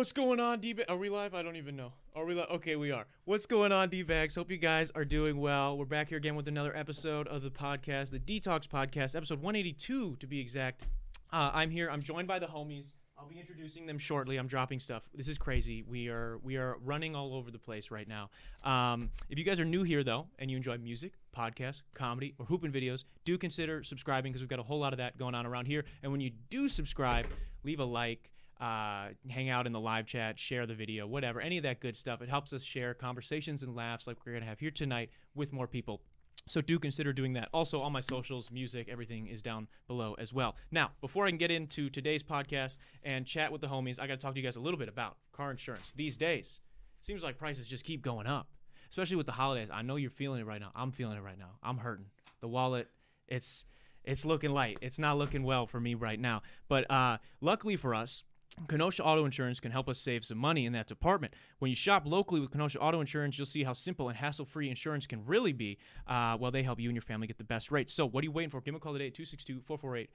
What's going on, D? Are we live? I don't even know. Are we live? Okay, we are. What's going on, D bags? Hope you guys are doing well. We're back here again with another episode of the podcast, the Detox Podcast, episode 182 to be exact. Uh, I'm here. I'm joined by the homies. I'll be introducing them shortly. I'm dropping stuff. This is crazy. We are we are running all over the place right now. Um, if you guys are new here though, and you enjoy music, podcasts, comedy, or hooping videos, do consider subscribing because we've got a whole lot of that going on around here. And when you do subscribe, leave a like uh, hang out in the live chat, share the video, whatever, any of that good stuff. It helps us share conversations and laughs like we're going to have here tonight with more people. So do consider doing that. Also, all my socials, music, everything is down below as well. Now, before I can get into today's podcast and chat with the homies, I got to talk to you guys a little bit about car insurance. These days, seems like prices just keep going up, especially with the holidays. I know you're feeling it right now. I'm feeling it right now. I'm hurting. The wallet, it's it's looking light. It's not looking well for me right now. But uh, luckily for us, Kenosha Auto Insurance can help us save some money in that department. When you shop locally with Kenosha Auto Insurance, you'll see how simple and hassle free insurance can really be. Uh, well, they help you and your family get the best rates. So, what are you waiting for? Give them a call today at 262 448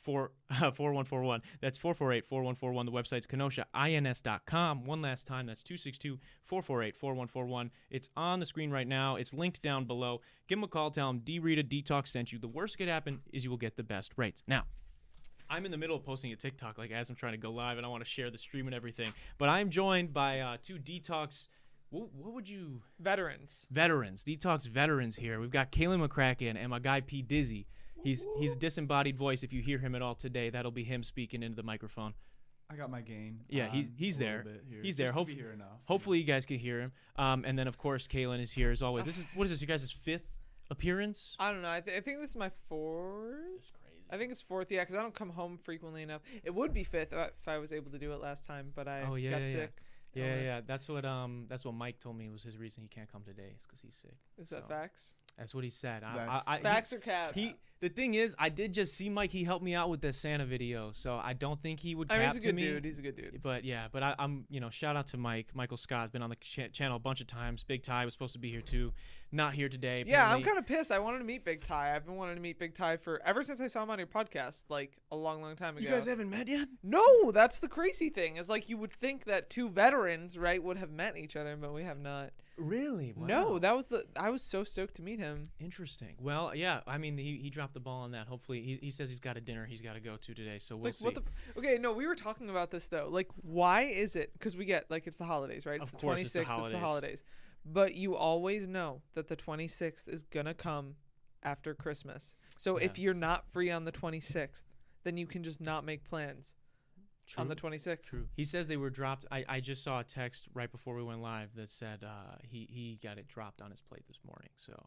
4141. That's 448 4141. The website's kenoshains.com. One last time, that's 262 448 4141. It's on the screen right now. It's linked down below. Give them a call. Tell them D Rita Detox sent you. The worst could happen is you will get the best rates. Now, I'm in the middle of posting a TikTok, like as I'm trying to go live, and I want to share the stream and everything. But I'm joined by uh, two detox. What, what, would you? Veterans. Veterans, detox veterans here. We've got Kalen McCracken and my guy P Dizzy. He's he's a disembodied voice. If you hear him at all today, that'll be him speaking into the microphone. I got my gain. Yeah, he's he's there. He's there. Hopefully, here hopefully you guys can hear him. Um, and then of course Kalen is here as always. This is what is this? You guys' fifth appearance? I don't know. I, th- I think this is my fourth. I think it's fourth, yeah, because I don't come home frequently enough. It would be fifth uh, if I was able to do it last time, but I oh, yeah, got yeah, sick. Yeah, yeah, yeah. That's what um that's what Mike told me was his reason he can't come today is because he's sick. Is so. that facts? That's what he said. I, I, I, facts he, or cap? He the thing is, I did just see Mike. He helped me out with the Santa video, so I don't think he would. Oh, cap I mean, he's a good me. dude. He's a good dude. But yeah, but I, am you know shout out to Mike. Michael Scott's been on the ch- channel a bunch of times. Big Ty was supposed to be here too, not here today. Yeah, apparently. I'm kind of pissed. I wanted to meet Big Ty. I've been wanting to meet Big Ty for ever since I saw him on your podcast, like a long, long time ago. You guys haven't met yet? No, that's the crazy thing. Is like you would think that two veterans, right, would have met each other, but we have not. Really? Wow. No, that was the. I was so stoked to meet him. Interesting. Well, yeah. I mean, he, he dropped the ball on that. Hopefully, he, he says he's got a dinner he's got to go to today. So we'll like, see. What the, okay, no, we were talking about this though. Like, why is it? Because we get like it's the holidays, right? It's of the course, 26th, it's the holidays. It's the holidays. But you always know that the 26th is gonna come after Christmas. So yeah. if you're not free on the 26th, then you can just not make plans. True. on the 26th. True. He says they were dropped. I, I just saw a text right before we went live that said uh, he he got it dropped on his plate this morning. So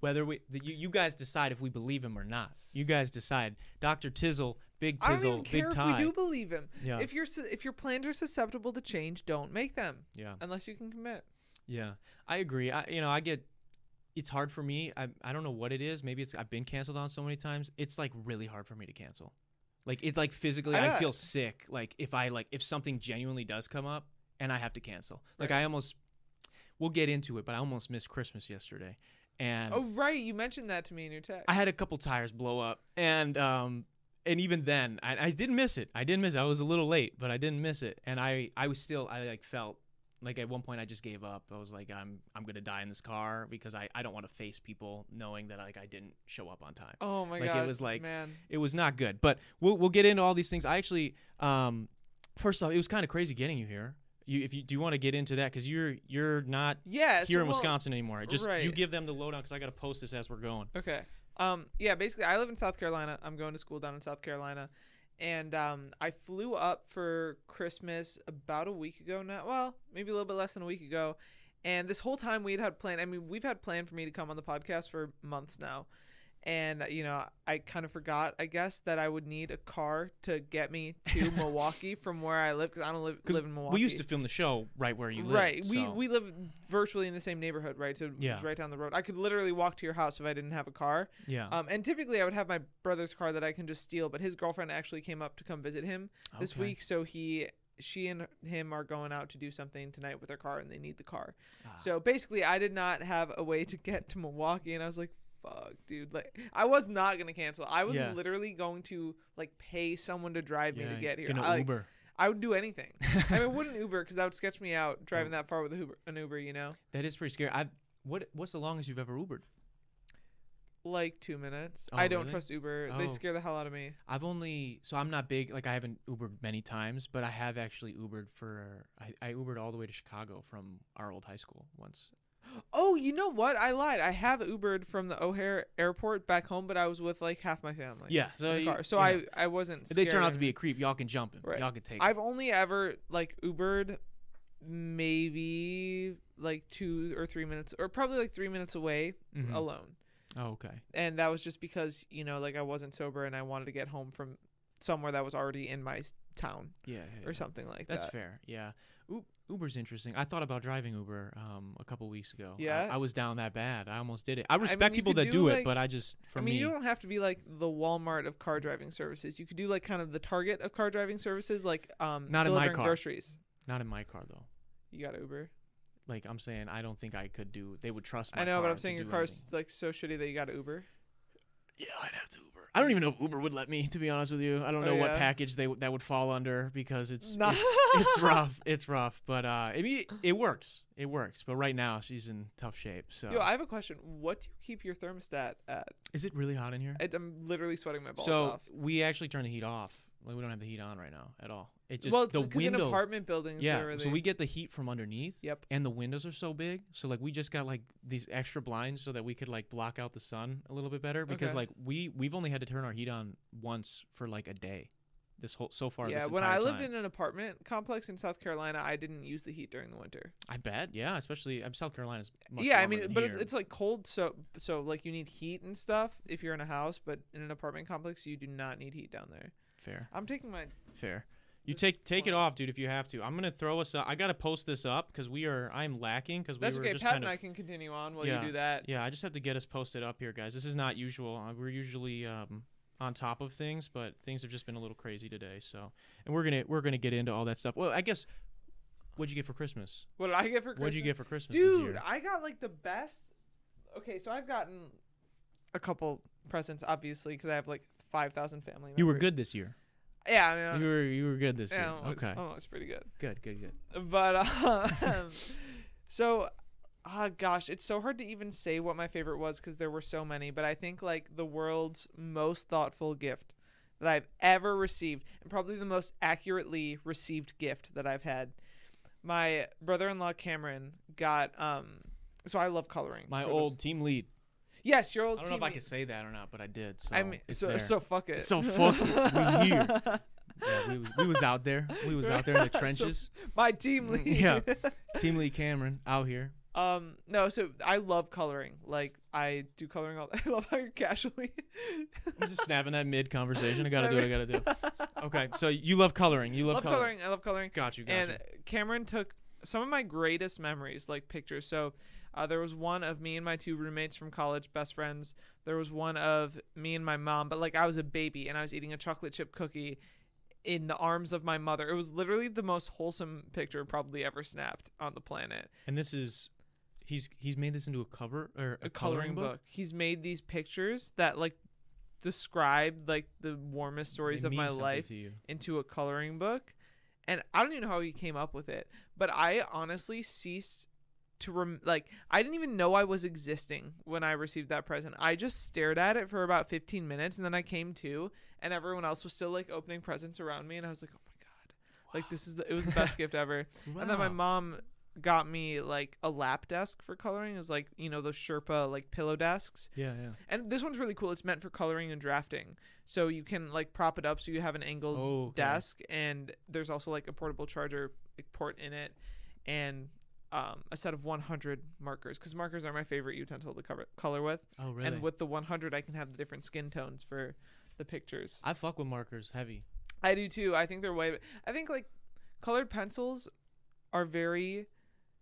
whether we the, you, you guys decide if we believe him or not. You guys decide. Dr. Tizzle, Big Tizzle, I don't even Big care Ty. if we do believe him. Yeah. If your if your plans are susceptible to change, don't make them. Yeah. Unless you can commit. Yeah, I agree. I you know I get. It's hard for me. I I don't know what it is. Maybe it's I've been canceled on so many times. It's like really hard for me to cancel. Like it like physically I, I feel sick. Like if I like if something genuinely does come up and I have to cancel. Like right. I almost we'll get into it, but I almost missed Christmas yesterday. And Oh right, you mentioned that to me in your text. I had a couple tires blow up and um and even then I, I didn't miss it. I didn't miss it. I was a little late, but I didn't miss it. And I I was still I like felt like at one point I just gave up. I was like, I'm I'm gonna die in this car because I, I don't want to face people knowing that like I didn't show up on time. Oh my like, god. It was like man. it was not good. But we'll we'll get into all these things. I actually um first off, it was kind of crazy getting you here. You if you do you want to get into that because you're you're not yeah, here so in Wisconsin anymore. Just right. you give them the lowdown because I got to post this as we're going. Okay. Um. Yeah. Basically, I live in South Carolina. I'm going to school down in South Carolina, and um, I flew up for Christmas about a week ago now. Well, maybe a little bit less than a week ago. And this whole time we'd had planned. I mean, we've had planned for me to come on the podcast for months now and you know i kind of forgot i guess that i would need a car to get me to milwaukee from where i live because i don't live, live in milwaukee we used to film the show right where you live right so. we we live virtually in the same neighborhood right so yeah. right down the road i could literally walk to your house if i didn't have a car yeah um and typically i would have my brother's car that i can just steal but his girlfriend actually came up to come visit him this week so he she and him are going out to do something tonight with their car and they need the car. Ah. So basically I did not have a way to get to Milwaukee and I was like fuck, dude. Like, I was not gonna cancel. I was Yeah. literally going to like pay someone to drive me to get here. Gonna I, like, Uber. I would do anything. I mean, I wouldn't Uber because that would sketch me out driving oh. that far with a Uber, an Uber. You know, that is pretty scary. I what what's the longest you've ever Ubered? like two minutes. Oh, I don't really? trust Uber. Oh. They scare the hell out of me. I've only so I'm not big like I haven't Ubered many times, but I have actually Ubered for I, I Ubered all the way to Chicago from our old high school once. Oh, you know what? I lied. I have Ubered from the O'Hare Airport back home, but I was with like half my family. Yeah, so you- So I know, I wasn't. if they turn out to be a creep, y'all can jump him. Right. Y'all can take. I've only ever like Ubered maybe like two or three minutes, or probably like three minutes away Mhm. alone. Oh, okay. And that was just because you know, like I wasn't sober and I wanted to get home from somewhere that was already in my town Yeah, yeah, or yeah. something like That's that. That's fair. Yeah. Uber's interesting. I thought about driving Uber um, a couple weeks ago. Yeah? I, was down that bad. I almost did it. I mean, respect you people that do, do, like- it, but I just for I mean, me, you don't have to be like the Walmart of car driving services. You could do like kind of the Target of car driving services, like um, Not in my car. groceries. not in my car though. You got Uber. Like I'm saying, I don't think I could do. They would trust my I know, but I'm saying your car's anything. like so shitty that you got Uber. Yeah, I'd have to Uber. I don't even know if Uber would let me. To be honest with you, I don't Oh, know what package they that would fall under because it's Nah. it's, it's rough. It's rough, but uh, I mean, it works. It works. But right now, she's in tough shape. So, Yo, I have a question. What do you keep your thermostat at? is it really hot in here? I, I'm literally sweating my balls so off. we actually turn the heat off. Like we don't have the heat on right now at all. It just well, it's the window. apartment buildings. yeah, so we get the heat from underneath. Yep. And the windows are so big, so like we just got like these extra blinds so that we could like block out the sun a little bit better because Okay. like we we've only had to turn our heat on once for like a day. This whole so far. This is. Yeah, when I lived time. in an apartment complex in South Carolina, I didn't use the heat during the winter. I bet, yeah, especially I'm South Carolina's. Much yeah, I mean, but it's it's like cold, so so like you need heat and stuff if you're in a house, but in an apartment complex, you do not need heat down there. fair, I'm taking my fair. You take take it off, dude, if you have to. I'm gonna throw us. Up. I gotta post this up because we are. I'm lacking because we That's were okay. just Pat kind and of. I can continue on while Yeah. you do that. Yeah, I just have to get us posted up here, guys. This is not usual. Uh, we're usually um, on top of things, but things have just been a little crazy today. So, and we're gonna we're gonna get into all that stuff. Well, I guess. What'd you get for Christmas? What did I get for Christmas? What'd you get for Christmas this Dude, year? I got like the best. Okay, so I've gotten a couple presents, obviously, because I have like five thousand family members. You were good this year. Yeah, I mean, You were you were good this yeah, year. I'm always, Okay, I'm always pretty good. good, good, good. But um, so, ah, gosh, it's so hard to even say what my favorite was because there were so many. But I think like the world's most thoughtful gift that I've ever received, and probably the most accurately received gift that I've had. My brother-in-law Cameron got um. So I love coloring. My for those- old team lead. Yes, your old. Team. I don't know if I can say that or not, but I did. So I mean, it's so there. so fuck it. So fuck it. We here. yeah, we was, we was out there. We was out there in the So- trenches. My team lead. Yeah. Team lead Cameron out here. Um, no, so I love coloring. Like I do coloring all. I love how you're casually. I'm just snapping that mid conversation. I gotta do what I gotta do. Okay, so you love coloring. You love, love coloring. I love coloring. Got you. Got and you. Cameron took some of my greatest memories, like pictures. So uh, there was one of me and my two roommates from college, best friends. There was one of me and my mom, but like I was a baby and I was eating a chocolate chip cookie in the arms of my mother. It was literally the most wholesome picture probably ever snapped on the planet. And this is, he's he's made this into a cover or a, a coloring book. He's made these pictures that like describe like the warmest stories They of my life into a coloring book. And I don't even know how he came up with it, but I honestly ceased to rem- like I didn't even know I was existing when I received that present. I just stared at it for about 15 minutes and then I came to and everyone else was still like opening presents around me and I was like, "Oh my god." Like this is the it was the best gift ever. And then my mom got me like a lap desk for coloring. It was like, you know, those Sherpa like pillow desks. Yeah, yeah. And this one's really cool. It's meant for coloring and drafting. So you can like prop it up so you have an angled Oh, okay. desk and there's also like a portable charger like, port in it and um, a set of 100 markers because markers are my favorite utensil to cover, color with. Oh, really? And with the 100, I can have the different skin tones for the pictures. I fuck with markers heavy. I do too. I think they're way. I think like colored pencils are very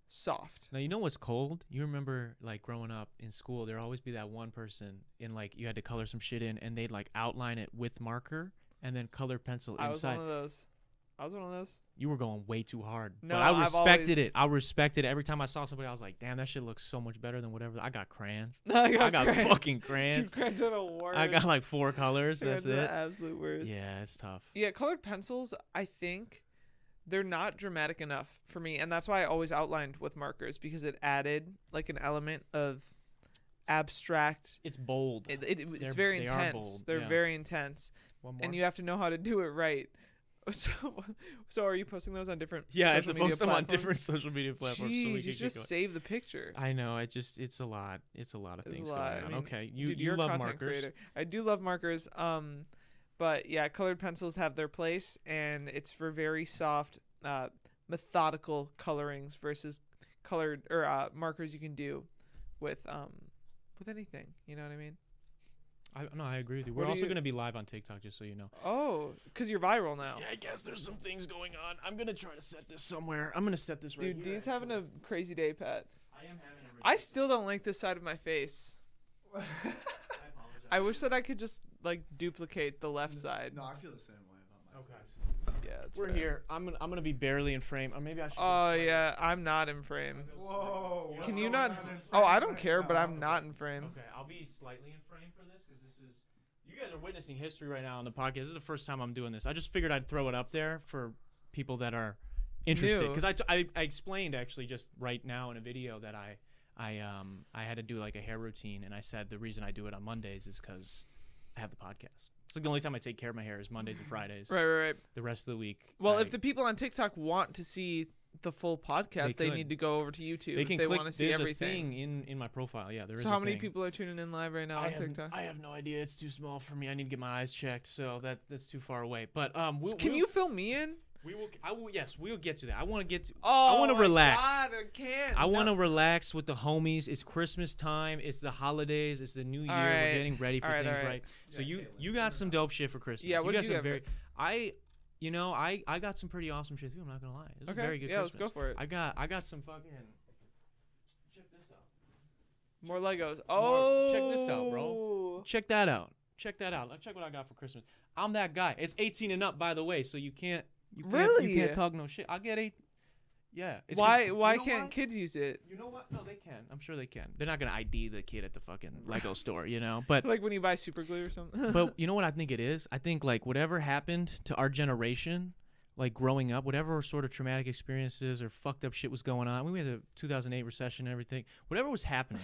soft. Now you know what's cold? You remember like growing up in school, there'd always be that one person in like you had to color some shit in, and they'd like outline it with marker and then color pencil inside. I was one of those. I was one of those. you were going way too hard. No, but I respected always- it. I respected it. Every time I saw somebody, I was like, damn, that shit looks so much better than whatever. I got crayons. I I got crayons. fucking Dude, crayons. crayons are the worst. I got like four colors. Crayons That's it. absolute worst. Yeah, it's tough. Yeah, colored pencils. I think they're not dramatic enough for me, and that's why I always outlined with markers because it added like an element of abstract. It's bold. It, it, it's very they are intense. bold, They're yeah. very intense, One more. and you have to know how to do it right. So, so are you posting those on different? yeah, I have to media post them on different social media platforms. Jeez, so we you can just save the picture. I know. I just it's a lot. It's a lot of It's things lot. going I on. mean, okay, you Dude, you love markers. creator. I do love markers. Um, but yeah, colored pencils have their place, and it's for very soft, uh, methodical colorings versus colored or uh, markers you can do with um with anything. You know what I mean? I no, I agree with you. We're do also you- going to be live on TikTok, just so you know. Oh, because you're viral now. Yeah, I guess there's some things going on. I'm gonna try to set this somewhere. I'm gonna set this right Dude, here. Dee's having a crazy day, Pat. I am having a. I still don't like this side of my face. I apologize. I wish that I could just like duplicate the left side. No, I feel the same way about my Okay. face. Yeah, it's We're fair. here. I'm gonna, I'm gonna be barely in frame, or maybe I should. Oh yeah, I'm not in frame. Whoa. Can you not? on s- in Oh, I don't care, but? I'm not in frame. Okay, I'll be slightly in frame for this because this is. You guys are witnessing history right now on the podcast. This is the first time I'm doing this. I just figured I'd throw it up there for people that are interested New. because I, t- I I explained actually just right now in a video that I I um I had to do like a hair routine and I said the reason I do it on Mondays is because I have the podcast. It's like the only time I take care of my hair is Mondays and Fridays. Right, right, right. The rest of the week. Well, I- if the people on TikTok want to see the full podcast, they, could. need to go over to YouTube. they if can they want to see everything. in in my profile. Yeah, there is. so how many thing. people are tuning in live right now I on have, TikTok? I have no idea. It's too small for me. I need to get my eyes checked, so that that's too far away. But um, we'll, Can we'll- you fill me in? We will. I will. Yes, we'll get to that. I want to get. To, Oh, I wanna relax. God, I can't. I want to No. relax with the homies. It's Christmas time. It's the holidays. It's the new year. All We're getting ready for All right, things, all right? right. So Yeah, you Caitlin, you got some down. dope shit for Christmas. Yeah, you what got you some have? very. I, you know, I I got some pretty awesome shit too. I'm not gonna lie. It was Okay. a very good yeah, let's go for it. I got I got some fucking. Check this out. More Legos. More- Oh, check this out, bro. Oh. Check that out. Check that out. Check what I got for Christmas. I'm that guy. It's 18 and up, by the way, so you can't. You can't, Really? You can't talk no shit. I'll get eight. Yeah. it's Why? good. Why You know can't why? kids use it? You know what? No, they can. I'm sure they can. They're not gonna ID the kid at the fucking Lego store, you know. But Like when you buy super glue or something. but you know what I think it is? I think like whatever happened to our generation, like growing up, whatever sort of traumatic experiences or fucked up shit was going on. We had a 2008 recession and everything. Whatever was happening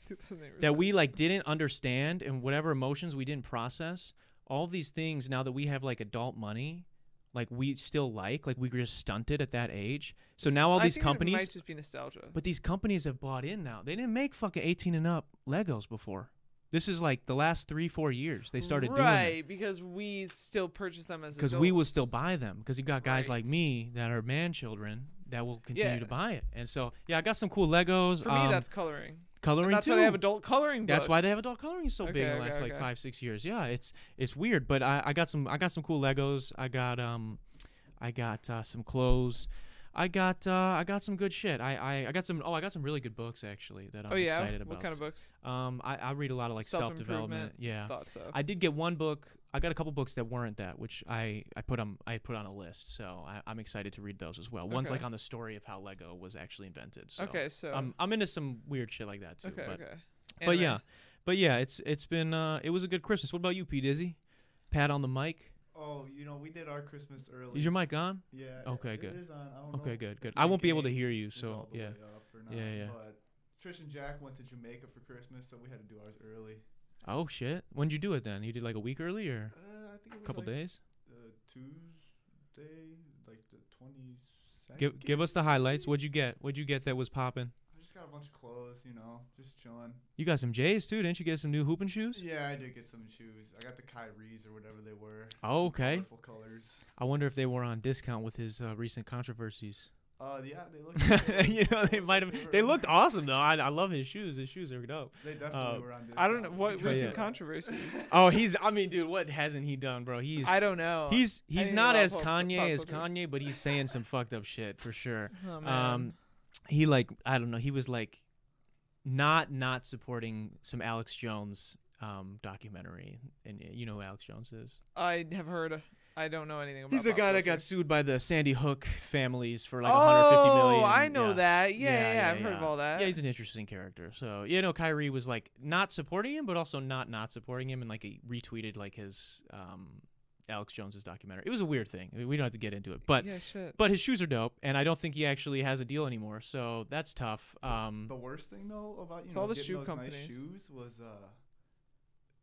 that we like didn't understand and whatever emotions we didn't process, all these things now that we have like adult money, like we still like, like we were just stunted at that age. So now all I these think It companies might just be nostalgia. but these companies have bought in now. They didn't make fucking 18 and up Legos before. This is like the last three, four years they started doing right, because we still purchase them as Because we will still buy them. Because you got guys like me that are man children that will continue Yeah. to buy it. And so, yeah, I got some cool Legos. For um, me, that's coloring. Coloring And that's too. why they have adult coloring books. That's why they have adult coloring so big in the last okay, like okay. five, six years. Yeah, it's it's weird, but I, I got some I got some cool Legos. I got um, I got uh, some clothes. I got uh, I got some good shit. I, I I got some oh I got some really good books actually that I'm oh yeah. excited about. What kind of books? Um, I, I read a lot of like self development. Yeah, Thought so. I did get one book. I got a couple books that weren't that, which I, I put on I put on a list. So I, I'm excited to read those as well. One's Okay. like on the story of how Lego was actually invented. So okay, so I'm I'm into some weird shit like that too. okay, but okay. but yeah, but yeah, it's it's been uh it was a good Christmas. What about you, P Dizzy? Pat on the mic. Oh, you know, we did our Christmas early. Is your mic on? Yeah. Okay, it good. is on. I don't know Okay, good, good. I won't be able to hear you, so yeah. way up or not, Yeah, yeah. But Trish and Jack went to Jamaica for Christmas, so we had to do ours early. Oh shit. When'd you do it then? You did like a week early or Uh, I think it a couple like, days? Uh, Tuesday, like the twenty second. Give give us the highlights. What'd you get? What'd you get that was popping? I got a bunch of clothes, you know, just chilling. You got some J's too, didn't you get some new hooping shoes? Yeah, I did get some shoes. I got the Kyries or whatever they were. Oh, some okay. Colorful colors. I wonder if they were on discount with his uh, recent controversies. Uh, yeah, they look. you know, they might have. They looked awesome though. I, I love his shoes. His shoes are dope. They definitely uh, were on. Discount. I don't know what recent yeah. controversies. Oh, he's. I mean, dude, what hasn't he done, bro? He's. I don't know. He's he's didn't as Kanye pop as. Kanye, but he's saying some fucked up shit for sure. Oh, man. Um, he like I don't know. He was like not not supporting some Alex Jones um documentary, and you know who Alex Jones is. I have heard. I don't know anything about. He's the guy that got sued by the Sandy Hook families for like oh, 150 million. I know yeah. that. Yeah, yeah, yeah, I've heard of all that. Yeah, he's an interesting character. So you know, Kyrie was like not supporting him, but also not not supporting him, and like he retweeted like his um Alex Jones's documentary. It was a weird thing. I mean, we don't have to get into it, but yeah, shit. but his shoes are dope, and I don't think he actually has a deal anymore. So that's tough. Um, the worst thing though about you know all the getting shoe those companies. nice shoes was uh,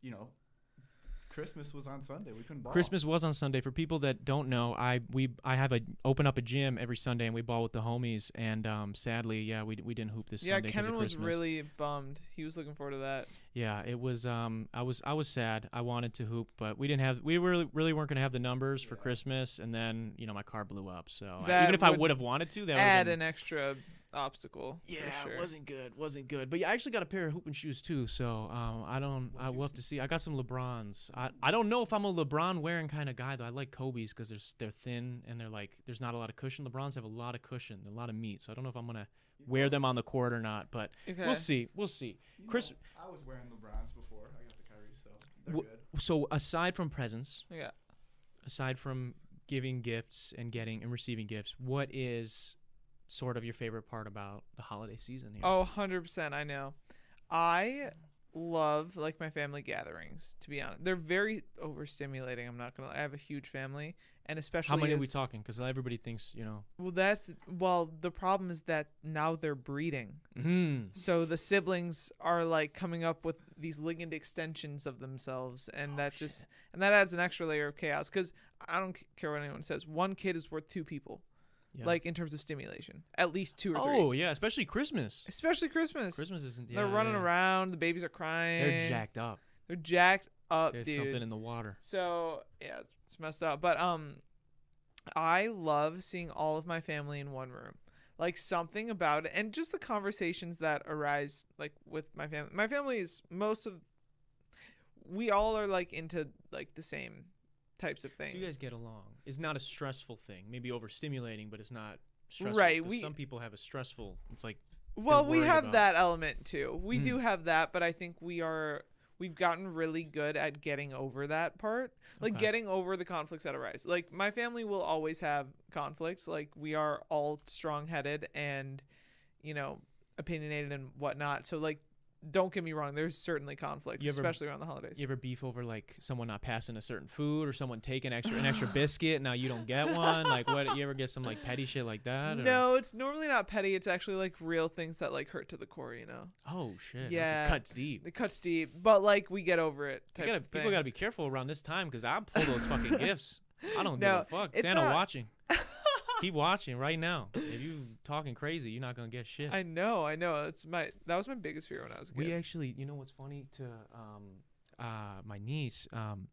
you know, Christmas was on Sunday. We couldn't ball. Christmas was on Sunday. For people that don't know, I we I have a open up a gym every Sunday and we ball with the homies. And um, sadly, yeah, we we didn't hoop this yeah, Sunday 'cause of Kenan was really bummed. He was looking forward to that. Yeah, it was. Um, I was I was sad. I wanted to hoop, but we didn't have. We really really weren't gonna have the numbers for Christmas, and then you know my car blew up. So I- That even if I would would have wanted to, that Add would an extra obstacle. Yeah, sure. it wasn't good. Wasn't good. But yeah, I actually got a pair of hooping shoes too. So um, I don't. What I will have to see. I got some LeBrons. I, I don't know if I'm a LeBron wearing kind of guy though. I like Kobe's because they're they're thin and they're like there's not a lot of cushion. LeBrons have a lot of cushion, a lot of meat. So I don't know if I'm gonna wear them on the court or not. But Okay. we'll see. We'll see. You Chris- know, I was wearing LeBrons before. I got the Kyrie, so they're Wh- good. So aside from presents, Yeah. aside from giving gifts and getting and receiving gifts, what is sort of your favorite part about the holiday season here? Oh, 100%. I know. I love like my family gatherings, to be honest. They're very overstimulating. I'm not going to I have a huge family and especially How many are we talking? Because everybody thinks, you know. Well, that's well, the problem is that now they're breeding. Mm. So the siblings are like coming up with these ligand extensions of themselves and Oh, that just and that adds an extra layer of chaos cuz I don't care what anyone says. One kid is worth two people. Yeah. Like in terms of stimulation. At least two or three. Oh yeah, especially Christmas. Especially Christmas. Christmas isn't. They're running yeah. around, the babies are crying. They're jacked up. They're jacked up, There's dude. something in the water. So yeah, it's, it's messed up. But um, I love seeing all of my family in one room. Like something about it, and just the conversations that arise, like with my family. My family is most of. We all are like into like the same types of things. So you guys get along. It's not a stressful thing. Maybe overstimulating, but it's not stressful. Right, we- some people have a stressful. It's like well, we have about. that element too. We Mm. do have that, but I think we are we've gotten really good at getting over that part. Like Okay. getting over the conflicts that arise. Like my family will always have conflicts. Like we are all strong-headed and you know opinionated and whatnot. So like don't get me wrong, there's certainly conflict, ever- especially around the holidays. you ever beef over like someone not passing a certain food or someone taking extra an extra biscuit. Now you don't get one. Like what? You ever get some like petty shit like that? or- No, it's normally not petty. It's actually like real things that like hurt to the core, you know. Oh shit. Yeah. Cuts deep. It cuts deep, but like we get over it. Gotta, people got to be careful around this time because I pull those fucking gifts. I don't No, give a fuck. Santa not- watching. Keep watching right now. If you talking crazy, you're not gonna get shit. I know, I know. That's my that was my biggest fear when I was a kid. we actually, you know what's funny to um, uh, my niece. Um,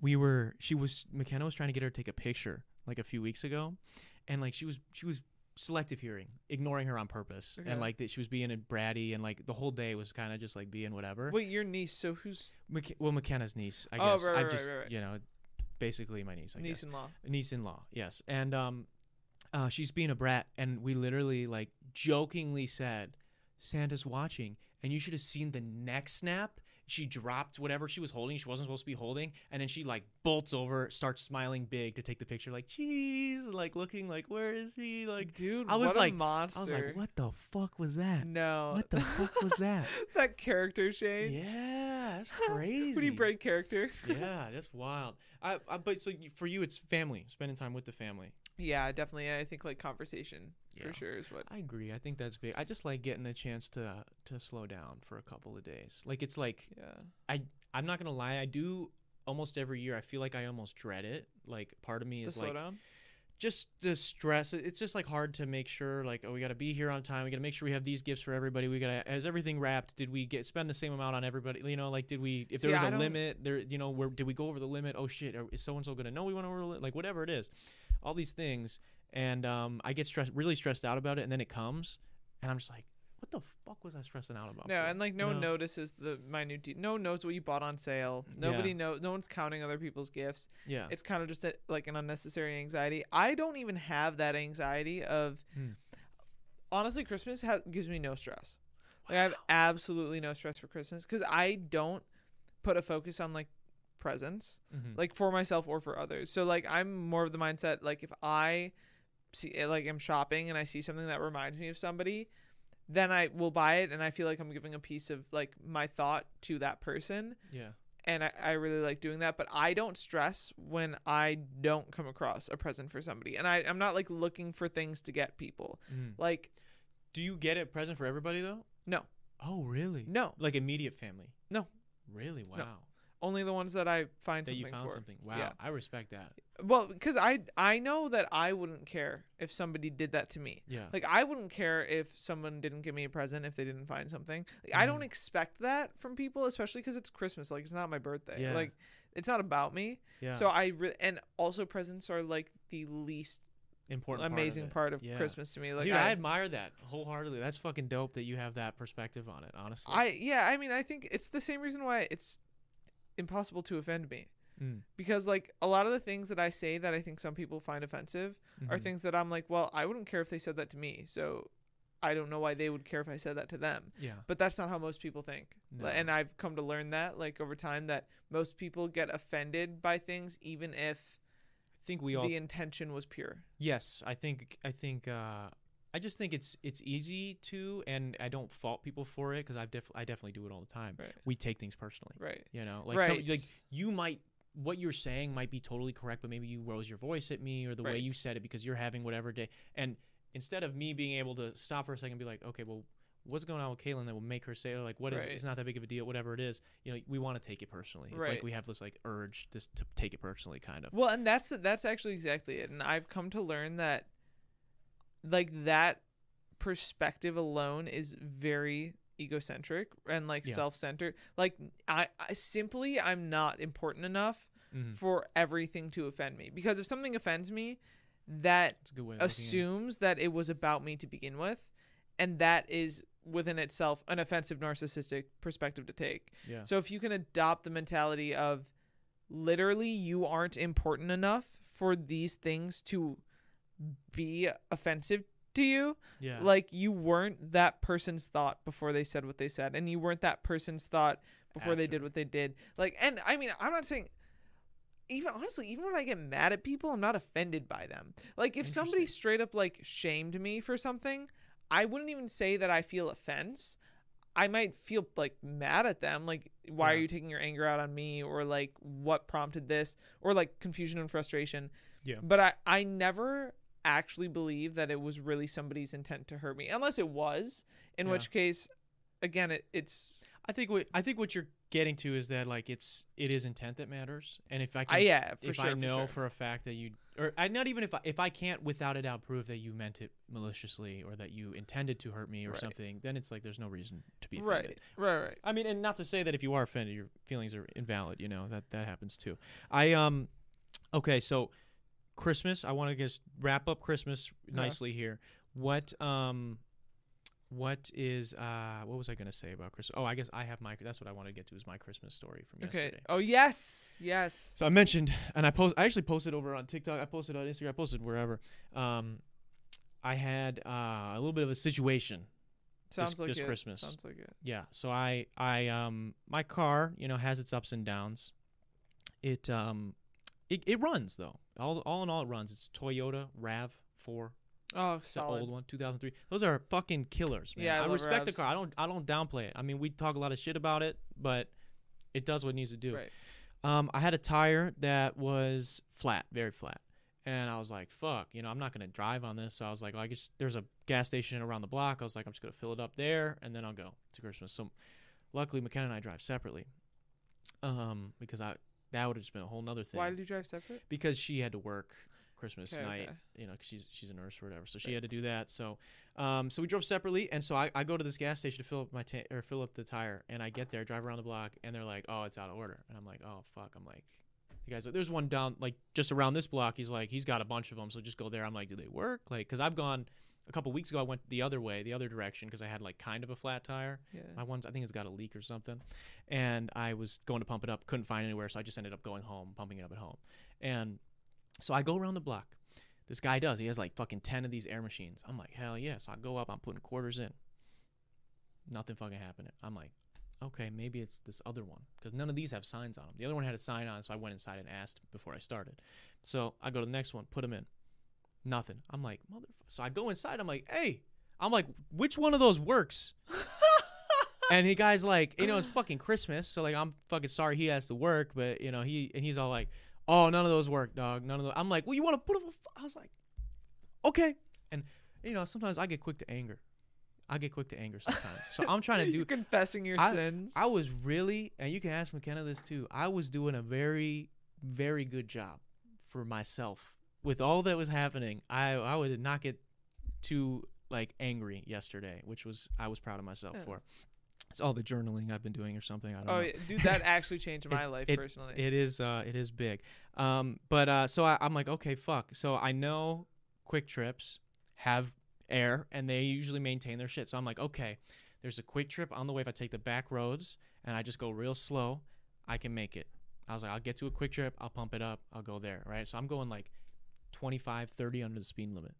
we were she was McKenna was trying to get her to take a picture like a few weeks ago, and like she was she was selective hearing, ignoring her on purpose, Okay. and like that she was being a bratty, and like the whole day was kind of just like being whatever. Wait, your niece? So who's McK- well, McKenna's niece, I Oh, guess. right, I right, just right, right. you know, basically my niece. I guess niece-in-law? niece-in-law yes and um uh she's being a brat and we literally like jokingly said santa's watching and you should have seen the next snap she dropped whatever she was holding she wasn't supposed to be holding and then she like bolts over starts smiling big to take the picture like jeez, like looking like where is he like Dude, I was what like- a monster. i was like what the fuck was that No. what the fuck was that that character shade. yeah that's crazy he break character? yeah that's wild I, I but so for you it's family spending time with the family yeah, definitely. I think like conversation Yeah. for sure is what. I agree. I think that's big. I just like getting a chance to to slow down for a couple of days. Like it's like Yeah. I'm not gonna lie. I do almost every year. I feel like I almost dread it. Like part of me To is like down. just the stress. It's just like hard to make sure. Like oh, we got to be here on time. We got to make sure we have these gifts for everybody. We got to has everything wrapped. Did we get spend the same amount on everybody? You know, like did we? If there See, was I a limit, there. You know, where did we go over the limit? Oh shit, are- is so and so gonna know we went over the limit? Like whatever it is, all these things, and um, I get stressed, really stressed out about it, and then it comes, and I'm just like, what the fuck was I stressing out about? No, for? and like no one notices the minute. De- no one knows what you bought on sale. Nobody Yeah. knows. No one's counting other people's gifts. Yeah. It's kind of just a, like an unnecessary anxiety. I don't even have that anxiety of. Hmm. Honestly, Christmas has, gives me no stress. Like I have absolutely no stress for Christmas because I don't put a focus on like presents Mhm. like for myself or for others. So like I'm more of the mindset like if I see eh, like I'm shopping and I see something that reminds me of somebody, then I will buy it and I feel like I'm giving a piece of like my thought to that person. yeah. and I, I really like doing that. But I don't stress when I don't come across a present for somebody, and I I'm not like looking for things to get people. Mm. Like Do you get a present for everybody though? No. Oh, really? no, Like immediate family? No. Really? Wow. Only the ones that I find That something you found for. something. Wow. Yeah. I respect that. Well, because I I know that I wouldn't care if somebody did that to me. Yeah. Like I wouldn't care if someone didn't give me a present if they didn't find something. Like, I don't Mhm. expect that from people, especially because it's Christmas. Like it's not my birthday. Yeah. Like it's not about me. yeah. So I re- and also presents are like the least important amazing part part of, of. Yeah. Christmas to me. Like Dude, I, I, admire that wholeheartedly. That's fucking dope that you have that perspective on it, honestly. I yeah, I mean I think it's the same reason why it's impossible to offend me. Mm. Because like a lot of the things that I say that I think some people find offensive are Mhm. things that I'm like, well, I wouldn't care if they said that to me. So I don't know why they would care if I said that to them. Yeah. But that's not how most people think. No. And I've come to learn that like over time that most people get offended by things even if I think we all the intention was pure. Yes, I think I think uh, I just think it's it's easy to, and I don't fault people for it because I've def- I definitely do it all the time. Right. We take things personally, Right. you know, like some, like you might what you're saying might be totally correct, but maybe you rose your voice at me or the way you said it because you're having whatever day, and instead of me being able to stop for a second and be like, okay, well. What's going on with Kaylin that will make her say like what is Right. it's not that big of a deal whatever it is you know we want to take it personally it's like we have this like urge just to take it personally kind of Well, and that's that's actually exactly it. And I've come to learn that like that perspective alone is very egocentric and like Yeah. self-centered. Like I, I simply I'm not important enough Mhm. for everything to offend me. Because if something offends me, that it's a good way of looking at it. assumes that it was about me to begin with, and that is within itself an offensive narcissistic perspective to take. yeah So if you can adopt the mentality of literally you aren't important enough for these things to be offensive to you, yeah like you weren't that person's thought before they said what they said and you weren't that person's thought before they did what they did. Like and I mean, I'm not saying even honestly, even when I get mad at people, I'm not offended by them. Like if somebody straight up like shamed me for something, I wouldn't even say that I feel offense. I might feel like mad at them, like why are you taking your anger out on me, or like what prompted this, or like confusion and frustration. Yeah. But I I never actually believe that it was really somebody's intent to hurt me, unless it was, in Yeah. which case, again, it it's I think what I think what you're getting to is that like it's it is intent that matters, and if I can, I yeah for if sure I for know for, sure. a fact that you, or I not even if I, if I can't without a doubt prove that you meant it maliciously or that you intended to hurt me or Right. something, then it's like there's no reason to be offended. right right right I mean, and not to say that if you are offended, your feelings are invalid. You know that that happens too. I um, okay, so Christmas. I want to just wrap up Christmas nicely here. What um, what is uh, what was I gonna say about Christmas? Oh, I guess I have my. That's what I want to get to is my Christmas story from okay yesterday. oh yes yes So I mentioned, and I post. I actually posted over on TikTok. I posted on Instagram. I posted wherever. Um, I had uh, a little bit of a situation sounds like this it. Christmas. sounds like it yeah so i i um my car you know has its ups and downs it um it, it runs though. All all in all it runs. It's toyota rav 4 oh it's the solid. old one 2003 those are fucking killers man. Yeah, I i, respect the car. I don't i don't downplay it. I mean we talk a lot of shit about it but it does what it needs to do. Right. Um i had a tire that was flat very flat. And I was like, fuck, you know, I'm not going to drive on this. So I was like, well, I guess there's a gas station around the block. I was like, I'm just going to fill it up there and then I'll go. To Christmas. So luckily, McKenna and I drive separately um, because I that would have just been a whole nother thing. why did you drive separate because she had to work Christmas Okay, night, okay. you know, 'cause she's she's a nurse or whatever. So she Right. had to do that. So, um, so we drove separately, and so I, I go to this gas station to fill up my ta- or fill up the tire, and I get there, drive around the block, and they're like, "Oh, it's out of order," and I'm like, "Oh fuck," I'm like. The guy's like, there's one down, like just around this block. He's like, he's got a bunch of them, so just go there. I'm like, do they work? Like, cause I've gone a couple weeks ago. I went the other way, the other direction, because I had like kind of a flat tire. yeah My one's I think it's got a leak or something, and I was going to pump it up, couldn't find anywhere, so I just ended up going home, pumping it up at home, and so I go around the block. This guy does. He has like fucking ten of these air machines. I'm like, hell yeah! So I go up. I'm putting quarters in. Nothing fucking happening. I'm like, okay, maybe it's this other one because none of these have signs on them. The other one had a sign on, so I went inside and asked before I started. So I go to the next one, put them in. Nothing. I'm like, mother. So I go inside. I'm like, hey. I'm like, which one of those works? and he guy's like, you know, it's fucking Christmas, so like I'm fucking sorry he has to work, but you know he and he's all like, oh none of those work, dog, none of those. I'm like, well you want to put up? A f-? I was like, okay, and you know sometimes I get quick to anger. I get quick to anger sometimes, so I'm trying to do You're confessing your I- sins. I was really, and you can ask McKenna this too. I was doing a very, very good job for myself with all that was happening. I I would not get too like angry yesterday, which was I was proud of myself Yeah. for. It's all the journaling I've been doing or something. I don't oh, know. yeah, dude, that actually changed my life it- personally. It is uh it is big. Um but uh so I, I'm like, okay, fuck. So I know Kwik Trips have air and they usually maintain their shit. So I'm like, okay, there's a Kwik Trip on the way if I take the back roads and I just go real slow, I can make it. I was like, I'll get to a Kwik Trip, I'll pump it up, I'll go there, right? So I'm going like 25, 30 under the speed limit.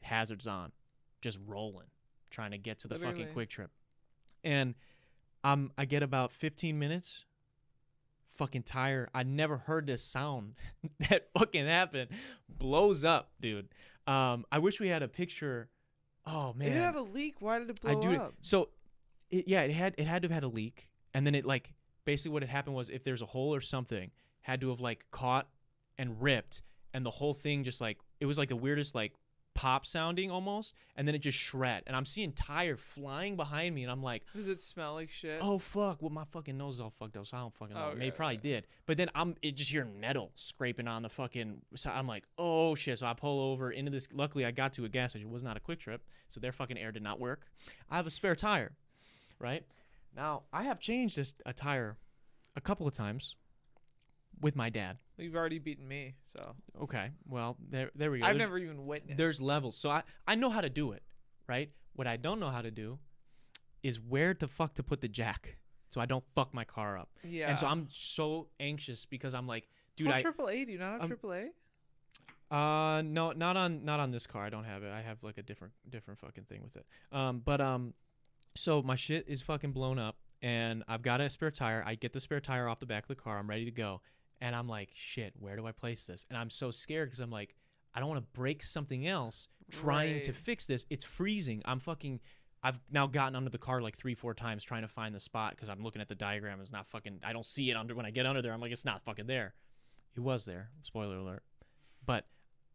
Hazards on, just rolling, trying to get to the fucking Kwik Trip. And um I get about 15 minutes fucking tire. I never heard this sound that fucking happened. Blows up, dude. Um, I wish we had a picture. Oh man, didn't have a leak. Why did it blow I do. up? So, it, yeah, it had it had to have had a leak, and then it like basically what had happened was if there's a hole or something, had to have like caught and ripped, and the whole thing just like it was like the weirdest like pop sounding almost, and then it just shred, and I'm seeing tire flying behind me, and I'm like. Does it smell like shit? Oh fuck! Well, my fucking nose is all fucked up, so I don't fucking know. Oh, Maybe probably okay. did, but then I'm it just hearing metal scraping on the fucking. So I'm like, oh shit! So I pull over into this. Luckily, I got to a gas station. It was not a Kwik Trip, so their fucking air did not work. I have a spare tire, right? Now I have changed this a tire a couple of times with my dad. You've already beaten me, so Okay, well there there we go. I've There's- never even witnessed. there's levels. So I I know how to do it, right? What I don't know how to do is where the fuck to put the jack so I don't fuck my car up. yeah. And so I'm so anxious because I'm like, dude, Call I triple A. Do you not have um, triple A? uh no not on not on this car. I don't have it. I have like a different different fucking thing with it. Um but um so my shit is fucking blown up and I've got a spare tire. I get the spare tire off the back of the car. I'm ready to go. And I'm like, shit, where do I place this? And I'm so scared because I'm like, I don't want to break something else trying to fix this. It's freezing. I'm fucking. I've now gotten under the car like three, four times trying to find the spot because I'm looking at the diagram. It's not fucking. I don't see it under when I get under there. I'm like, it's not fucking there. It was there. Spoiler alert. But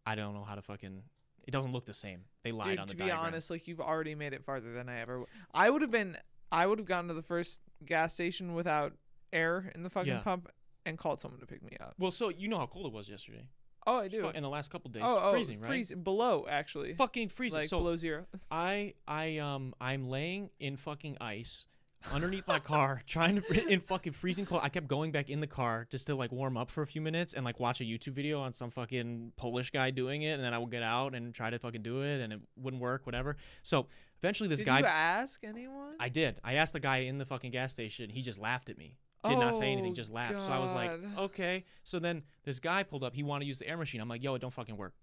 I don't know how to fucking. It doesn't look the same. They lied Dude, on the diagram. to be honest, like you've already made it farther than I ever. W- I would have been. I would have gone to the first gas station without air in the fucking Yeah. pump and called someone to pick me up. well, so you know how cold it was yesterday. Oh, I do. in the last couple days. oh, oh, freezing, right? freezing below actually. Fucking freezing. Like so below zero. I I um I'm laying in fucking ice underneath my car trying to in fucking freezing cold. I kept going back in the car just to like warm up for a few minutes and like watch a YouTube video on some fucking Polish guy doing it and then I would get out and try to fucking do it and it wouldn't work whatever. So eventually this Did guy Did you ask anyone? I did. I asked the guy in the fucking gas station. He just laughed at me. Did not say anything, Oh, just laughed. So I was like, God. okay. So then this guy pulled up. He wanted to use the air machine. I'm like, yo, it don't fucking work.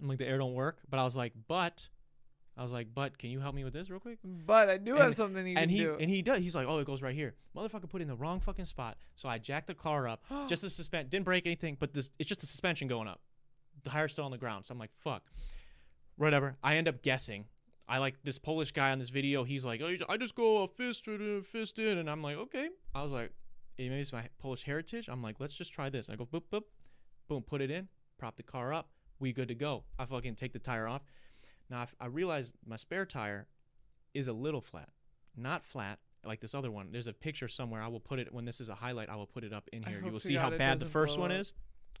I'm like, the air don't work. But I was like, but, I was like, but, can you help me with this real quick? But I do have something you and can he do. and he does. He's like, oh, it goes right here. Motherfucker put it in the wrong fucking spot. So I jacked the car up just to suspend. Didn't break anything, but this it's just the suspension going up. The tire's still on the ground. So I'm like, fuck. Whatever. I end up guessing. I like this Polish guy on this video. He's like, oh, I just go a fist fist in, and I'm like, okay. I was like, maybe it's my Polish heritage. I'm like, let's just try this. I go boop boop, boom, put it in, prop the car up. We good to go. I fucking take the tire off. Now I- I realize my spare tire is a little flat, not flat like this other one. There's a picture somewhere. I will put it when this is a highlight. I will put it up in here. You will see how bad the first one up. is.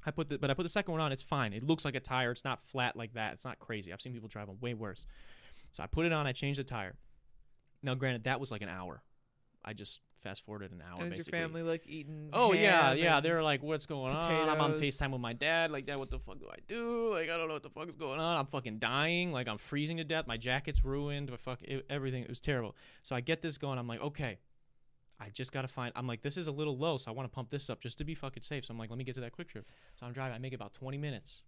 I put the but I put the second one on. It's fine. It looks like a tire. It's not flat like that. It's not crazy. I've seen people drive them way worse. So I put it on. I changed the tire. Now, granted, that was like an hour. I just fast forwarded an hour. and is your family like eating? Oh yeah, yeah. They're like, "What's going on?" I'm on. Facetime with my dad. Like, Dad, what the fuck do I do? Like, I don't know what the fuck is going on. I'm fucking dying. Like, I'm freezing to death. My jacket's ruined. My fuck, it, everything. It was terrible. So I get this going. I'm like, okay, I just gotta find. I'm like, this is a little low, so I want to pump this up just to be fucking safe. So I'm like, let me get to that Kwik Trip. So I'm driving. I make about 20 minutes,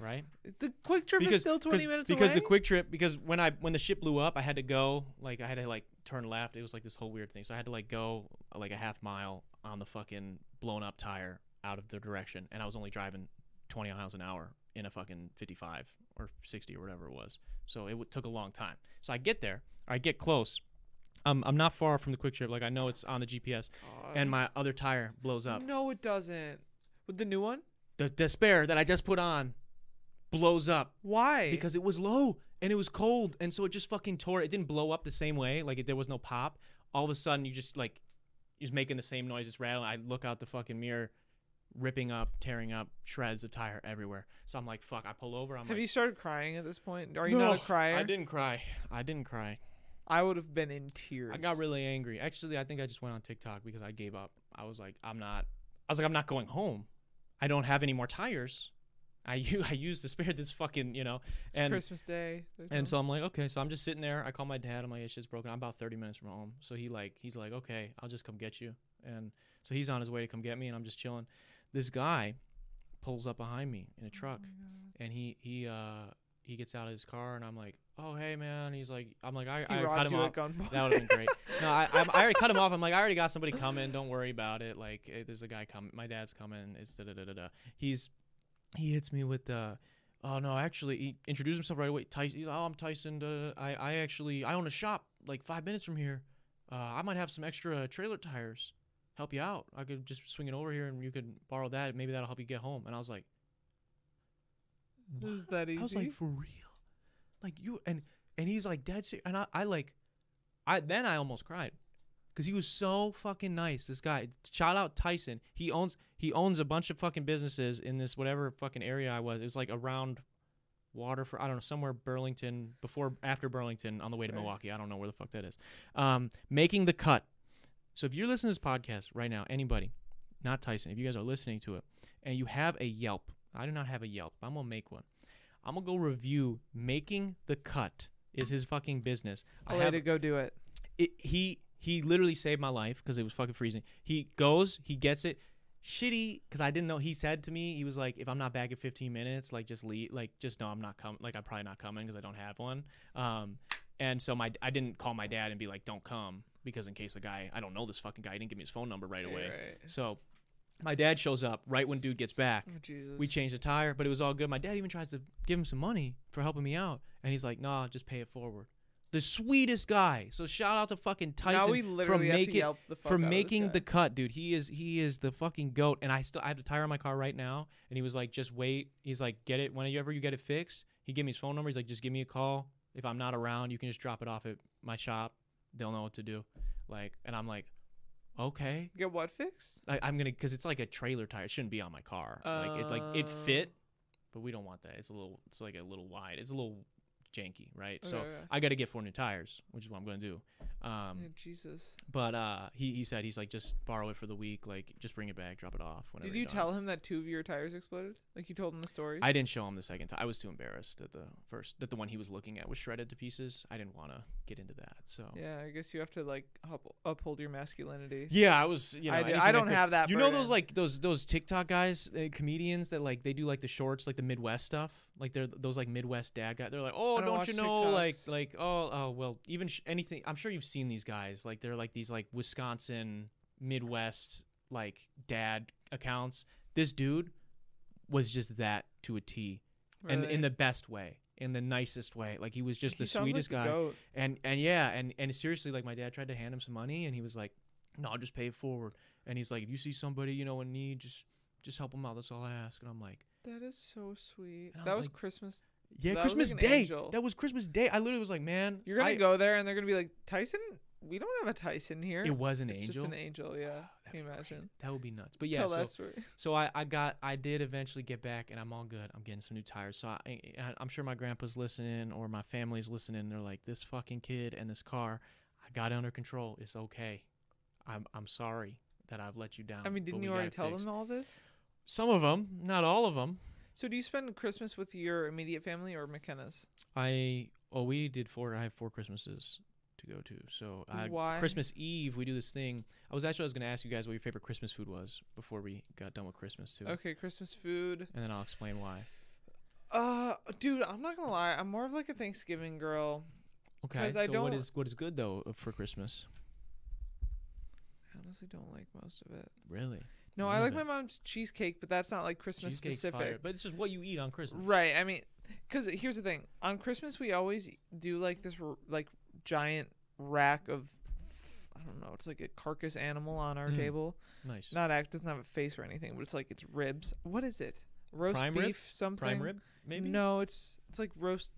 right? the Kwik Trip is still twenty minutes because away. the Kwik Trip because when I when the ship blew up, I had to go like I had to like turn left. It was like this whole weird thing. So I had to like go like a half mile on the fucking blown up tire out of the direction, and I was only driving 20 miles an hour in a fucking 55 or 60 or whatever it was. So it w- took a long time. So I get there, I get close, I'm I'm not far from the Kwik Trip. Like I know it's on the GPS, and my other tire blows up. No, it doesn't. With the new one? The the spare that I just put on blows up Why? because it was low and it was cold, and so it just fucking tore. It didn't blow up the same way. Like it, there was no pop. All of a sudden, you just like you're making the same noise. It's rattling. I look out the fucking mirror, ripping up, tearing up shreds of tire everywhere. So I'm like, fuck. I pull over. I'm have like, you started crying at this point? Are you no, not a crier? I didn't cry. I didn't cry. I would have been in tears. I got really angry. Actually, I think I just went on TikTok because I gave up. I was like, I'm not. I was like, I'm not going home. I don't have any more tires. I u- I used the spare this fucking you know, It's and Christmas Day. And so I'm like, okay. So I'm just sitting there. I call my dad. I'm like, it's just broken. I'm about 30 minutes from home. So he like, he's like, okay, I'll just come get you. And so he's on his way to come get me, and I'm just chilling. This guy pulls up behind me in a truck, and he he uh he gets out of his car, and I'm like, oh hey man. He's like, I'm like, I, I cut him off. That would have been great. No, I, I, I already cut him off. I'm like, I already got somebody coming. Don't worry about it. Like, eh, there's a guy coming. My dad's coming. It's da da da da da. He's he hits me with the. Oh no! Actually, he introduced himself right away. Tyson. Oh, I'm Tyson. Da. I I actually I own a shop like five minutes from here. Uh, I might have some extra trailer tires. Help you out. I could just swing it over here and you could borrow that. Maybe that'll help you get home. And I was like, Is that easy? I was like, for real? Like you and and he's like dead serious. And I, I like, I then I almost cried, because he was so fucking nice. This guy, shout out Tyson. He owns he owns a bunch of fucking businesses in this whatever fucking area I was. It was like around Waterford. I don't know somewhere Burlington before after Burlington on the way to Right. Milwaukee. I don't know where the fuck that is. Um, making the cut. So if you're listening to this podcast right now, anybody, not Tyson, if you guys are listening to it and you have a Yelp, I do not have a Yelp. I'm gonna make one. I'm gonna go review making the cut. Is his fucking business? I have to go do it. it, he he literally saved my life because it was fucking freezing. He goes, he gets it. Shitty, because I didn't know. He said to me, he was like, "If I'm not back in 15 minutes, like just leave, like just know I'm not coming. Like I'm probably not coming because I don't have one." Um, and so my I didn't call my dad and be like, "Don't come," because in case the guy I don't know this fucking guy he didn't give me his phone number right away. right. So my dad shows up right when dude gets back. Oh, Jesus. We changed the tire, but it was all good. My dad even tries to give him some money for helping me out, and he's like, "Nah, just pay it forward." The sweetest guy. So shout out to fucking Tyson for literally have to making the for out of this making the cut, dude. He is he is the fucking goat. And I still I have the tire on my car right now, and he was like, "Just wait." He's like, "Get it whenever you get it fixed." He gave me his phone number. He's like, "Just give me a call. If I'm not around, you can just drop it off at my shop. They'll know what to do." Like, and I'm like, "Okay." get what fixed? I, I'm gonna because it's like a trailer tire. It shouldn't be on my car. like it like it Uh. fit, but we don't want that. It's a little. It's like a little wide. It's a little janky, right? so Okay, okay. I got to get four new tires, which is what I'm gonna do. Um, Yeah, Jesus. but uh, he he said he's like just borrow it for the week. Like just bring it back, drop it off. Whenever Did you done." tell him that two of your tires exploded? Like you told him the story? I didn't show him the second time. I was too embarrassed that the first that the one he was looking at was shredded to pieces. I didn't want to get into that. So yeah, I guess you have to like up- uphold your masculinity. Yeah, I was. You know, I, did- I don't could- have that. You know those like those those TikTok guys, uh, comedians that like they do like the shorts, like the Midwest stuff. Like they're those like Midwest dad guys. They're like, oh, don't don't, you know, like TikToks. like oh oh well, even sh- anything. I'm sure you've seen these guys. Like they're like these like Wisconsin Midwest like dad accounts. This dude was just that to a T, and in the best way, in the nicest way. Like he was just He the sounds like sweetest the guy and and yeah and and seriously like my dad tried to hand him some money and he was like no i'll just pay it forward and he's like if you see somebody you know in need just just help them out that's all i ask and i'm like That is so sweet. That was was like, Christmas. yeah That was like christmas day angel. that was christmas day i literally was like man You're gonna I- go there and they're gonna be like Tyson. We don't have a Tyson here. it was an it's angel just an angel. Yeah. Can you imagine? crazy. that would be nuts but yeah Tell so so I, I got I did eventually get back and I'm all good. I'm getting some new tires. So I, I I'm sure my grandpa's listening or my family's listening. They're like this fucking kid and this car. I got it under control. It's okay. I'm I'm sorry that I've let you down. I mean, didn't you already tell fixed." them all this? Some of them, not all of them. So do you spend Christmas with your immediate family or McKenna's? I oh we did four. I have four Christmases to go to. So I, Why? Christmas Eve we do this thing. I was actually I was gonna ask you guys what your favorite Christmas food was before we got done with Christmas too, Okay, Christmas food. and then I'll explain why. Uh, dude, I'm not gonna lie. I'm more of like a Thanksgiving girl. Okay, so I what don't- is what is good though uh, for Christmas? I honestly don't like most of it. Really? No, None I like my mom's cheesecake, but that's not like Christmas specific. fire, but it's just what you eat on Christmas. Right. I mean, because here's the thing: on Christmas, we always do like this like giant rack of I don't know. It's like a carcass animal on our Mm. table. Nice. Not act doesn't have a face or anything, but it's like it's ribs. What is it? Roast Prime beef rib? something. Prime rib, maybe. No, it's it's like roast.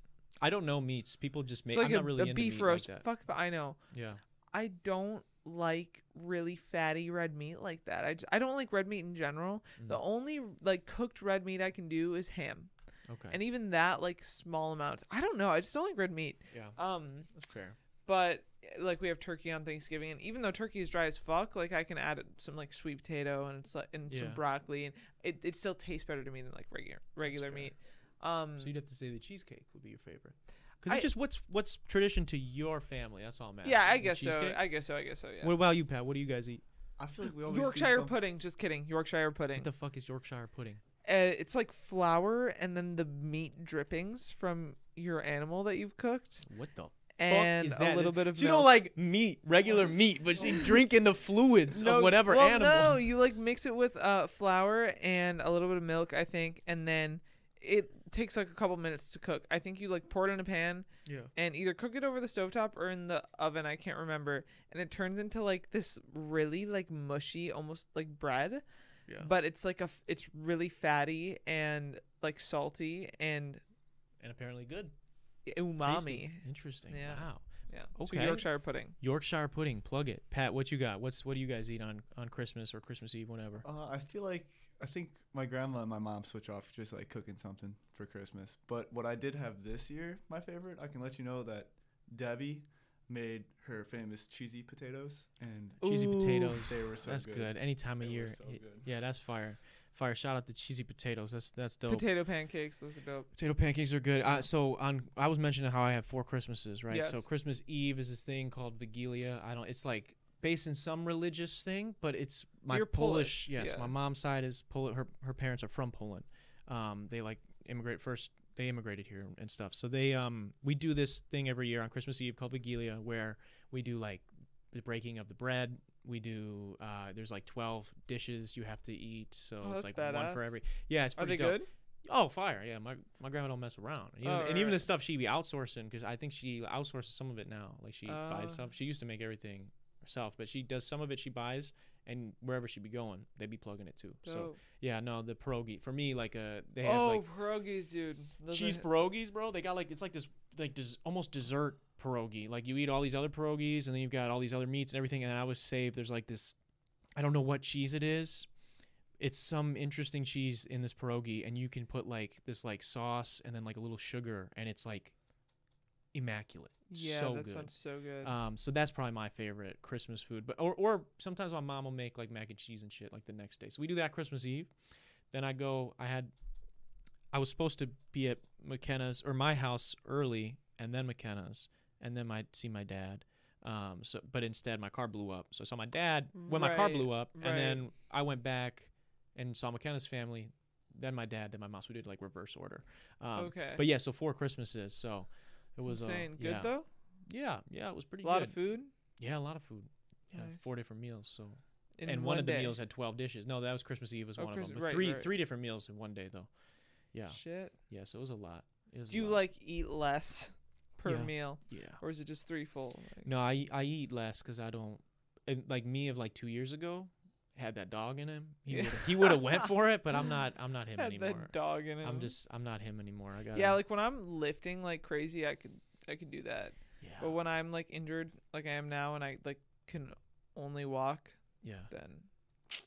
I don't know meats. People just make. Like I'm a, not really a into beef meat roast. like. Fuck, I know. Yeah. I don't like really fatty red meat like that. I, just, I don't like red meat in general. The Mm. only like cooked red meat I can do is ham, Okay. and even that like small amounts. I don't know. I just don't like red meat. yeah, Um, that's fair. but eh, like we have turkey on Thanksgiving, and even though turkey is dry as fuck, like I can add some like sweet potato and it's like and Yeah. some broccoli, and it, it still tastes better to me than like regular regular meat. Um, So you'd have to say the cheesecake would be your favorite. Because I- it's just what's what's tradition to your family. That's all I'm asking. yeah, I guess so. I guess so. I guess so. Yeah. What about you, Pat? What do you guys eat? I feel like we always Yorkshire some- pudding. Just kidding. Yorkshire pudding. What the fuck is Yorkshire pudding? Uh, it's like flour and then the meat drippings from your animal that you've cooked, What the and a little bit of She milk. don't like meat, regular meat, but she drinking the fluids of whatever well, animal. No, you like mix it with uh, flour and a little bit of milk, I think, and then it takes like a couple minutes to cook. I think you like pour it in a pan Yeah. and either cook it over the stovetop or in the oven. I can't remember, and it turns into like this really like mushy, almost like bread, Yeah. but it's like a f- it's really fatty and like salty and and apparently good. umami. Tasty. Interesting. Yeah. Wow. Yeah. Okay. So Yorkshire pudding. Yorkshire pudding. Plug it. Pat, what you got? What's what do you guys eat on on Christmas or Christmas Eve, whenever? Uh, I feel like I think my grandma and my mom switch off just like cooking something for Christmas. But what I did have this year, my favorite, I can let you know that Debbie made her famous cheesy potatoes, and Cheesy Ooh. potatoes. they were so that's good. good. Any time of They were year. so good. Yeah, that's fire. Fire. Shout out to cheesy potatoes. That's that's dope. Potato pancakes. Those are dope. Potato pancakes are good. Uh, so on, I was mentioning how I have four Christmases, right? Yes. So Christmas Eve is this thing called Wigilia. I don't. It's like based in some religious thing, but it's my You're Polish, Yes, yeah. my mom's side is Polish. Her her parents are from Poland. Um, they like immigrate first. They immigrated here and stuff. So they um we do this thing every year on Christmas Eve called Wigilia, where we do like the breaking of the bread. We do. Uh, there's like 12 dishes you have to eat, so Oh, it's like one for every. Yeah, it's Are pretty they dope. good? Oh, fire! Yeah, my my grandma don't mess around. Even, Oh, and even the stuff she be outsourcing because I think she outsources some of it now. Like she buys Oh. some. She used to make everything herself, but she does some of it. She buys, and wherever she be going, they be plugging it too. So yeah, no, the pierogi for me like uh they have oh, like pierogies, dude. Those cheese are- pierogies, bro. They got like it's like this like almost dessert pierogi. Like you eat all these other pierogies, and then you've got all these other meats and everything. And I was saved. There's like this, I don't know what cheese it is. It's some interesting cheese in this pierogi, and you can put like this like sauce and then like a little sugar, and it's like immaculate. Yeah, so that good. sounds so good. Um, so that's probably my favorite Christmas food. But or or sometimes my mom will make like mac and cheese and shit like the next day. So we do that Christmas Eve. Then I go. I had. I was supposed to be at McKenna's or my house early, and then McKenna's, and then my see my dad. Um, so but instead my car blew up. So I saw my dad when my car blew up, right. and then I went back and saw McKenna's family. Then my dad, then my mom. So we did like reverse order. Um, okay. But yeah, so four Christmases. So it was uh, good yeah. though. Yeah, yeah, it was pretty good. A lot good. of food. Yeah, a lot of food. Yeah, Nice. four different meals. So In and one, of the meals had twelve dishes. No, that was Christmas Eve was Oh, one of them. Right, three right. three different meals in one day though. Yeah, Shit. yeah. So it was a lot. Was a Do you lot. like eat less per Yeah. meal, Yeah. or is it just three full? Like, No, I I eat less because I don't. And like me of like two years ago, had that dog in him. He Yeah. would he would have went for it, but I'm not I'm not him had anymore. that dog in him. I'm just I'm not him anymore. I got Yeah, like when I'm lifting like crazy, I could I could do that. yeah But when I'm like injured, like I am now, and I like can only walk, yeah. then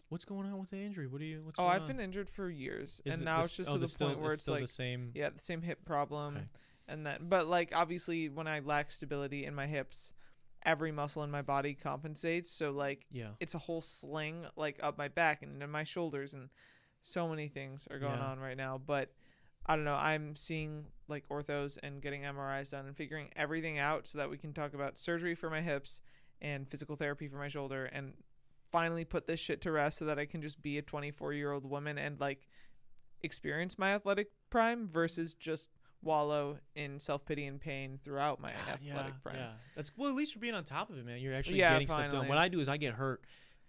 What's going on with the injury? What are you? What's oh, I've on? been injured for years, Is and it now the it's just oh, to the still, point where it's it's still like the same. yeah, the same hip problem, Okay. and then but like obviously when I lack stability in my hips, every muscle in my body compensates. So like Yeah. it's a whole sling like up my back and in my shoulders and so many things are going Yeah. on right now but i don't know i'm seeing like orthos and getting mris done and figuring everything out so that we can talk about surgery for my hips and physical therapy for my shoulder and finally put this shit to rest so that i can just be a 24 year old woman and like experience my athletic prime versus just wallow in self-pity and pain throughout my God, athletic yeah, prime Yeah, that's well. At least you're being on top of it, man. You're actually Yeah, getting stuff done. What I do is I get hurt,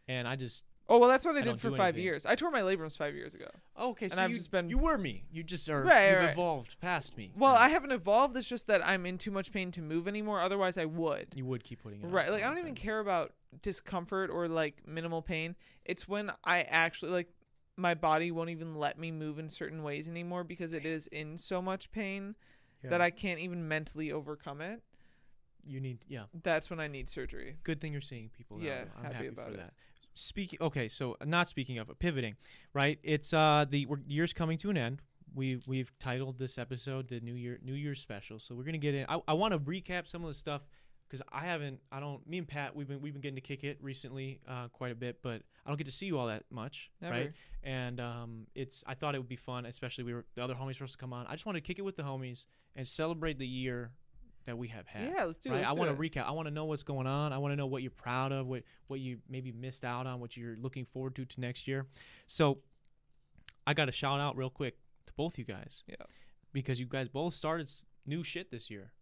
and I just Oh well, that's what I I did for five anything. years. I tore my labrums five years ago. Oh, okay, so I've you, just been- you were me. You just are Right, you've right. evolved past me. Well, Yeah. I haven't evolved. It's just that I'm in too much pain to move anymore. Otherwise, I would. you would keep putting it Right. Like I don't even care about discomfort or like minimal pain. It's when I actually like my body won't even let me move in certain ways anymore because it is in so much pain that I can't even mentally overcome it. you need yeah. That's when I need surgery. Good thing you're seeing people. now, Yeah. I'm happy happy, about for it. that. Speaking okay, so uh, not speaking of pivoting, right? It's uh the we're, year's coming to an end. We we've titled this episode the New Year New Year's special. So we're gonna get in. I, I want to recap some of the stuff because I haven't. I don't. Me and Pat we've been we've been getting to kick it recently uh, quite a bit, but I don't get to see you all that much, Never. right? And um, it's I thought it would be fun, especially we were the other homies were supposed to come on. I just wanted to kick it with the homies and celebrate the year that we have had Yeah, let's do it. let's I want to recap. I want to know what's going on. I want to know what you're proud of, what what you maybe missed out on, what you're looking forward to to next year. So, I got a shout out real quick to both you guys. Yeah. Because you guys both started new shit this year.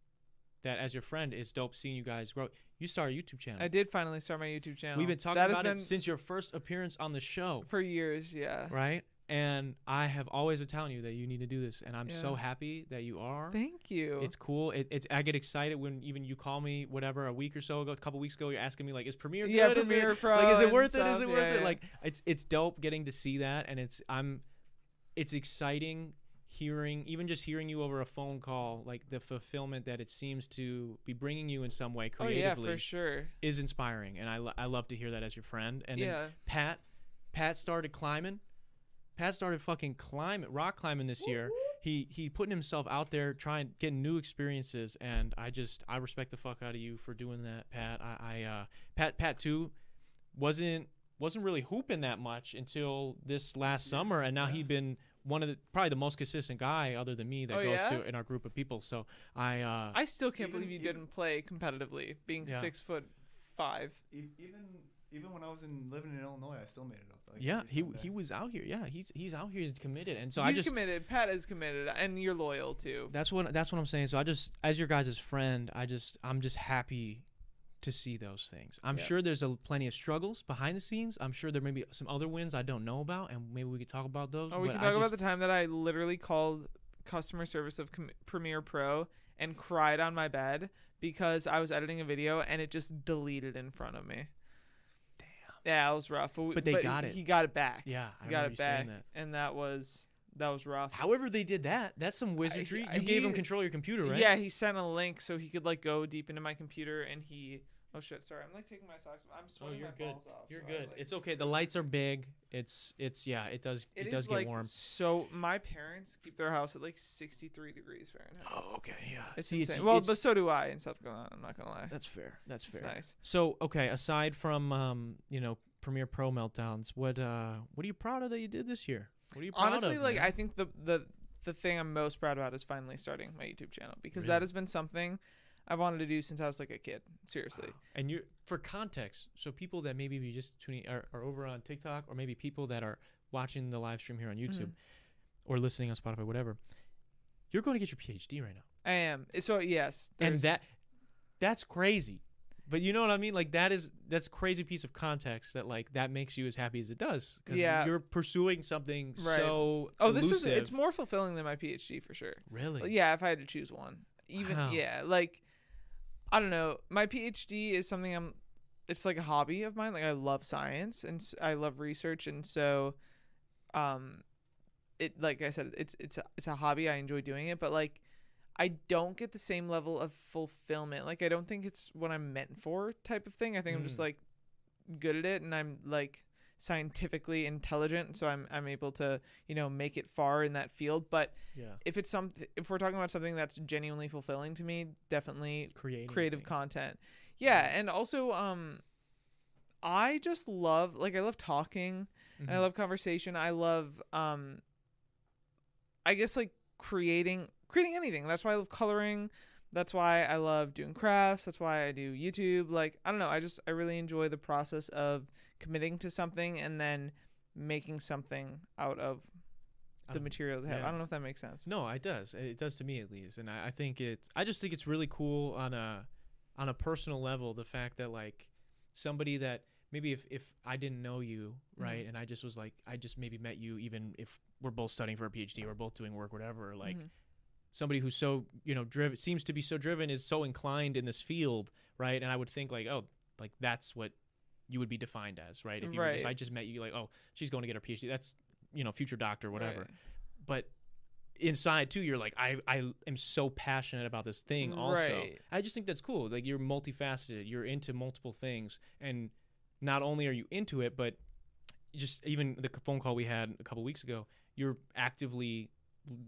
That as your friend is dope seeing you guys grow. You start a YouTube channel. I did finally start my YouTube channel. We've been talking That about it since your first appearance on the show, for years. Yeah. right? And I have always been telling you that you need to do this, and I'm so happy that you are. Thank you. It's cool. It, it's I get excited when even you call me whatever a week or so ago, a couple weeks ago, you're asking me like, is Premiere good? yeah, Is it- Premiere Pro. like, is it worth it? Is it worth Yeah, it? yeah. Like, it's it's dope getting to see that, and it's I'm, it's exciting hearing even just hearing you over a phone call, like the fulfillment that it seems to be bringing you in some way creatively oh yeah, for sure. is inspiring, and I lo- I love to hear that as your friend. And then yeah. Pat, Pat started climbing. Pat started fucking climbing, rock climbing this year. He he putting himself out there, trying getting new experiences, and I just I respect the fuck out of you for doing that, Pat. I, I uh, Pat Pat too wasn't wasn't really hooping that much until this last summer, and now yeah. he'd been one of the probably the most consistent guy other than me that Oh, goes yeah? to in our group of people. So I uh, I still can't Even- believe you even- didn't play competitively, being Yeah. six foot five. E- even even when I was in living in Illinois, I still made it up. Like, yeah he he was out here. Yeah, he's he's out here. He's committed, and so I just committed. Pat is committed, and you're loyal too. That's what that's what I'm saying. So I just as your guys' friend, I just I'm just happy to see those things. I'm Yeah. sure there's a plenty of struggles behind the scenes. I'm sure there may be some other wins I don't know about, and maybe we could talk about those. Oh, we but can I talk about the time that I literally called customer service of Com- Premiere Pro and cried on my bed because I was editing a video and it just deleted in front of me. Damn. Yeah, it was rough. But, we, But they got it. He got it back. Yeah, I he got it back, that. and that was that was rough. However, they did that. That's some wizardry. I- you gave him control of your computer, right? Yeah, he sent a link so he could like go deep into my computer and he. Oh shit! Sorry, I'm like taking my socks. off. I'm Oh, sweating you're my good. balls off. You're so good. like- It's okay. The lights are big. It's it's yeah. It does it, It does get like warm. so. My parents keep their house at like 63 degrees Fahrenheit. Oh, okay. Yeah. It's See, it's, well, it's- but so do I in South Carolina. I'm not gonna lie. that's fair. That's It's fair. nice. So okay, aside from um, you know, Premiere Pro meltdowns, what uh, what are you proud of that you did this year? What are you proud Honestly, of? like man? I think the the the thing I'm most proud about is finally starting my YouTube channel because that has been something I wanted to do since I was like a kid. Seriously. Wow. And you for context, so people that maybe be just tuning are, are over on TikTok, or maybe people that are watching the live stream here on YouTube Mhm. or listening on Spotify, whatever. You're going to get your PhD right now, I am. So yes, and that that's crazy. But you know what I mean? Like that is that's crazy piece of context that like that makes you as happy as it does because Yeah. you're pursuing something Right. so Oh, this is it's more fulfilling than my PhD for sure. really yeah, if I had to choose one. Even Wow. yeah, like I don't know. My PhD is something I'm it's like a hobby of mine. Like I love science and I love research and so um it like I said it's it's a, it's a hobby. I enjoy doing it, but like I don't get the same level of fulfillment. Like I don't think it's what I'm meant for type of thing. I think I'm just Mm. like good at it and I'm like scientifically intelligent so I'm I'm able to, you know, make it far in that field, but yeah. if it's something if we're talking about something that's genuinely fulfilling to me definitely creating creative things. content. Yeah. And also um i just love like i love talking. And i love conversation. I love um i guess like creating creating anything. That's why i love coloring. That's why i love doing crafts. That's why i do youtube. Like i don't know. I just i really enjoy the process of committing to something and then making something out of the Um, materials I have. yeah. I don't know if that makes sense. No, it does. It does to me at least, and I, I think it's. I just think it's really cool on a on a personal level. The fact that like somebody that maybe if if I didn't know you, Mhm. right, and I just was like, I just maybe met you, even if we're both studying for a PhD, we're both doing work, whatever. Like Mhm. somebody who's so you know driven, seems to be so driven, is so inclined in this field, right? And I would think like, oh, like that's what you would be defined as, right? If you were just, I just met you, like, oh, she's going to get her PhD. That's you know, future doctor, whatever. Right. But inside too, you're like, I I am so passionate about this thing. Mm, also, Right. I just think that's cool. Like you're multifaceted. You're into multiple things, and not only are you into it, but just even the phone call we had a couple weeks ago, you're actively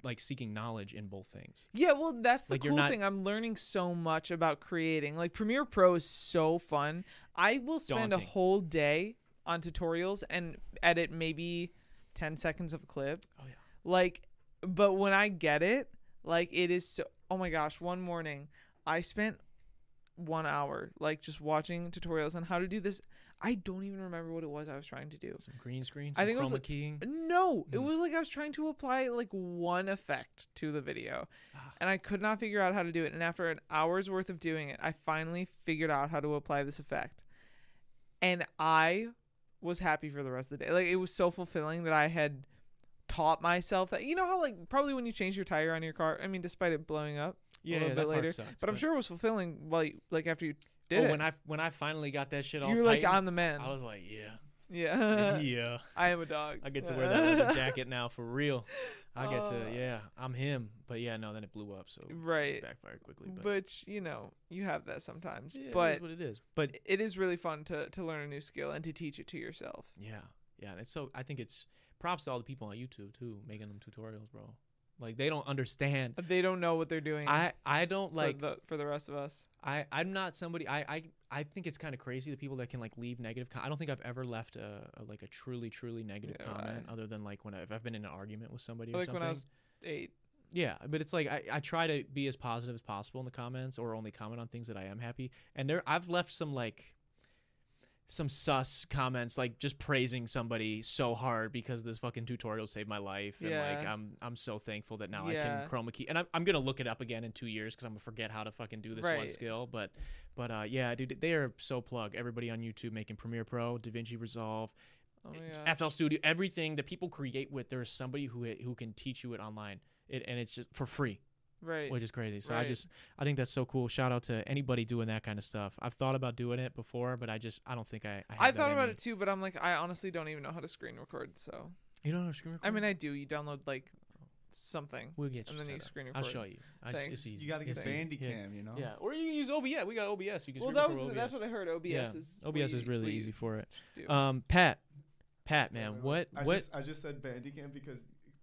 like seeking knowledge in both things. Yeah, well, that's the Like, cool not- thing. I'm learning so much about creating. Like Premiere Pro is so fun. I will spend Daunting. a whole day on tutorials and edit maybe 10 seconds of a clip. Oh yeah. Like, but when I get it, like it is so. Oh my gosh! One morning, I spent one hour like just watching tutorials on how to do this. I don't even remember what it was I was trying to do. Some green screen. I Some think it was like- keying. No, it Mm. was like I was trying to apply like one effect to the video, Ah. and I could not figure out how to do it. And after an hour's worth of doing it, I finally figured out how to apply this effect, and I was happy for the rest of the day. Like it was so fulfilling that I had taught myself that you know how like probably when you change your tire on your car. I mean, despite it blowing up, Yeah, little yeah, bit later, sucks, but I'm sure it was fulfilling. Like like after you did oh, it, when I when I finally got that shit all you were like on the man. I was like, yeah, yeah, yeah. I am a dog. I get to wear that leather jacket now for real. I get Uh, to, yeah, I'm him. But yeah, no, then it blew up, so right. backfired quickly. But, But you know, you have that sometimes. yeah, but is what it is. But it is really fun to to learn a new skill and to teach it to yourself. yeah, yeah, and it's so. I think it's props to all the people on YouTube too, making them tutorials, bro. Like they don't understand. They don't know what they're doing. I I don't for like. the for the rest of us. I I'm not somebody. I I I think it's kind of crazy the people that can like leave negative. Com- I don't think I've ever left a, a like a truly truly negative Yeah, comment I- other than like when I, if I've been in an argument with somebody or Like something. when I was eight. Yeah, but it's like I, I try to be as positive as possible in the comments or only comment on things that I am happy. And there I've left some like some sus comments like just praising somebody so hard because this fucking tutorial saved my life and like I'm I'm so thankful that now I can chroma key and I'm I'm going to look it up again in 2 years cuz I'm going to forget how to fucking do this one skill but but uh yeah dude they are so plug. Everybody on YouTube making Premiere Pro, DaVinci Resolve, Oh my. FL Studio, everything that people create with there's somebody who who can teach you it online. It, and it's just for free Right. which is crazy. So I just I think that's so cool. Shout out to anybody doing that kind of stuff. I've thought about doing it before, but I just I don't think I. I, I thought about me. it too, but I'm like, I honestly don't even know how to screen record. So You don't know how to screen record? I mean, I do. You download like something, we'll get you. and then you set up. screen I'll show you. I, s- Thanks. it's easy. You got to get It's easy. Bandicam, Yeah. you know. Yeah, or you can use OBS. We got OBS. You can Well, that was OBS. that's what I heard. OBS Yeah. is OBS is really easy for it. do. Um, Pat, Pat, man, what. I what Just, I just said Bandicam because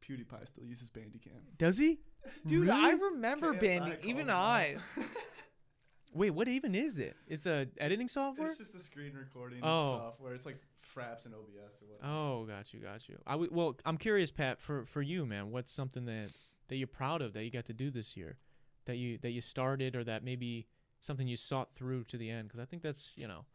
PewDiePie still uses Bandicam. does he? Dude, I remember KSI banding. Even I. Wait, what even is it? It's a editing software. it's just a screen recording Oh. software. It's like Fraps and OBS or whatever. Oh, got you, got you. I w- well, I'm curious, Pat, for for you, man. What's something that that you're proud of that you got to do this year, that you that you started, or that maybe something you sought through to the end? Because I think that's you know,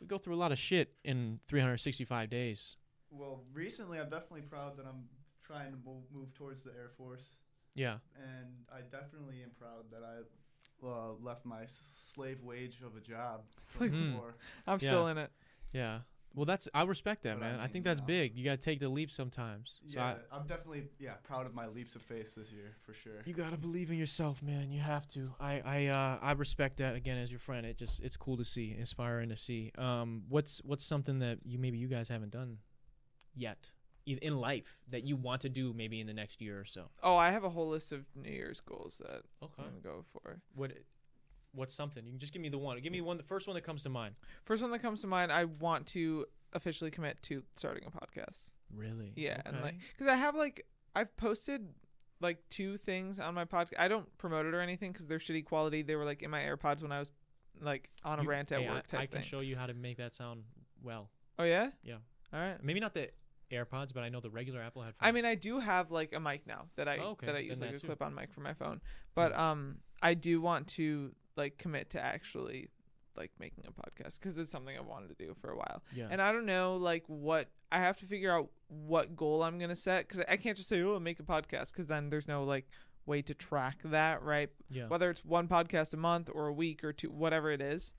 we go through a lot of shit in 365 days. Well, recently I'm definitely proud that I'm trying to move, move towards the Air Force, Yeah, and I definitely am proud that I uh, left my slave wage of a job Slave- before. I'm Yeah. still in it. yeah. Well, that's I respect that, But man. I, mean, think that's you know. big. You got to take the leap sometimes. So yeah, I, am definitely yeah proud of my leaps of faith this year for sure. You got to believe in yourself, man. You have to. I I uh, I respect that again as your friend. It just it's cool to see, inspiring to see. Um, what's what's something that you maybe you guys haven't done yet in life that you want to do maybe in the next year or so? Oh, I have a whole list of New Year's goals that Okay. I'm gonna go for. What what's something? You can just give me the one. Give me one. The first one that comes to mind. First one that comes to mind, I want to officially commit to starting a podcast. Really? Yeah, and like, because I have like, I've posted like two things on my podcast. I don't promote it or anything because they're shitty quality. They were like in my AirPods when I was like on a You- rant at hey, I- work type I, can thing. show you how to make that sound well. oh yeah. Yeah. All right. Maybe not the AirPods, but I know the regular Apple headphones. I mean, I do have like a mic now that I Oh, okay. that I Then use like a clip-on mic for my phone. But um, I do want to like commit to actually like making a podcast because it's something I've wanted to do for a while. yeah. And I don't know like what I have to figure out what goal I'm gonna set because I can't just say oh make a podcast because then there's no like way to track that right yeah. whether it's one podcast a month or a week or two whatever it is.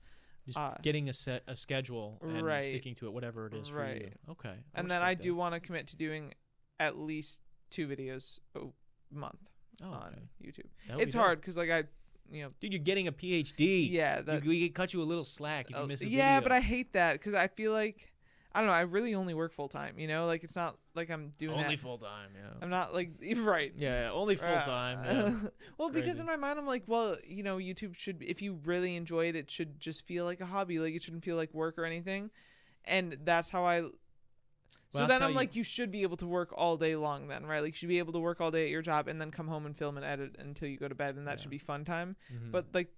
Just Uh, getting a set a schedule and Right. sticking to it, whatever it is for you. Right. Okay. I and then I respect do want to commit to doing at least two videos a month Oh, on. YouTube. That be It's hard because like I, you know, dude. You're getting a PhD. yeah, that you, we could cut you a little slack if you uh, miss a yeah, video. but I hate that because I feel like I don't know. I really only work full time. You know, like it's not like I'm doing only that. full time. Yeah. I'm not like right. yeah, yeah, only full Uh, time. Yeah. well, because in my mind, I'm like, well, you know, YouTube should, if you really enjoy it, it should just feel like a hobby. Like it shouldn't feel like work or anything. And that's how I. So then I'm you- like, you should be able to work all day long, then, right? Like, you should be able to work all day at your job and then come home and film and edit until you go to bed, and that Yeah. should be fun time. Mhm. But like,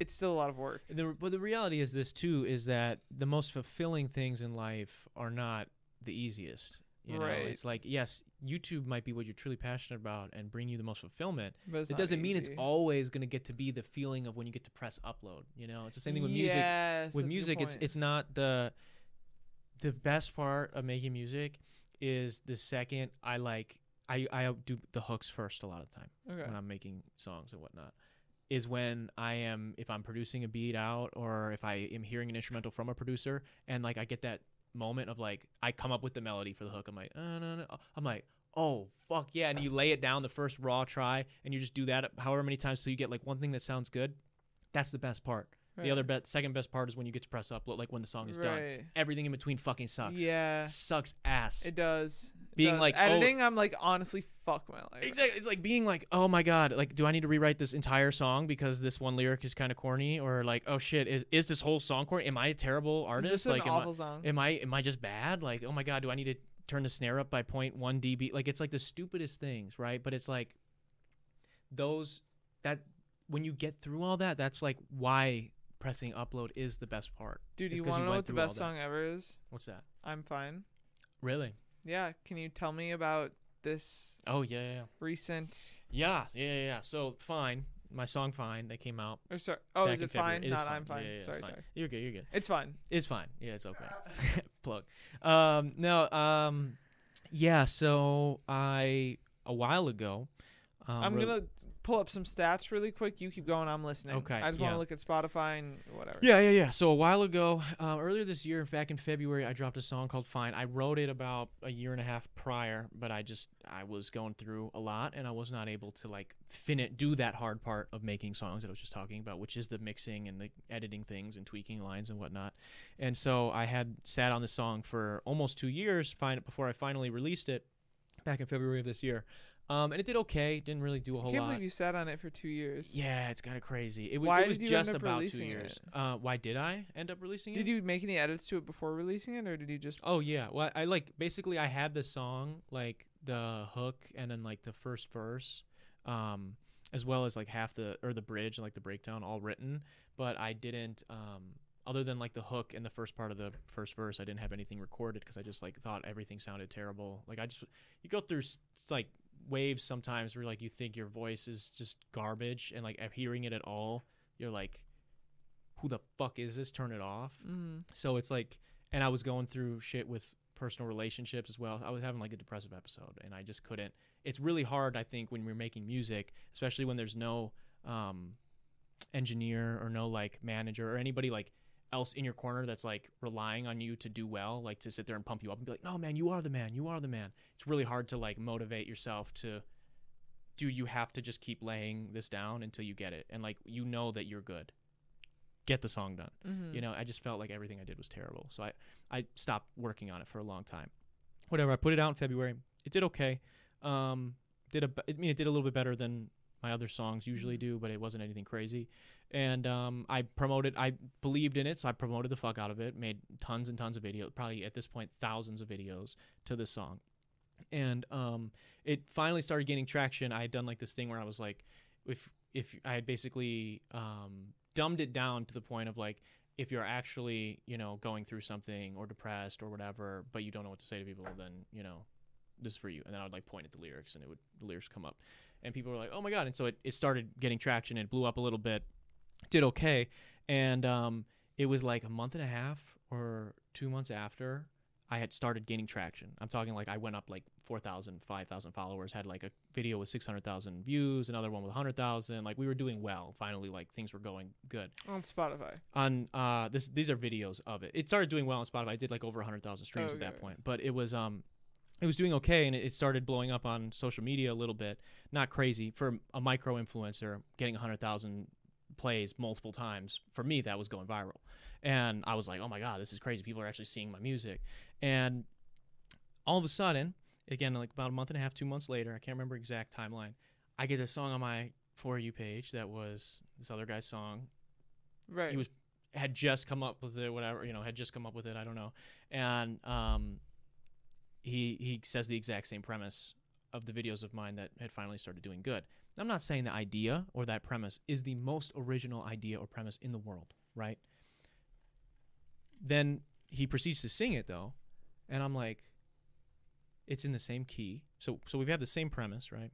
it's still a lot of work. The, but the reality is this too is that the most fulfilling things in life are not the easiest. You know, Right. it's like yes, YouTube might be what you're truly passionate about and bring you the most fulfillment. But it doesn't mean it's always going to get to be the feeling of when you get to press upload. You know, it's the same thing with music. With that's a good music, it's it's not the the best part of making music is the second I like I I do the hooks first a lot of the time okay. when I'm making songs and whatnot is when I am if I'm producing a beat out or if I am hearing an instrumental from a producer and like I get that moment of like I come up with the melody for the hook. I'm like, uh, no, no. I'm like, oh fuck yeah, and you lay it down the first raw try and you just do that however many times till you get like one thing that sounds good. That's the best part. The other bet, second best part is when you get to press upload, like when the song is done. Everything in between fucking sucks. Yeah, sucks ass. it does. Being does. like, oh- editing, I'm like, honestly, fuck my life. Exactly. It's like being like, oh my god, like, do I need to rewrite this entire song because this one lyric is kind of corny, or like, oh shit, is is this whole song corny? Am I a terrible Is artist? this like, am awful I, song? am I am I just bad? Like, oh my god, do I need to turn the snare up by 0.1 dB? Like, it's like the stupidest things, right? But it's like those that when you get through all that, that's like why pressing upload is the best part. Dude, It's you want to you know what the best song ever is? What's that? I'm fine. Really? Yeah, can you tell me about this Oh yeah, yeah, yeah. recent? Yeah, yeah, yeah, yeah. So fine, my song "Fine" they came out. Or sorry, oh, is it February. fine? It Not fine. I'm fine. Yeah, yeah, sorry, fine. sorry. You're good. You're good. It's fine. It's fine. Yeah, it's okay. Plug. Um, no. Um, yeah. So I a while ago. Um, I'm gonna pull up some stats really quick. You keep going. I'm listening. Okay, I just want to look at Spotify and whatever. Yeah, yeah, yeah. So a while ago, uh, earlier this year, back in February, I dropped a song called "Fine." I wrote it about a year and a half prior, but I just I was going through a lot, and I was not able to like fin it, do that hard part of making songs that I was just talking about, which is the mixing and the editing things and tweaking lines and whatnot. And so I had sat on this song for almost two years, find before I finally released it back in February of this year. Um, and it did okay. Didn't really do a whole lot. I can't lot. believe you sat on it for two years. Yeah, it's kind of crazy. It, w- Why it was did you end just up about two years. Uh, why did I end up releasing it? Did you make any edits to it before releasing it, or did you just? Oh yeah. Well, I like basically I had the song like the hook and then like the first verse, um, as well as like half the or the bridge and like the breakdown all written, but I didn't um other than like the hook and the first part of the first verse, I didn't have anything recorded because I just like thought everything sounded terrible. Like I just you go through like waves sometimes where like you think your voice is just garbage and like hearing it at all, you're like, who the fuck is this? Turn it off. Mm. So it's like, and I was going through shit with personal relationships as well. I was having like a depressive episode, and I just couldn't. It's really hard, I think, when we're making music, especially when there's no um, engineer or no like manager or anybody like else in your corner that's like relying on you to do well, like to sit there and pump you up and be like, "No, man, you are the man. You are the man." It's really hard to like motivate yourself to. Do you have to just keep laying this down until you get it, and like you know that you're good? Get the song done hmm you know i just felt like everything i did was terrible so i i stopped working on it for a long time whatever i put it out in february it did okay um did a i mean it did a little bit better than my other songs usually do but it wasn't anything crazy. And um i promoted i believed in it so i promoted the fuck out of it made tons and tons of videos probably at this point thousands of videos to this song. And um it finally started gaining traction. I had done like this thing where i was like if if i had basically um dumbed it down to the point of like if you're actually you know going through something or depressed or whatever but you don't know what to say to people then you know this is for you. And then i would like point at the lyrics and it would the lyrics come up and people were like oh my god and so it, it started getting traction it blew up a little bit did okay and um it was like a month and a half or two months after I had started gaining traction. I'm talking like I went up like 4,000, 5,000 followers, had like a video with 600,000 views, another one with 100,000. Like we were doing well. Finally, like things were going good. On Spotify. On uh this these are videos of it. It started doing well on Spotify. I did like over 100,000 streams at that point. But it was um it was doing okay and it started blowing up on social media a little bit. Not crazy for a micro influencer getting 100,000 plays multiple times. For me that was going viral. And I was like, "Oh my god, this is crazy. People are actually seeing my music." And all of a sudden, again like about a month and a half, 2 months later, I can't remember exact timeline. I get a song on my for you page that was this other guy's song Right. he was had just come up with it, whatever you know, had just come up with it. I don't know, and um, he he says the exact same premise of the videos of mine that had finally started doing good. I'm not saying the idea or that premise is the most original idea or premise in the world, right? Then he proceeds to sing it though, and I'm like, it's in the same key. So so we've had the same premise, right?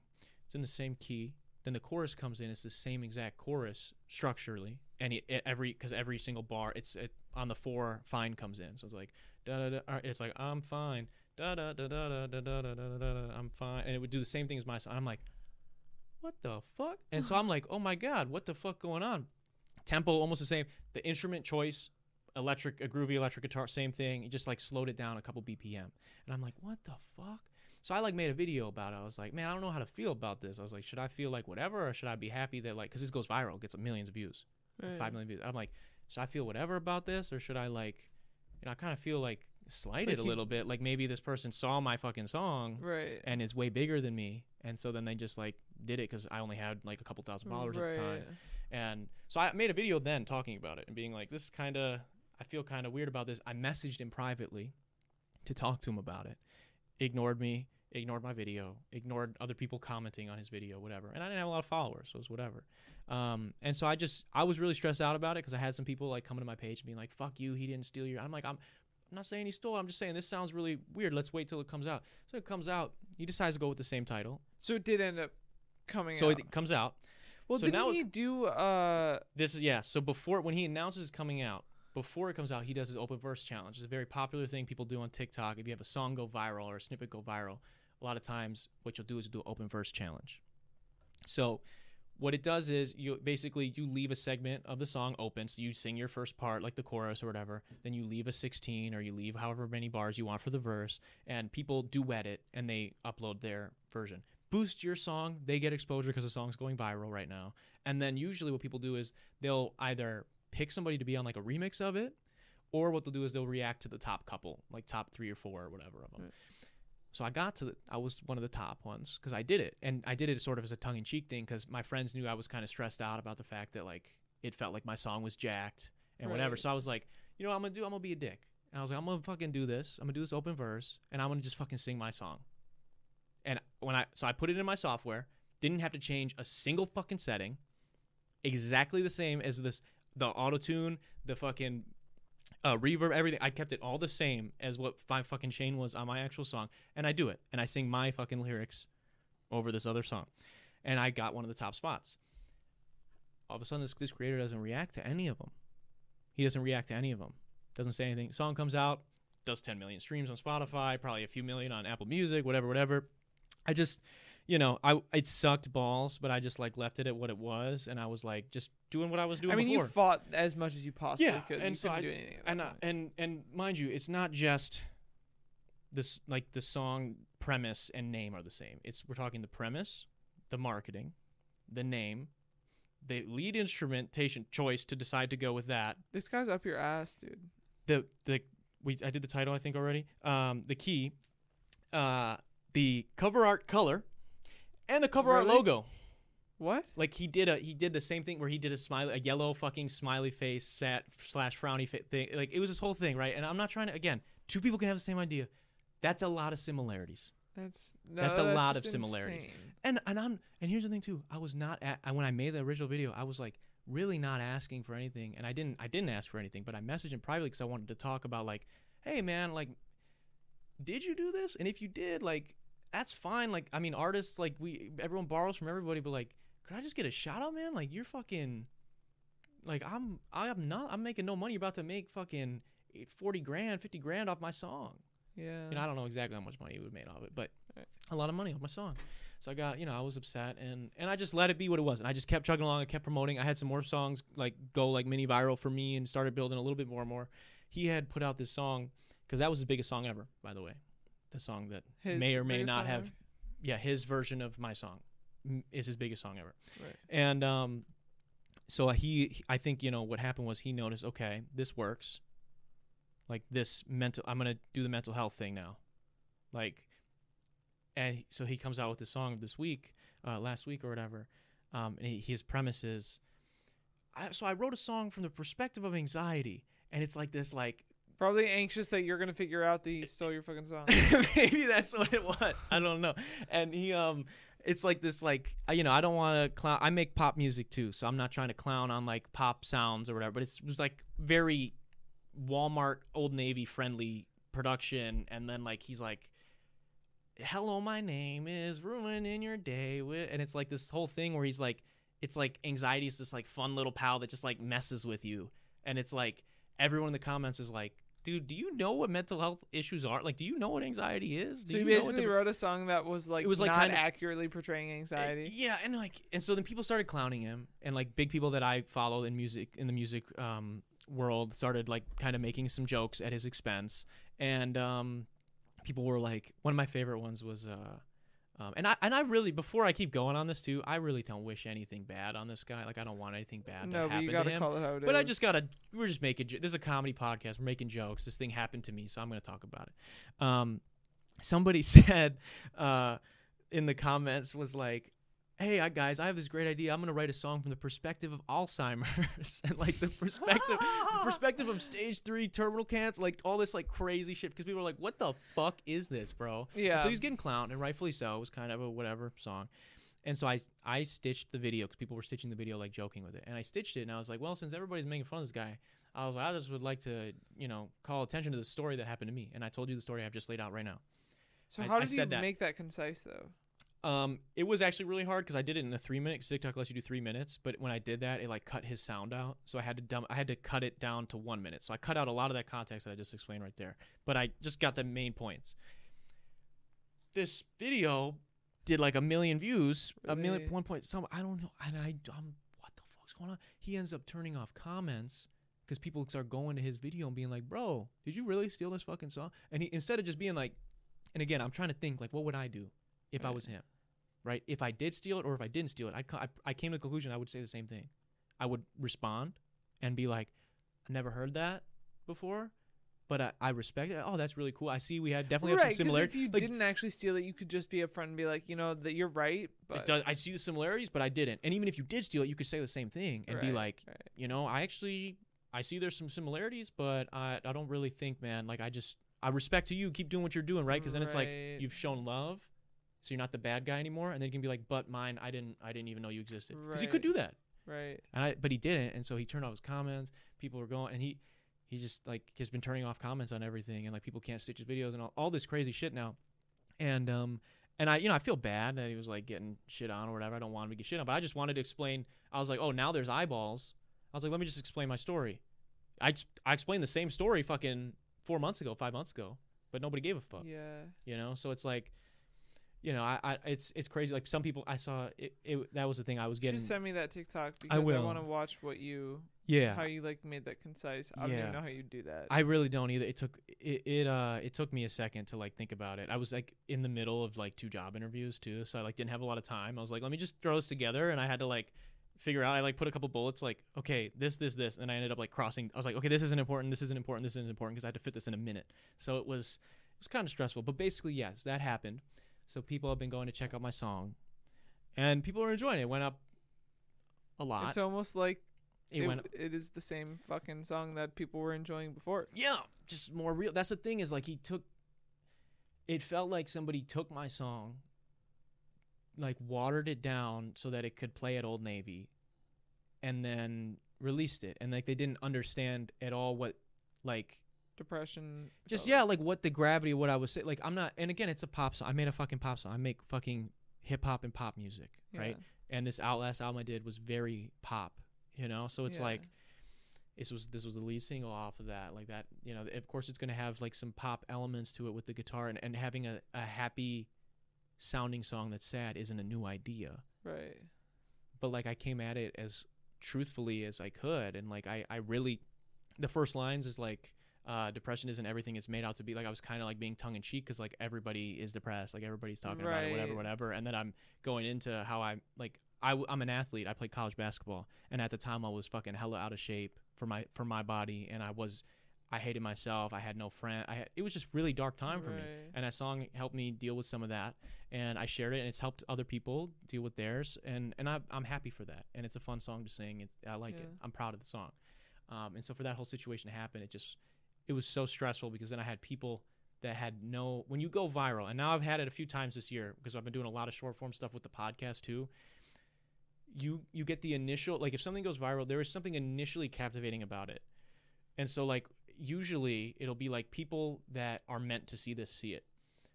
It's in the same key. Then the chorus comes in. It's the same exact chorus structurally, and every because every single bar, it's it, on the four. Fine comes in, so it's like da da da. It's like I'm fine. Da da da da da da da da da da. I'm fine, and it would do the same thing as my song. I'm like, what the fuck? And so I'm like, oh my god, what the fuck going on? Tempo almost the same. The instrument choice, electric, a groovy electric guitar, same thing. He just like slowed it down a couple BPM, and I'm like, what the fuck? So I like made a video about it. I was like, man, I don't know how to feel about this. I was like, should I feel like whatever, or should I be happy that like, because this goes viral, gets millions of views, Right. five million views. I'm like, should I feel whatever about this, or should I like, you know, I kind of feel like slighted Like a little bit. Like maybe this person saw my fucking song Right. and is way bigger than me, and so then they just like did it because I only had like a couple thousand followers at the time. And so I made a video then talking about it and being like, this kind of, I feel kind of weird about this. I messaged him privately to talk to him about it. Ignored me, ignored my video, ignored other people commenting on his video, whatever. And I didn't have a lot of followers, so it was whatever. Um, and so I just, I was really stressed out about it because I had some people like coming to my page and being like, fuck you, he didn't steal your. I'm like, I'm, I'm not saying he stole. it. I'm just saying this sounds really weird. Let's wait till it comes out. So it comes out. He decides to go with the same title. So it did end up coming So out. it comes out. well, so didn't now it- he do uh This is yeah. So before when he announces it's coming out, before it comes out, he does his open verse challenge. It's a very popular thing people do on TikTok. If you have a song go viral or a snippet go viral, a lot of times what you'll do is do an open verse challenge. So what it does is you basically you leave a segment of the song open. So you sing your first part, like the chorus or whatever. Then you leave a 16 or you leave however many bars you want for the verse, and people duet it and they upload their version. Boost your song, they get exposure because the song's going viral right now. And then usually what people do is they'll either pick somebody to be on like a remix of it, or what they'll do is they'll react to the top couple, like top three or four or whatever of them. Right. So I got to the, I was one of the top ones because I did it, and I did it sort of as a tongue in cheek thing because my friends knew I was kind of stressed out about the fact that like it felt like my song was jacked and whatever. So I was like, you know, what I'm gonna do, I'm gonna be a dick. And I was like, I'm gonna fucking do this. I'm gonna do this open verse, and I'm gonna just fucking sing my song. And when I so I put it in my software, didn't have to change a single fucking setting, exactly the same as this the auto tune, the fucking uh, reverb, everything. I kept it all the same as what my fucking chain was on my actual song, and I do it, and I sing my fucking lyrics over this other song, and I got one of the top spots. All of a sudden, this this creator doesn't react to any of them. He doesn't react to any of them. Doesn't say anything. Song comes out, does 10 million streams on Spotify, probably a few million on Apple Music, whatever, whatever. I just, you know, I it sucked balls, but I just like left it at what it was, and I was like just doing what I was doing I mean, before. you fought as much as you possibly Yeah, could. and you so I- do anything. and uh, and and mind you, it's not just this like the song premise and name are the same. It's we're talking the premise, the marketing, the name, the lead instrumentation choice to decide to go with that. this guy's up your ass, dude. The the we I did the title I think already. Um, the key, uh, the cover art color, and the cover art logo. What? Like he did a he did the same thing where he did a smiley a yellow fucking smiley face sat slash frowny fa- thing like it was this whole thing right and I'm not trying to again two people can have the same idea that's a lot of similarities That's no, That's a lot of similarities. insane. and and I'm and here's the thing too I was not at I, when I made the original video I was like really not asking for anything and I didn't I didn't ask for anything but I messaged him privately because I wanted to talk about like hey man like did you do this and if you did like that's fine like I mean artists like we everyone borrows from everybody but like could I just get a shout out man like you're fucking like I'm I'm not I'm making no money you're about to make fucking 40 grand 50 grand off my song Yeah. And I don't know exactly how much money you would have made off it, but Right. a lot of money off my song. So I got, you know, I was upset and and I just let it be what it was. And I just kept chugging along. I kept promoting. I had some more songs like go like mini viral for me and started building a little bit more and more. He had put out this song because that was his biggest song ever, by the way. The song that His may or may not song have, yeah, his version of my song is his biggest song ever. Right. And um, so he, I think you know what happened was he noticed, okay, this works. Like this mental, I'm gonna do the mental health thing now, like, and so he comes out with this song this week, uh, last week or whatever, um, and he, his premise is, I, so I wrote a song from the perspective of anxiety, and it's like this like Probably anxious that you're gonna figure out that he stole your fucking song. maybe that's what it was i don't know and he um it's like this like you know i don't want to clown i make pop music too so i'm not trying to clown on like pop sounds or whatever but it's, it was like very walmart old navy friendly production and then like he's like hello my name is ruining your day with and it's like this whole thing where he's like it's like anxiety is this like fun little pal that just like messes with you and it's like everyone in the comments is like dude do you know what mental health issues are like do you know what anxiety is do So you know what basically the- wrote a song that was like It was, like, not kinda- accurately portraying anxiety. yeah, and like, and so then people started clowning him, and like big people that I follow in music in the music um, world started like kind of making some jokes at his expense, and um, people were like, one of my favorite ones was, uh, um, and I and I really before I keep going on this too, I really don't wish anything bad on this guy. Like I don't want anything bad no, to happen to him. call it how it is. But I just gotta. We're just making. This is a comedy podcast. We're making jokes. This thing happened to me, so I'm gonna talk about it. Um, somebody said, uh, in the comments was like, "Hey, I, guys, I have this great idea. I'm gonna write a song from the perspective of Alzheimer's and like the perspective, the perspective of stage three terminal cancer, like all this like crazy shit. Because people were like, "What the fuck is this, bro?" Yeah. So he's getting clowned, and rightfully so. It was kind of a whatever song. And so I I stitched the video because people were stitching the video like joking with it, and I stitched it, and I was like, well, since everybody's making fun of this guy, I was like, I just would like to you know call attention to the story that happened to me, and I told you the story I've just laid out right now. So I- how I did you that. make that concise though? Um, it was actually really hard because I did it in a three minute. TikTok lets you do three minutes, but when I did that, it like cut his sound out, so I had to dumb, I had to cut it down to one minute. So I cut out a lot of that context that I just explained right there, but I just got the main points. This video did like a million views, a million one point some. I don't know, and I um, what the fuck's going on? He ends up turning off comments because people start going to his video and being like, "Bro, did you really steal this fucking song?" And he instead of just being like, and again, I'm trying to think like, what would I do if I was him? Right? If I did steal it or if I didn't steal it, I'd, I, I came to the conclusion I would say the same thing. I would respond and be like, I never heard that before, but I, I respect it. Oh, that's really cool. I see we had definitely right, have some similarities. if you Like, didn't actually steal it, you could just be upfront and be like, you know, that you're right, but it does, I see the similarities, but I didn't. And even if you did steal it, you could say the same thing and be like, right. you know, I actually I see there's some similarities, but I I don't really think, man. Like I just I respect to you. Keep doing what you're doing, right? Because then it's like you've shown love, so you're not the bad guy anymore. And then you can be like, but mine, I didn't I didn't even know you existed because he could do that. right. And I but he didn't, and so he turned off his comments. People were going, and he he just like has been turning off comments on everything, and like people can't stitch his videos and all, all this crazy shit now. And um and I you know I feel bad that he was like getting shit on or whatever. I don't want him to get shit on, but I just wanted to explain. I was like, oh, now there's eyeballs. I was like, let me just explain my story. I I explained the same story fucking four months ago, five months ago, but nobody gave a fuck Yeah. you know so it's like you know i, I it's it's crazy like some people i saw it, it that was the thing i was getting Just send me that TikTok because I, will. want to watch what you yeah how you like made that concise. I don't Yeah. know how you do that. i really don't either it took it, it uh it took me a second to like think about it i was like in the middle of like two job interviews too so i like didn't have a lot of time i was like let me just throw this together and i had to like figure out i like put a couple bullets like okay this this this and i ended up like crossing i was like okay this isn't important this isn't important this isn't important because i had to fit this in a minute so it was it was kind of stressful but basically yes that happened so people have been going to check out my song. And people are enjoying it, it went up a lot. It's almost like it, it, went up it is the same fucking song that people were enjoying before. yeah just more real. That's the thing is like he took it felt like somebody took my song like watered it down so that it could play at old navy and then released it. And like they didn't understand at all what like Depression. just felt yeah like what the gravity of what i was saying like i'm not and again it's a pop song i made a fucking pop song i make fucking hip-hop and pop music like- right and this out last album i did was very pop you know so it's Yeah. like this was this was the lead single off of that like that you know of course it's going to have like some pop elements to it with the guitar and, and having a, a happy sounding song that's sad isn't a new idea Right. but like i came at it as truthfully as i could and like i i really the first lines is like uh, depression isn't everything it's made out to be. Like I was kind of like being tongue in cheek because like everybody is depressed, like everybody's talking about it, whatever, whatever. And then I'm going into how I'm like I, w- I'm an athlete. I played college basketball, and at the time I was fucking hella out of shape for my for my body, and I was I hated myself. I had no friend. I had, it was just really dark time for me. And that song helped me deal with some of that, and I shared it, and it's helped other people deal with theirs, and and I, I'm happy for that. And it's a fun song to sing. It's I like it. I'm proud of the song. Um, and so for that whole situation to happen, it just it was so stressful because then I had people that had no when you go viral, and now I've had it a few times this year because I've been doing a lot of short form stuff with the podcast too. You you get the initial like if something goes viral, there is something initially captivating about it, and so like usually it'll be like people that are meant to see this see it.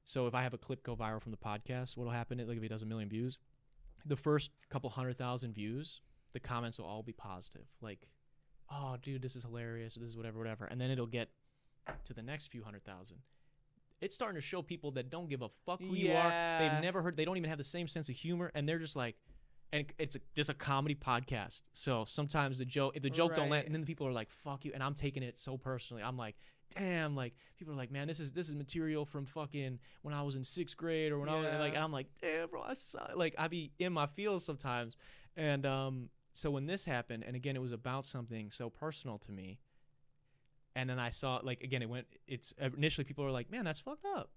So if I have a clip go viral from the podcast, what'll happen? Like if it does a million views, the first couple hundred thousand views, the comments will all be positive, like, "Oh, dude, this is hilarious. This is whatever, whatever," and then it'll get to the next few hundred thousand. It's starting to show people that don't give a fuck who you are. They've never heard. They don't even have the same sense of humor, and they're just like, and it's a just a comedy podcast. So sometimes the joke, if the joke don't land, and then the people are like, "Fuck you," and I'm taking it so personally. I'm like, "Damn!" Like people are like, "Man, this is this is material from fucking when I was in sixth grade or when I was like," and I'm like, "Damn, bro, I suck." like I be in my feels sometimes, and um, so when this happened, and again, it was about something so personal to me. And then I saw, like, again, it went. It's initially people were like, "Man, that's fucked up,"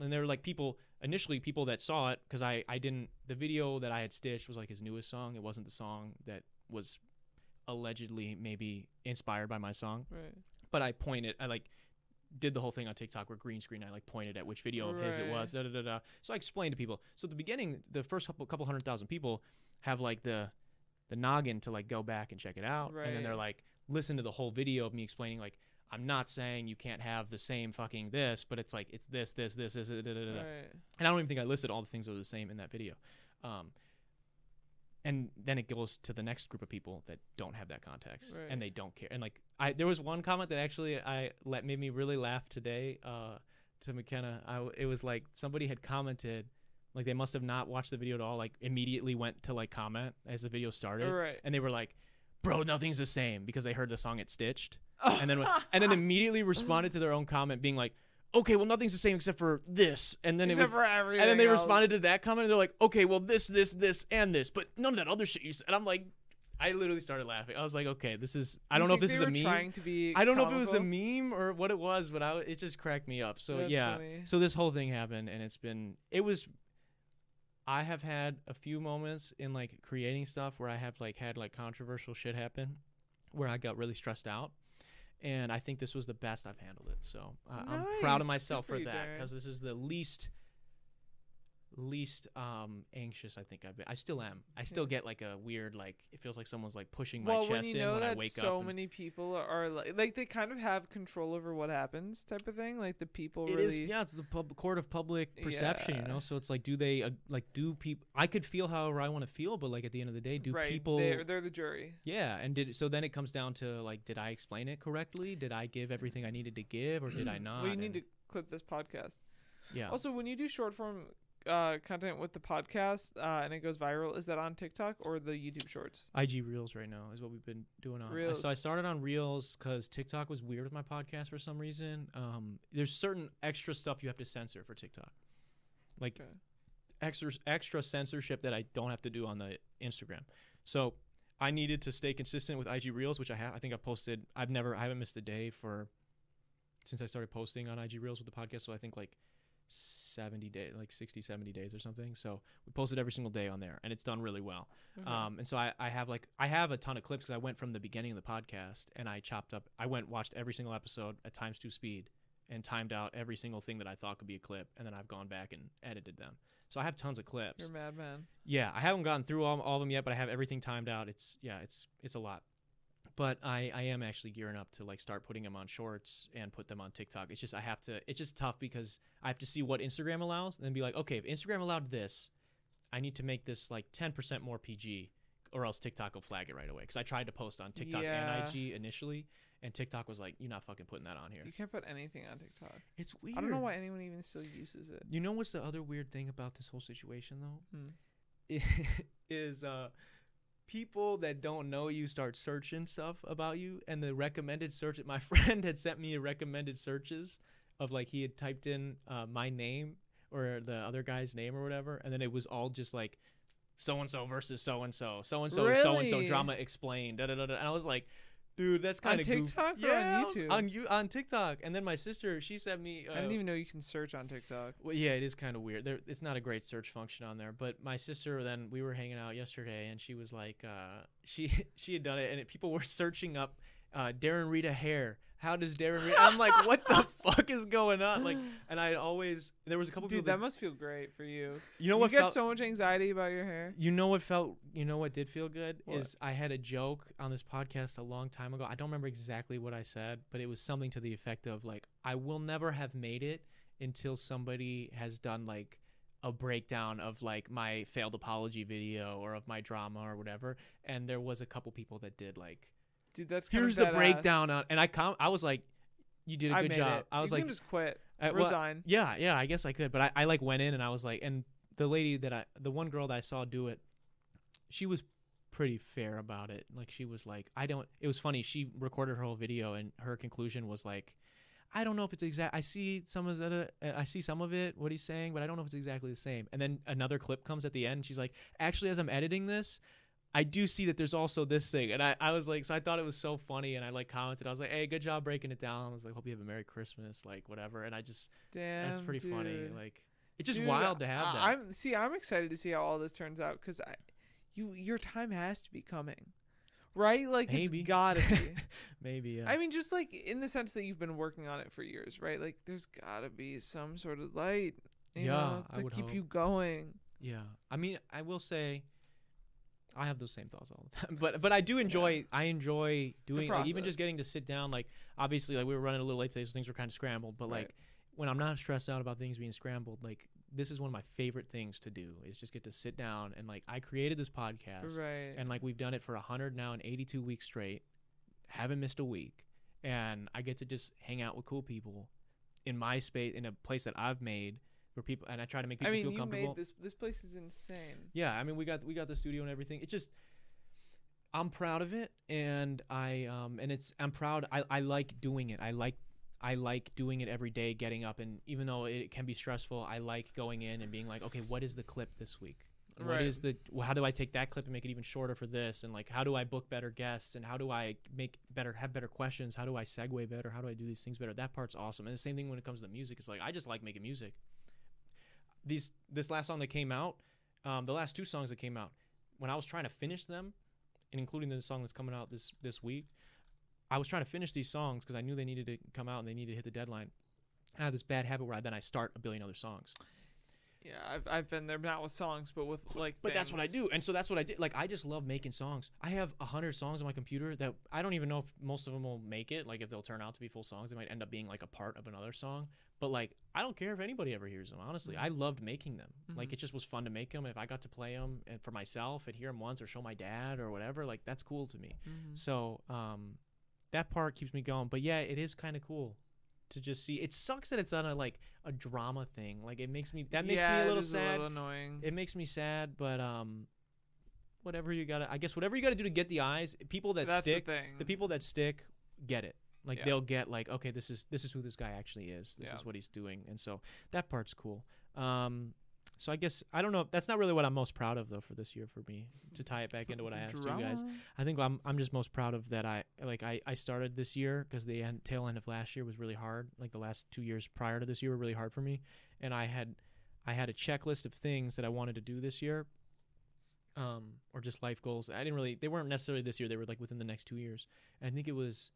and there were like people initially people that saw it because I I didn't the video that I had stitched was like his newest song. It wasn't the song that was allegedly maybe inspired by my song, Right. but I pointed I like did the whole thing on TikTok where green screen I like pointed at which video of his it was. Da, da, da, da. So I explained to people. So at the beginning, the first couple couple hundred thousand people have like the the noggin to like go back and check it out, right. and then they're like listen to the whole video of me explaining like. I'm not saying you can't have the same fucking this, but it's like it's this, this, this, this, da, da, da. Right. And I don't even think I listed all the things that were the same in that video. Um, and then it goes to the next group of people that don't have that context Right. and they don't care. And like I, there was one comment that actually I let made me really laugh today. Uh, to McKenna, I it was like somebody had commented, like they must have not watched the video at all. Like immediately went to like comment as the video started, Right. and they were like, "Bro, nothing's the same" because they heard the song it stitched. Oh. And then and then immediately responded to their own comment being like okay well nothing's the same except for this. And then Except it was and then they else. responded to that comment and they're like okay well this this this and this but none of that other shit you said. And i'm like i literally started laughing. I was like okay this is i don't know if this is a meme. Trying to be i don't know if it was a meme or what it was but I, it just cracked me up. So That's yeah. funny. so this whole thing happened and it's been it was i have had a few moments in like creating stuff where i have like had like controversial shit happen where i got really stressed out and i think this was the best i've handled it so uh, i'm proud of myself Good for for that because this is the least least um anxious i think i've been i still am i still get like a weird like it feels like someone's like pushing my Well, chest when you in know when i wake so up and- many people are like, like they kind of have control over what happens, type of thing. Like the people It really. is, yeah. It's the pub- court of public perception, you know. So it's like, do they uh, like do people? I could feel however I want to feel, but like at the end of the day, do right. people? They're, they're the jury. yeah, and did so then it comes down to like, did I explain it correctly? Did I give everything I needed to give, or did I not? well, you need And- to clip this podcast. yeah. Also, when you do short form uh, content with the podcast uh, and it goes viral, is that on TikTok or the YouTube Shorts? IG Reels right now is what we've been doing on. I- So I started on Reels because TikTok was weird with my podcast for some reason. Um, there's certain extra stuff you have to censor for TikTok, like Okay. extra extra censorship that I don't have to do on the Instagram. So I needed to stay consistent with IG Reels, which I have. I think I posted. I've never. I haven't missed a day for since I started posting on IG Reels with the podcast. So I think like 70 days, like 60, 70 days or something. So we posted every single day on there, and it's done really well. Okay. Um, and so I, I have like I have a ton of clips because I went from the beginning of the podcast and I chopped up. I went watched every single episode at times two speed and timed out every single thing that I thought could be a clip, and then I've gone back and edited them. So I have tons of clips. You're a madman. Yeah, I haven't gotten through all, all of them yet, but I have everything timed out. It's yeah, it's it's a lot. But I, I am actually gearing up to like start putting them on shorts and put them on TikTok. It's just I have to it's just tough because I have to see what Instagram allows and then be like, okay, if Instagram allowed this, I need to make this like 10% more PG or else TikTok will flag it right away. Because I tried to post on TikTok Yeah. and IG initially, and TikTok was like, "You're not fucking putting that on here." You can't put anything on TikTok. It's weird. I don't know why anyone even still uses it. You know what's the other weird thing about this whole situation though? Hmm. is uh people that don't know you start searching stuff about you and the recommended search my friend had sent me recommended searches of like he had typed in uh, my name or the other guy's name or whatever and then it was all just like so and so versus so and so so and so so and so drama explained da, da, da, da. and i was like dude that's kind of on TikTok or on yeah, I YouTube? on you on tiktok and then my sister she sent me uh, I didn't even know you can search on TikTok. well, yeah, it is kind of weird. There, it's not a great search function on there. But my sister, then we were hanging out yesterday, and she was like, uh, she she had done it, and it, people were searching up uh, Darren Rita hair. How does Darren Rita? I'm like, what the fuck is going on? Like, and I always there was a couple Dude, people that must feel great for you. you know you what get felt so much anxiety about your hair. you know what felt you know what did feel good What? is I had a joke on this podcast a long time ago. I don't remember exactly what I said, but it was something to the effect of like I will never have made it until somebody has done like a breakdown of like my failed apology video or of my drama or whatever. And there was a couple people that did like Dude, that's here's the breakdown on and I com- I was like you did a good job. It. I was you like can just quit, uh, well, resign. yeah, yeah, I guess I could, but I, I like went in and I was like, and the lady that I, the one girl that I saw do it, she was pretty fair about it. Like she was like, I don't. It was funny. She recorded her whole video and her conclusion was like, I don't know if it's exact. I see some of it. Uh, I see some of it. What he's saying, but I don't know if it's exactly the same. And then another clip comes at the end. She's like, actually, as I'm editing this. I do see that there's also this thing, and I, I was like, so I thought it was so funny, and I like commented. I was like, hey, good job breaking it down. I was like, hope you have a Merry Christmas, like whatever. And I just Damn, that's pretty funny. Like it's just Dude, wild to have that. I'm see. I'm excited to see how all this turns out because I, you, your time has to be coming, right? Like Maybe. it's gotta be. Maybe. Yeah. I mean, just like in the sense that you've been working on it for years, right? Like there's gotta be some sort of light, you Yeah, know, to keep hope. you going. yeah. I mean, I will say, I have those same thoughts all the time. But but I do enjoy. I enjoy doing like, even just getting to sit down. Like obviously, like we were running a little late today, so things were kind of scrambled. But Right. like when I'm not stressed out about things being scrambled, like this is one of my favorite things to do is just get to sit down and like I created this podcast. Right. and like we've done it for 100 now and 82 weeks straight haven't missed a week and i get to just hang out with cool people in my space in a place that i've made where people and i try to make people I mean, feel you comfortable made this. This place is insane. yeah i mean we got we got the studio and everything it just i'm proud of it and i um and it's i'm proud i, I like doing it i like I like doing it every day, getting up, and even though it can be stressful, I like going in and being like, okay, what is the clip this week? What Right. is the well, how do I take that clip and make it even shorter for this? And like how do I book better guests and how do I make better have better questions? How do I segue better? How do I do these things better? That part's awesome. And the same thing when it comes to music. It's like I just like making music. These this last song that came out, um, the last two songs that came out, when I was trying to finish them, and including the song that's coming out this this week, I was trying to finish these songs because I knew they needed to come out and they needed to hit the deadline. I have this bad habit where I, then I start a billion other songs. Yeah, I've I've been there not with songs, but with like. But that's what I do, and so that's what I did. Like I just love making songs. I have a hundred songs on my computer that I don't even know if most of them will make it. Like if they'll turn out to be full songs, they might end up being like a part of another song. But like I don't care if anybody ever hears them. Honestly, I loved making them. Like Mhm. it just was fun to make them. If I got to play them and for myself and hear them once or show my dad or whatever, like that's cool to me. Mhm. So um, that part keeps me going. But yeah, it is kind of cool to just see. It sucks that it's on a like a drama thing. Like it makes me that makes Yeah, me a little sad. A little annoying. It makes me sad, but um, whatever you gotta, I guess whatever you gotta do to get the eyes, people that that's stick, the thing. the people that stick, get it. Like Yeah. they'll get like, okay, this is this is who this guy actually is. This Yeah. is what he's doing, and so that part's cool. Um, so I guess I don't know. That's not really what I'm most proud of though for this year for me to tie it back into what I asked you guys. I think I'm I'm just most proud of that I like I, I started this year because the end, tail end of last year was really hard. Like the last two years prior to this year were really hard for me, and I had I had a checklist of things that I wanted to do this year, um, or just life goals. I didn't really they weren't necessarily this year. They were like within the next two years. And I think it was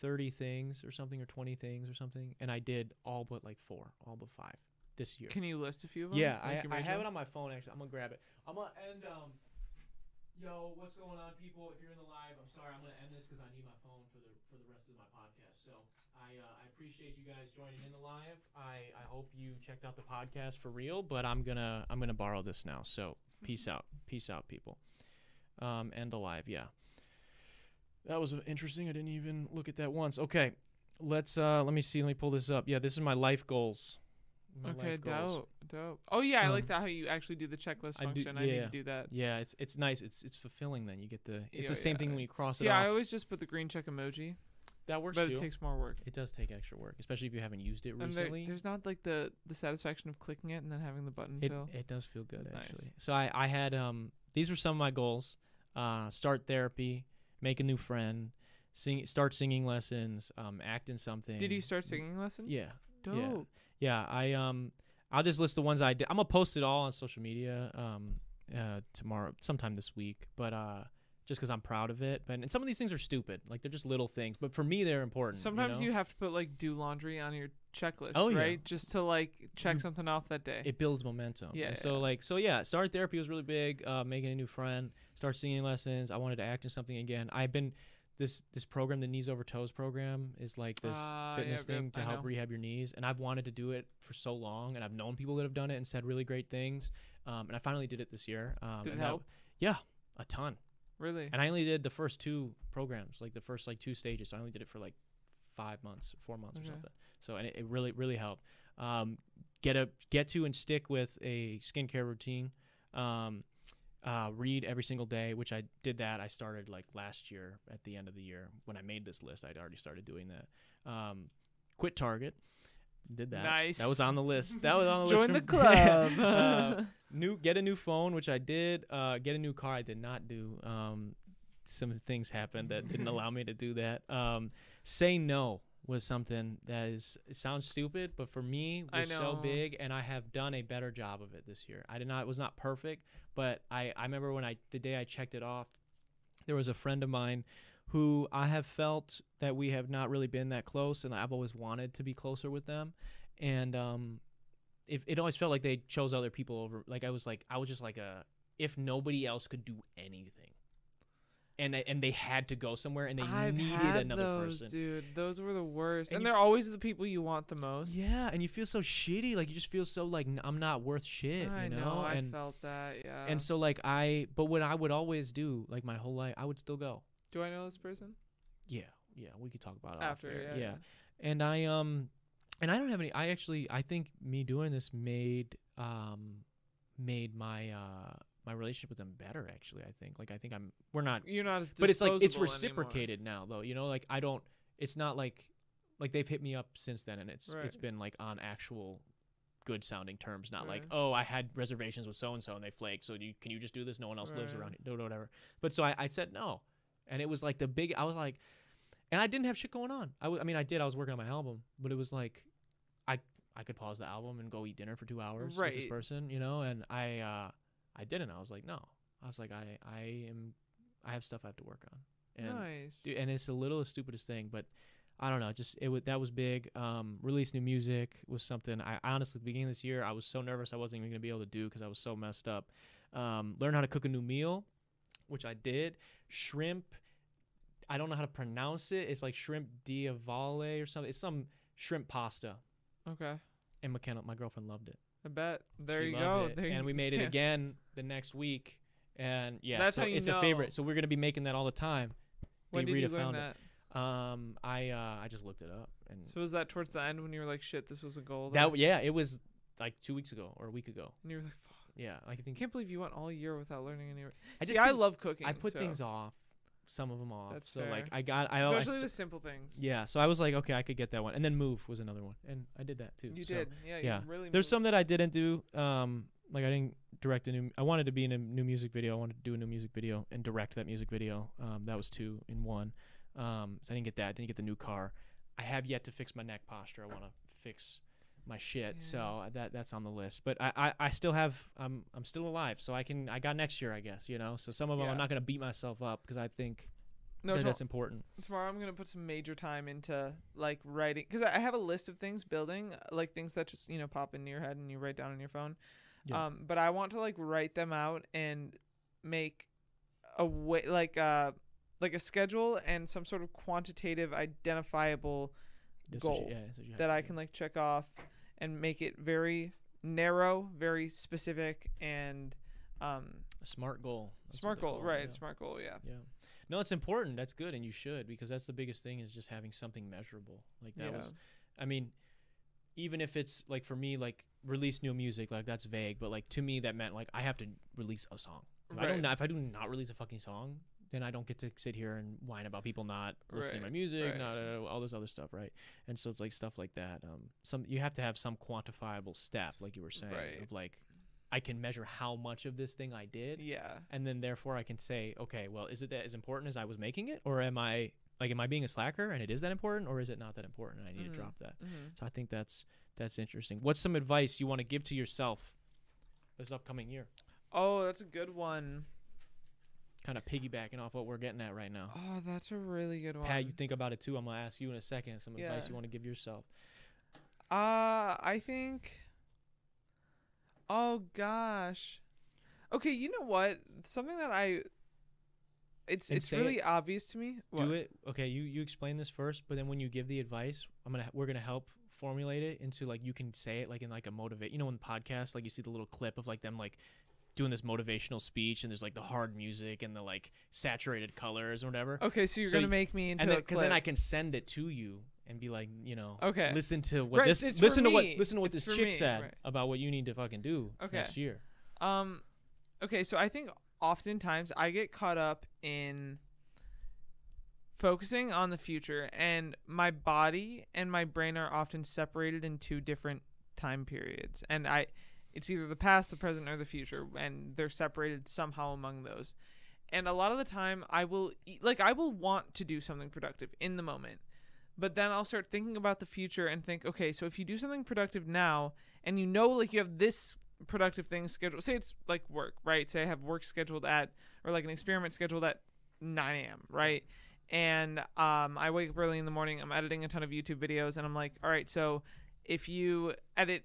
thirty things or something or twenty things or something, and I did all but like four, all but five this year. Can you list a few of them? Yeah, Like I, I have it on my phone actually. I'm gonna grab it. I'm gonna end. Um, yo, what's going on, people? If you're in the live, I'm sorry. I'm gonna end this because I need my phone for the for the rest of my podcast. So I uh, I appreciate you guys joining in the live. I I hope you checked out the podcast for real. But I'm gonna I'm gonna borrow this now. So peace out, peace out, people. um, and alive. Yeah, that was interesting. I didn't even look at that once. Okay, let's uh, let me see. Let me pull this up. Yeah, this is my life goals. My Okay, life goals. dope, dope. Oh yeah, I like Um, that how you actually do the checklist I do- function. I, need yeah. to do that. Yeah, it's it's nice. It's it's fulfilling. Then you get the. It's Yeah, the same thing when you cross it Yeah, off. I always just put the green check emoji, that works but too. it takes more work. it does take extra work, especially if you haven't used it And there, recently. there's not like the the satisfaction of clicking it and then having the button It fill. it does feel good nice. actually. So I I had um these were some of my goals. Uh, start therapy, make a new friend, sing start singing lessons, um, act in something. Did you start singing lessons? Yeah, Dope. yeah. I um I'll just list the ones I did. I'm gonna post it all on social media um uh tomorrow sometime this week, but uh. Just because I'm proud of it, but and some of these things are stupid, like they're just little things, but for me they're important. Sometimes know? you have to put like do laundry on your checklist, Oh, yeah. right? Just to like check You- something off that day. it builds momentum. Yeah, yeah, so yeah. like so yeah, start therapy was really big. Uh, making a new friend, start singing lessons. I wanted to act in something again. I've been this this program, the knees over toes program, is like this Ah, fitness thing to I help know. rehab your knees, and I've wanted to do it for so long, and I've known people that have done it and said really great things. Um, and I finally did it this year. Um, Did it and that- help? yeah, a ton. really? And I only did the first two programs, like the first like two stages. So I only did it for like five months, four months Okay. or something. So and it, it really really helped. Um, get a get to and stick with a skincare routine. Um, uh, read every single day, which I did that. I started like last year at the end of the year when I made this list. I'd already started doing that. Um, quit Target. Did that. Nice. That was on the list. That was on the list. Join the club. Uh, new get a new phone which i did uh get a new car i did not do um some things happened that didn't allow me to do that um say no was something that is it sounds stupid but for me was so big and i have done a better job of it this year. I did not it was not perfect but i i remember when i the day i checked it off there was a friend of mine who i have felt that we have not really been that close and i've always wanted to be closer with them. And um it, it always felt like they chose other people over like i was like i was just like a if nobody else could do anything and they- and they had to go somewhere and they I've needed another those, person dude. Those were the worst, And and, they're always the people you want the most. yeah and you feel so shitty like you just feel so like I'm not worth shit I you know, know. I and felt that. Yeah. and so like i but what i would always do like my whole life i would still go do I know this person? yeah yeah we could talk about it After, yeah, yeah and i um and i don't have any i actually i think me doing this made um made my uh my relationship with them better actually i think. Like i think i'm we're not You're not as. but it's like it's disposable anymore. reciprocated now though you know? Like i don't it's not like like they've hit me up since then and it's it's been like on actual good sounding terms not like oh i had reservations with so and so and they flaked so you can you just do this? No one else lives around here no whatever. But so I, I said no. And it was like the big i was like and i didn't have shit going on. I w- I mean i did i was working on my album but it was like i i could pause the album and go eat dinner for two hours with this person you know? And i uh i didn't i was like no i was like i i am i have stuff i have to work on and nice. Dude, and it's the littlest stupidest thing, but I don't know. Just it was that was big. Um, release new music was something. I honestly, at the beginning of this year, I was so nervous I wasn't even gonna be able to do because I was so messed up. Um, learn how to cook a new meal, which I did. Shrimp. I don't know how to pronounce it. It's like shrimp diavole or something. It's some shrimp pasta. okay. And McKenna, my girlfriend, loved it. I bet. There She you go. it. There and you- we made it again the next week. And yeah, That's so how you it's a favorite. So we're gonna be making that all the time. When did Rita you learn found it. that? Um, I uh, I just looked it up, and So was that towards the end when you were like, "Shit, this was a goal"? that then? yeah, it was like two weeks ago or a week ago. and you were like, "Fuck." Yeah, I I think can't believe you went all year without learning any. I See, just I love cooking. I put so- things off, some of them off. That's so like. I got I, I especially st- the simple things. yeah. So I was like, okay, I could get that one, and then move was another one, and I did that too. You so. did. Yeah. yeah. You really. There's moved. some that I didn't do. Um, like I didn't direct a new. I wanted to be in a new music video. I wanted to do a new music video and direct that music video. Um, that was two in one. Um, so I didn't get that. I Didn't get the new car. I have yet to fix my neck posture. I want to fix my shit. So that that's on the list. But I, I, I still have. I'm I'm still alive. So I can. I got next year. I guess you know. So some of them Yeah. I'm not gonna beat myself up because I think No, that to- that's important. tomorrow I'm gonna put some major time into like writing because I I have a list of things building, uh, like things that just you know pop into your head and you write down on your phone. Yeah. Um, but I want to like write them out and make a way like uh like a schedule and some sort of quantitative identifiable That's what you- goal yeah, that's what you have that I do. can like check off and make it very narrow, very specific, and um A smart goal. That's smart goal, right? yeah. Smart goal, yeah. Yeah. No, it's important. That's good, and you should because that's the biggest thing is just having something measurable. Like that yeah. was, I mean, even if it's like for me, like release new music, like that's vague, but like to me that meant like I have to release a song. If I Right. don't, not, if I do not release a fucking song, then I don't get to sit here and whine about people not listening to my music, right. not uh, all this other stuff, right? And so it's like stuff like that. Um, some you have to have some quantifiable step, like you were saying, Right. of like I can measure how much of this thing I did, Yeah. and then therefore I can say, okay, well, is it that as important as I was making it, or am I like, am I being a slacker and it is that important, or is it not that important and I need Mhm. to drop that? Mm-hmm. So I think that's that's interesting. What's some advice you want to give to yourself this upcoming year? Oh, that's a good one. Kind of piggybacking off what we're getting at right now. Oh, that's a really good one. Pat, you think about it too. I'm gonna ask you in a second some advice you want to give yourself. Uh, I think. Oh gosh. Okay, you know what? Something that I. It's And it's really obvious to me. Do it. Okay, you you explain this first, but then when you give the advice, I'm gonna we're gonna help formulate it into like you can say it like in like a motivate. You know, in the podcast, like you see the little clip of like them like doing this motivational speech, and there's like the hard music and the like saturated colors or whatever. Okay, so you're So gonna y- make me into and then a because then. I can send it to you and be like, you know, Okay. listen to what Right, this, it's listen to what, listen to what It's this chick me, said right. about what you need to fucking do Okay. next year. Um, okay, so I think oftentimes I get caught up in focusing on the future, and my body and my brain are often separated in two different time periods, and I, it's either the past, the present, or the future, and they're separated somehow among those. And a lot of the time, I will like I will want to do something productive in the moment, but then I'll start thinking about the future and think, okay, so if you do something productive now, and you know like you have this productive thing scheduled say it's like work right say i have work scheduled at or like an experiment scheduled at 9 a.m right and um, i wake up early in the morning i'm editing a ton of youtube videos and i'm like all right so if you edit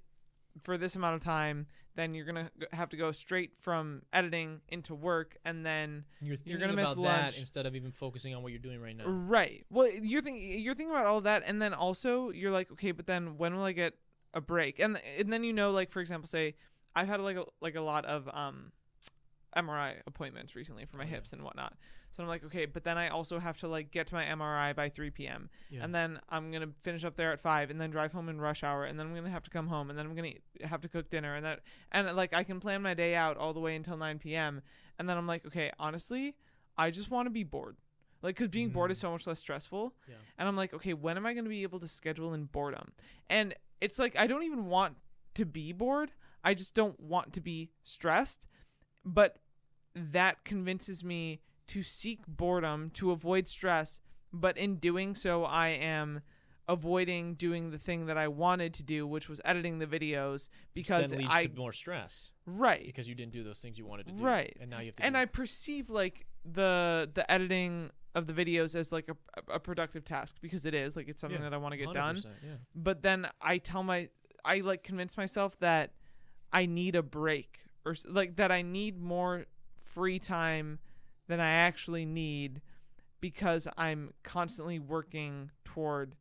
for this amount of time then you're gonna have to go straight from editing into work and then You're thinking You're gonna miss lunch. that instead of even focusing on what you're doing right now. Right. Well, you're thinking you're thinking about all that, and then also you're like, okay, but then when will I get a break? And and then you know, like for example, say I've had like a, like a lot of um MRI appointments recently for my Oh, yeah. hips and whatnot. So I'm like, okay, but then I also have to like get to my MRI by 3 p.m. Yeah. and then I'm gonna finish up there at five, and then drive home in rush hour, and then I'm gonna have to come home, and then I'm gonna eat- have to cook dinner, and that and like I can plan my day out all the way until 9 p.m. And then I'm like, okay, honestly, I just want to be bored, like because being bored is Mm. so much less stressful. Yeah. And I'm like, okay, when am I gonna be able to schedule in boredom? And it's like I don't even want to be bored. I just don't want to be stressed, but that convinces me to seek boredom to avoid stress but in doing so i am avoiding doing the thing that i wanted to do which was editing the videos Which because then leads i to more stress right because you didn't do those things you wanted to do. Right. And now you have to. and do i perceive like the the editing of the videos as like a, a productive task because it is like it's something Yeah, that i want to get done 100%, Yeah. but then I tell my I like convince myself that I need a break or s- like that I need more free time than I actually need because I'm constantly working toward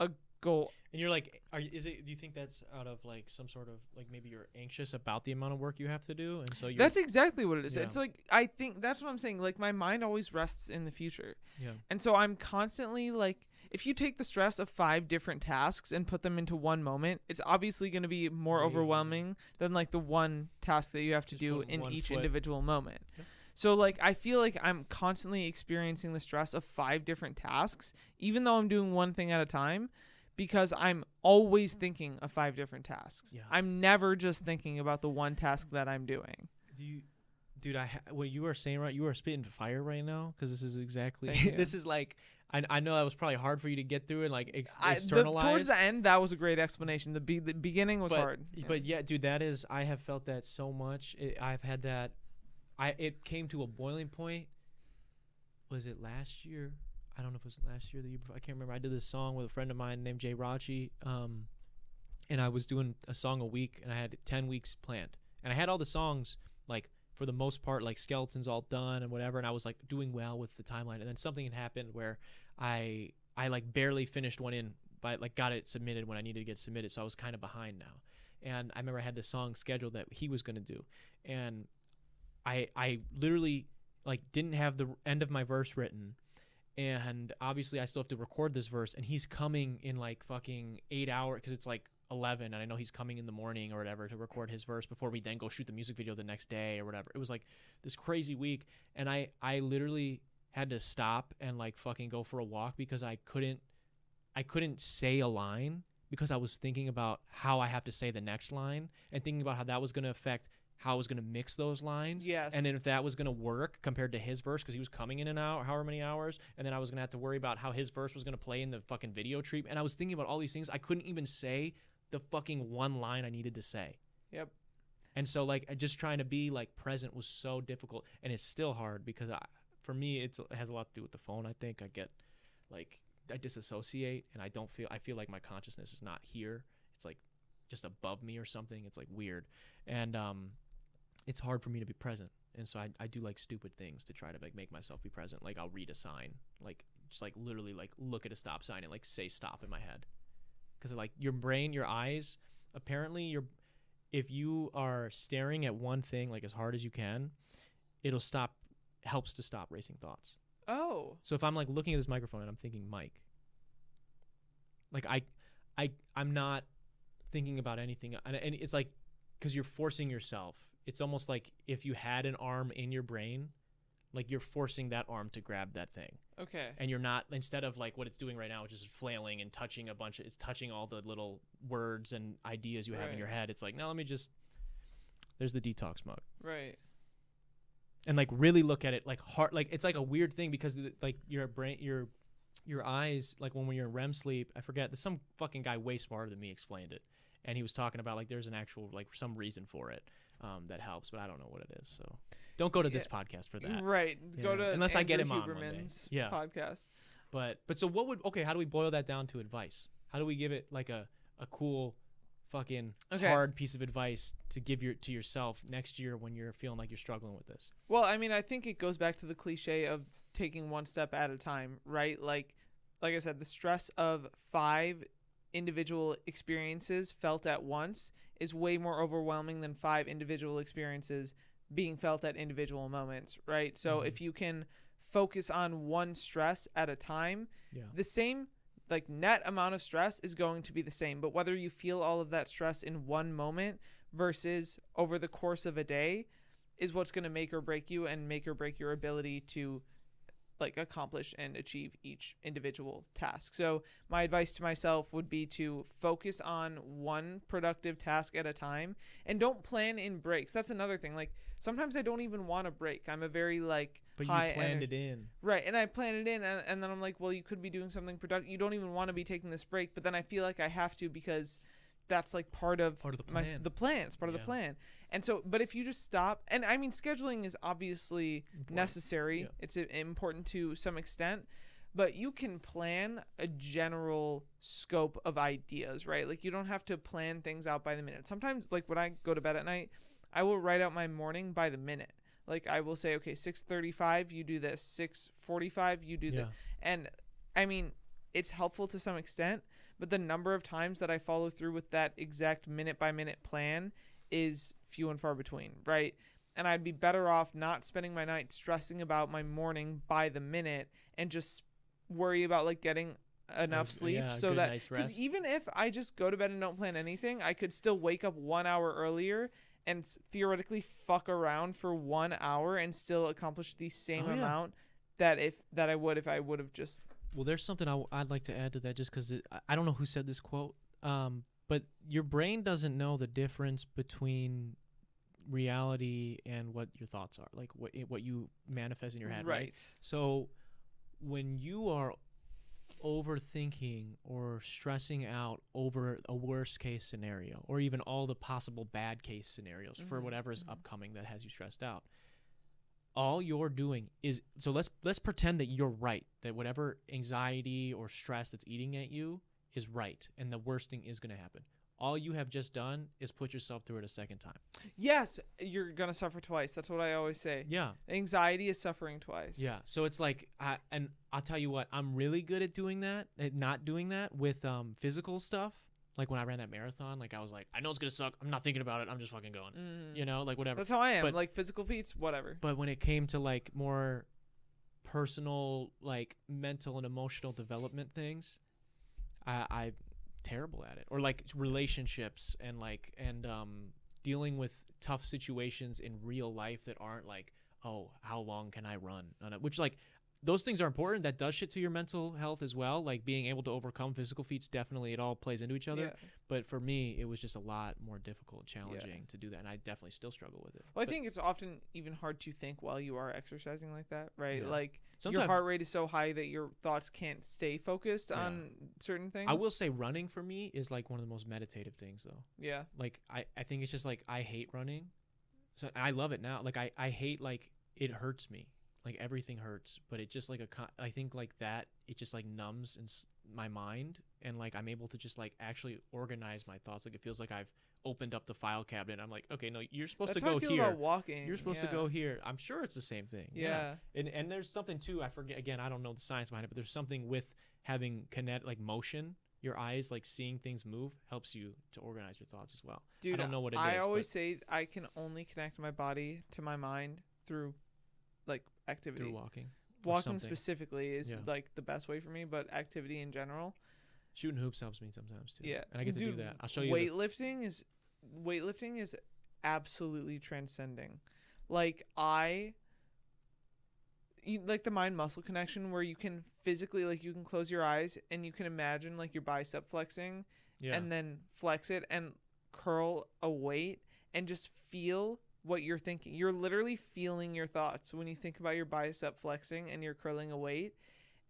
a goal. And you're like, are is it? Do you think that's out of like some sort of like maybe you're anxious about the amount of work you have to do, and so you're That's exactly what it is. Yeah. It's like I think that's what I'm saying. Like my mind always rests in the future. yeah. And so I'm constantly like, if you take the stress of five different tasks and put them into one moment, it's obviously going to be more Way overwhelming than like the one task that you have to Just do in each foot- individual moment. Yep. So like I feel like I'm constantly experiencing the stress of five different tasks, even though I'm doing one thing at a time, because I'm always thinking of five different tasks. Yeah. I'm never just thinking about the one task that I'm doing. Do you, dude? I ha- what you are saying right. You are spitting fire right now because this is exactly. This is like. I, I know that was probably hard for you to get through and like ex- I, the, externalize. towards the end, that was a great explanation. The, be- the beginning was but, hard. Yeah. But yeah, dude, that is I have felt that so much. It, I've had that. I it came to a boiling point. Was it last year? I don't know if it was last year. The year before. I can't remember. I did this song with a friend of mine named Jay Rachi, um, and I was doing a song a week, and I had ten weeks planned, and I had all the songs like for the most part like skeletons all done and whatever, and I was like doing well with the timeline, and then something had happened where I I like barely finished one in, but like got it submitted when I needed to get submitted, so I was kind of behind now. And I remember I had this song scheduled that he was gonna do, and I I literally like didn't have the end of my verse written and obviously I still have to record this verse and he's coming in like fucking 8 hours cuz it's like 11 and I know he's coming in the morning or whatever to record his verse before we then go shoot the music video the next day or whatever. It was like this crazy week and I I literally had to stop and like fucking go for a walk because I couldn't I couldn't say a line because I was thinking about how I have to say the next line and thinking about how that was going to affect how I was going to mix those lines. Yes. And then if that was going to work compared to his verse, because he was coming in and out however many hours, and then I was going to have to worry about how his verse was going to play in the fucking video treat. And I was thinking about all these things. I couldn't even say the fucking one line I needed to say. Yep. And so like just trying to be like present was so difficult, and it's still hard because I, for me it's, it has a lot to do with the phone. I think I get like I disassociate, and I don't feel I feel like my consciousness is not here. It's like just above me or something. It's like weird, and um, it's hard for me to be present. And so I, I do like stupid things to try to like make myself be present. Like I'll read a sign, like just like literally like look at a stop sign and like say stop in my head, because like your brain, your eyes, apparently your if you are staring at one thing like as hard as you can, it'll stop helps to stop racing thoughts. Oh. So if I'm like looking at this microphone and I'm thinking Mike, like I, I, I'm not thinking about anything, and, and it's like because you're forcing yourself. It's almost like if you had an arm in your brain, like you're forcing that arm to grab that thing, Okay. and you're not instead of like what it's doing right now, which is flailing and touching a bunch of, it's touching all the little words and ideas you have in your head. It's like now let me just. There's the detox mug Right. and like really look at it like hard like it's like a weird thing because like your brain your your eyes like when you're in REM sleep I forget there's some fucking guy way smarter than me explained it and he was talking about like there's an actual like some reason for it um, that helps but I don't know what it is so don't go to this podcast for that Right. Go to Unless I get Andrew Huberman one Yeah. podcast. but but so what would okay how do we boil that down to advice how do we give it like a a cool fucking Okay. hard piece of advice to give your to yourself next year when you're feeling like you're struggling with this Well, I mean, I think it goes back to the cliche of taking one step at a time, right? Like like I said, the stress of five individual experiences felt at once is way more overwhelming than five individual experiences being felt at individual moments, right? So Mhm. if you can focus on one stress at a time, yeah the same like net amount of stress is going to be the same but whether you feel all of that stress in one moment versus over the course of a day is what's going to make or break you and make or break your ability to like accomplish and achieve each individual task. So my advice to myself would be to focus on one productive task at a time and don't plan in breaks. That's another thing. Like sometimes I don't even want to break. I'm a very like but high you planned ener- it in Right, and I plan it in, and, and then I'm like, well, you could be doing something productive. You don't even want to be taking this break, but then I feel like I have to because that's like part of Part of the my plan. the plan. It's part of the plan. And so, but if you just stop, and I mean, scheduling is obviously Important. necessary. Yeah. It's uh, important to some extent, but you can plan a general scope of ideas, right? Like you don't have to plan things out by the minute. Sometimes, like when I go to bed at night, I will write out my morning by the minute. Like I will say, okay, six thirty-five, you do this. Six forty-five, you do yeah this. And I mean, it's helpful to some extent, but the number of times that I follow through with that exact minute by minute plan is few and far between, right? And I'd be better off not spending my night stressing about my morning by the minute and just worry about like getting enough sleep yeah, so that because even if I just go to bed and don't plan anything, I could still wake up one hour earlier and theoretically fuck around for one hour and still accomplish the same Oh, yeah. amount that if that I would if I would have just Well, there's something I, would like to add to that just because I, don't know who said this quote, um, but your brain doesn't know the difference between reality and what your thoughts are, like what what you manifest in your head, right? So when you are overthinking or stressing out over a worst case scenario or even all the possible bad case scenarios for Mhm, whatever is mhm. upcoming that has you stressed out all you're doing is so let's let's pretend that you're right that whatever anxiety or stress that's eating at you is right and the worst thing is going to happen all you have just done is put yourself through it a second time Yes, you're gonna suffer twice. That's what I always say. yeah Anxiety is suffering twice. Yeah. So it's like, I, and I'll tell you what, I'm really good at doing that, at not doing that with um, physical stuff. Like when I ran that marathon, like I was like, I know it's gonna suck. I'm not thinking about it. I'm just fucking going. Mm. You know, like whatever. That's how I am. But- like physical feats, whatever. but when it came to like more personal like mental and emotional development things i i terrible at it or like relationships and like and um dealing with tough situations in real life that aren't like oh how long can i run which like those things are important that does shit to your mental health as well like being able to overcome physical feats definitely it all plays into each other Yeah. but for me it was just a lot more difficult challenging to do that and i definitely still struggle with it Well, I But think it's often even hard to think while you are exercising like that, right? Yeah. Like sometimes your heart rate is so high that your thoughts can't stay focused Yeah. on certain things. I will say running for me is like one of the most meditative things though. Yeah. Like I, I think it's just like I hate running. So I love it now. Like I, I hate like it hurts me. Like everything hurts, but it just like a con- I think like that it just like numbs in my mind and like I'm able to just like actually organize my thoughts. Like it feels like I've opened up the file cabinet. I'm like, okay, no, you're supposed That's to go here. walking. You're supposed yeah. to go here. I'm sure it's the same thing. Yeah. And and there's something too. I forget again. I don't know the science behind it, but there's something with having kinet like motion. Your eyes like seeing things move helps you to organize your thoughts as well. Dude, i don't know what it I is, always but- say I can only connect my body to my mind through like activity. Through walking, Walking something. specifically is Yeah. like the best way for me, but activity in general. shooting hoops helps me sometimes too. Yeah. and I get to do that. I'll show you. the- Weightlifting is weightlifting is absolutely transcending. Like I you, like the mind muscle connection where you can physically like you can close your eyes and you can imagine like your bicep flexing yeah, and then flex it and curl a weight and just feel what you're thinking. You're literally feeling your thoughts when you think about your bicep flexing and you're curling a weight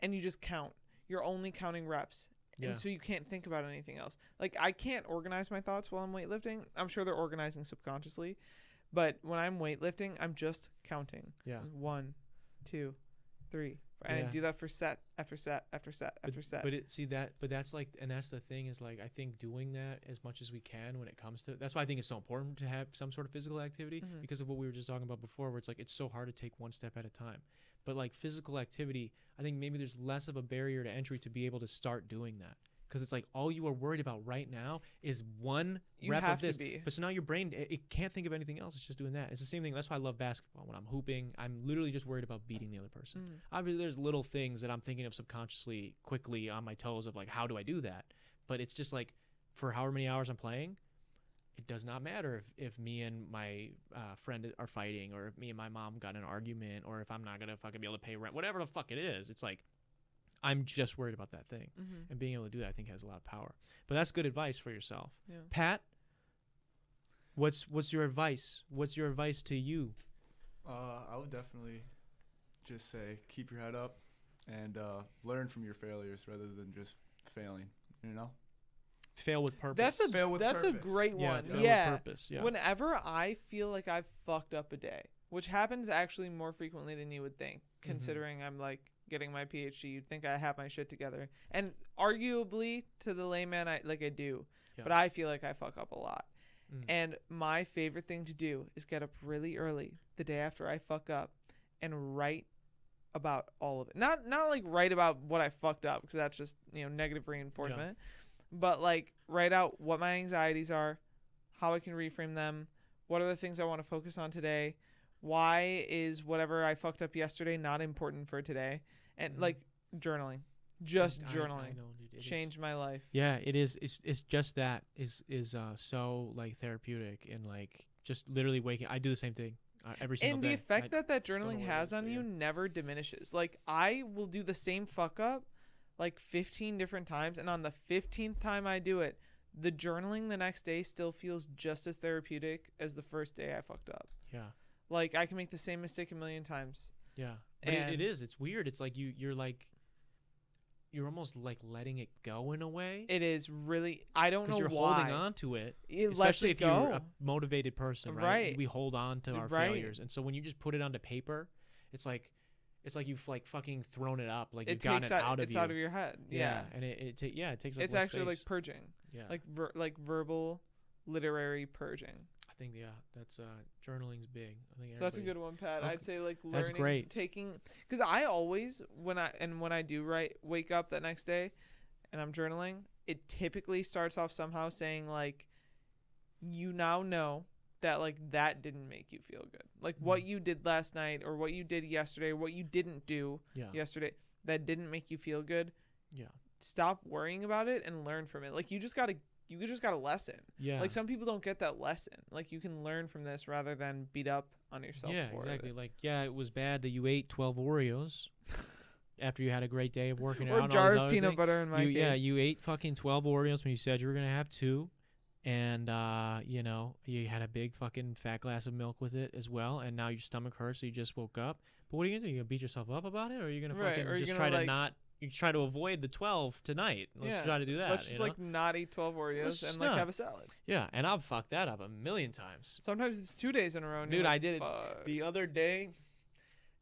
and you just count. You're only counting reps. yeah. And so you can't think about anything else. Like I can't organize my thoughts while I'm weightlifting. I'm sure they're organizing subconsciously. But when I'm weightlifting, I'm just counting. yeah. One, two, three. And I Yeah. do that for set after set after set after but, set. But it see that but that's like and that's the thing is like I think doing that as much as we can when it comes to that's why I think it's so important to have some sort of physical activity Mhm. because of what we were just talking about before where it's like it's so hard to take one step at a time. But like physical activity, I think maybe there's less of a barrier to entry to be able to start doing that. Because it's like all you are worried about right now is one you rep of this. But so now your brain it, it can't think of anything else. It's just doing that. It's the same thing. That's why I love basketball. When I'm hooping, I'm literally just worried about beating the other person. Mm. Obviously, there's little things that I'm thinking of subconsciously, quickly on my toes of like, how do I do that? But it's just like, for however many hours I'm playing, it does not matter if, if me and my uh, friend are fighting, or if me and my mom got an argument, or if I'm not gonna fucking be able to pay rent, whatever the fuck it is. It's like, I'm just worried about that thing, Mm-hmm. and being able to do that, I think, has a lot of power. But that's good advice for yourself, Yeah. Pat. What's what's your advice? What's your advice to you? Uh, I would definitely just say keep your head up and uh, learn from your failures rather than just failing. You know, Fail with purpose. That's a Fail with that's a purpose. great yeah, one. fail Yeah. with purpose. Yeah. Whenever I feel like I've fucked up a day, which happens actually more frequently than you would think, Mm-hmm. considering I'm like getting my PhD, you'd think I have my shit together. And arguably to the layman I like I do. Yeah. But I feel like I fuck up a lot. Mm. And my favorite thing to do is get up really early the day after I fuck up and write about all of it. Not not like write about what I fucked up because that's just, you know, negative reinforcement. But like write out what my anxieties are, how I can reframe them, what are the things I want to focus on today, why is whatever I fucked up yesterday not important for today, and Mhm. like journaling. Just I- I journaling know, dude, it is- changed my life. Yeah, it is. It's it's just that is is uh so like therapeutic and like just literally waking. I do the same thing uh, every single and day. And the effect I- that that journaling has on you yeah. never diminishes like i will do the same fuck up like 15 different times and on the 15th time i do it the journaling the next day still feels just as therapeutic as the first day i fucked up yeah, like i can make the same mistake a million times yeah. But it, it is. It's weird. It's like you you're like you're almost like letting it go in a way it is really i don't know you're why holding on to it. it Especially it if you're a motivated person, right? Right. We hold on to our Right. failures, and so when you just put it onto paper, it's like it's like you've like fucking thrown it up, like it you've gotten it out, out of it's you. out of your head yeah, and it, it ta- yeah, it takes like it's actually space. like purging yeah, like ver- like verbal literary purging I think yeah, that's uh journaling's big. I think So that's a good one, Pat. Okay. I'd say like That's learning, great. taking, because I always when I and when I do write, wake up that next day, and I'm journaling, it typically starts off somehow saying like you now know that like that didn't make you feel good. Like what Mm. you did last night or what you did yesterday or what you didn't do Yeah. yesterday that didn't make you feel good. Yeah. Stop worrying about it and learn from it. Like you just got to you just got a lesson. Yeah. Like some people don't get that lesson. Like you can learn from this rather than beat up on yourself yeah, exactly. it. Like, yeah, it was bad that you ate 12 Oreos after you had a great day of working out. Or and all jar of peanut things. butter in my you. Yeah, you ate fucking 12 Oreos when you said you were going to have two. And, uh, you know, you had a big fucking fat glass of milk with it as well. And now your stomach hurts, so you just woke up. But what are you going to do? You going to beat yourself up about it? Or are you going to Right, fucking or just gonna, try to not, you try to avoid the 12 tonight? Let's Yeah, try to do that. Let's just know? like not eat 12 Oreos and like not. have a salad. yeah, and I've fucked that up a million times. Sometimes it's two days in a row. Dude, you're I like, did it the other day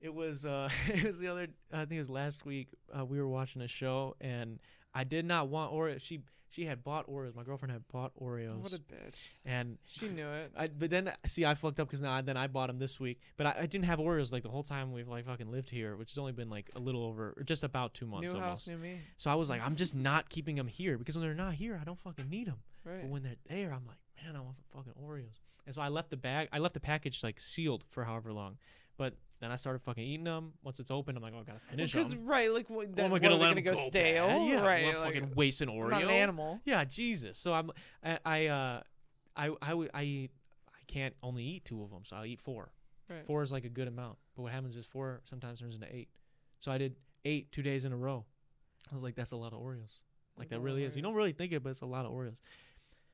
it was uh it was the other i think it was last week uh, we were watching a show and i did not want oreo she she had bought oreos my girlfriend had bought oreos What a bitch. and She knew it. I, but then see i fucked up because now then i bought them this week but I, I didn't have oreos like the whole time we've like fucking lived here which has only been like a little over or just about two months New almost house, new me. so i was like i'm just not keeping them here because when they're not here i don't fucking need them Right. but when they're there, I'm like, man, I want some fucking Oreos. And so I left the bag, I left the package like sealed for however long. But then I started fucking eating them. Once it's open, I'm like, oh, I gotta finish Because them. right, like what, then am I gonna let gonna 'em go, go stale? bad? Yeah, right. I'm like, fucking waste an Oreo. not an animal. Yeah, Jesus. So I'm, I, I, uh, I, I, I eat, I can't only eat two of them, so I'll eat four. Right. Four is like a good amount. But what happens is four sometimes turns into eight. So I did eight two days in a row. I was like, that's a lot of Oreos. Like That's that really is. You don't really think it, but it's a lot of Oreos.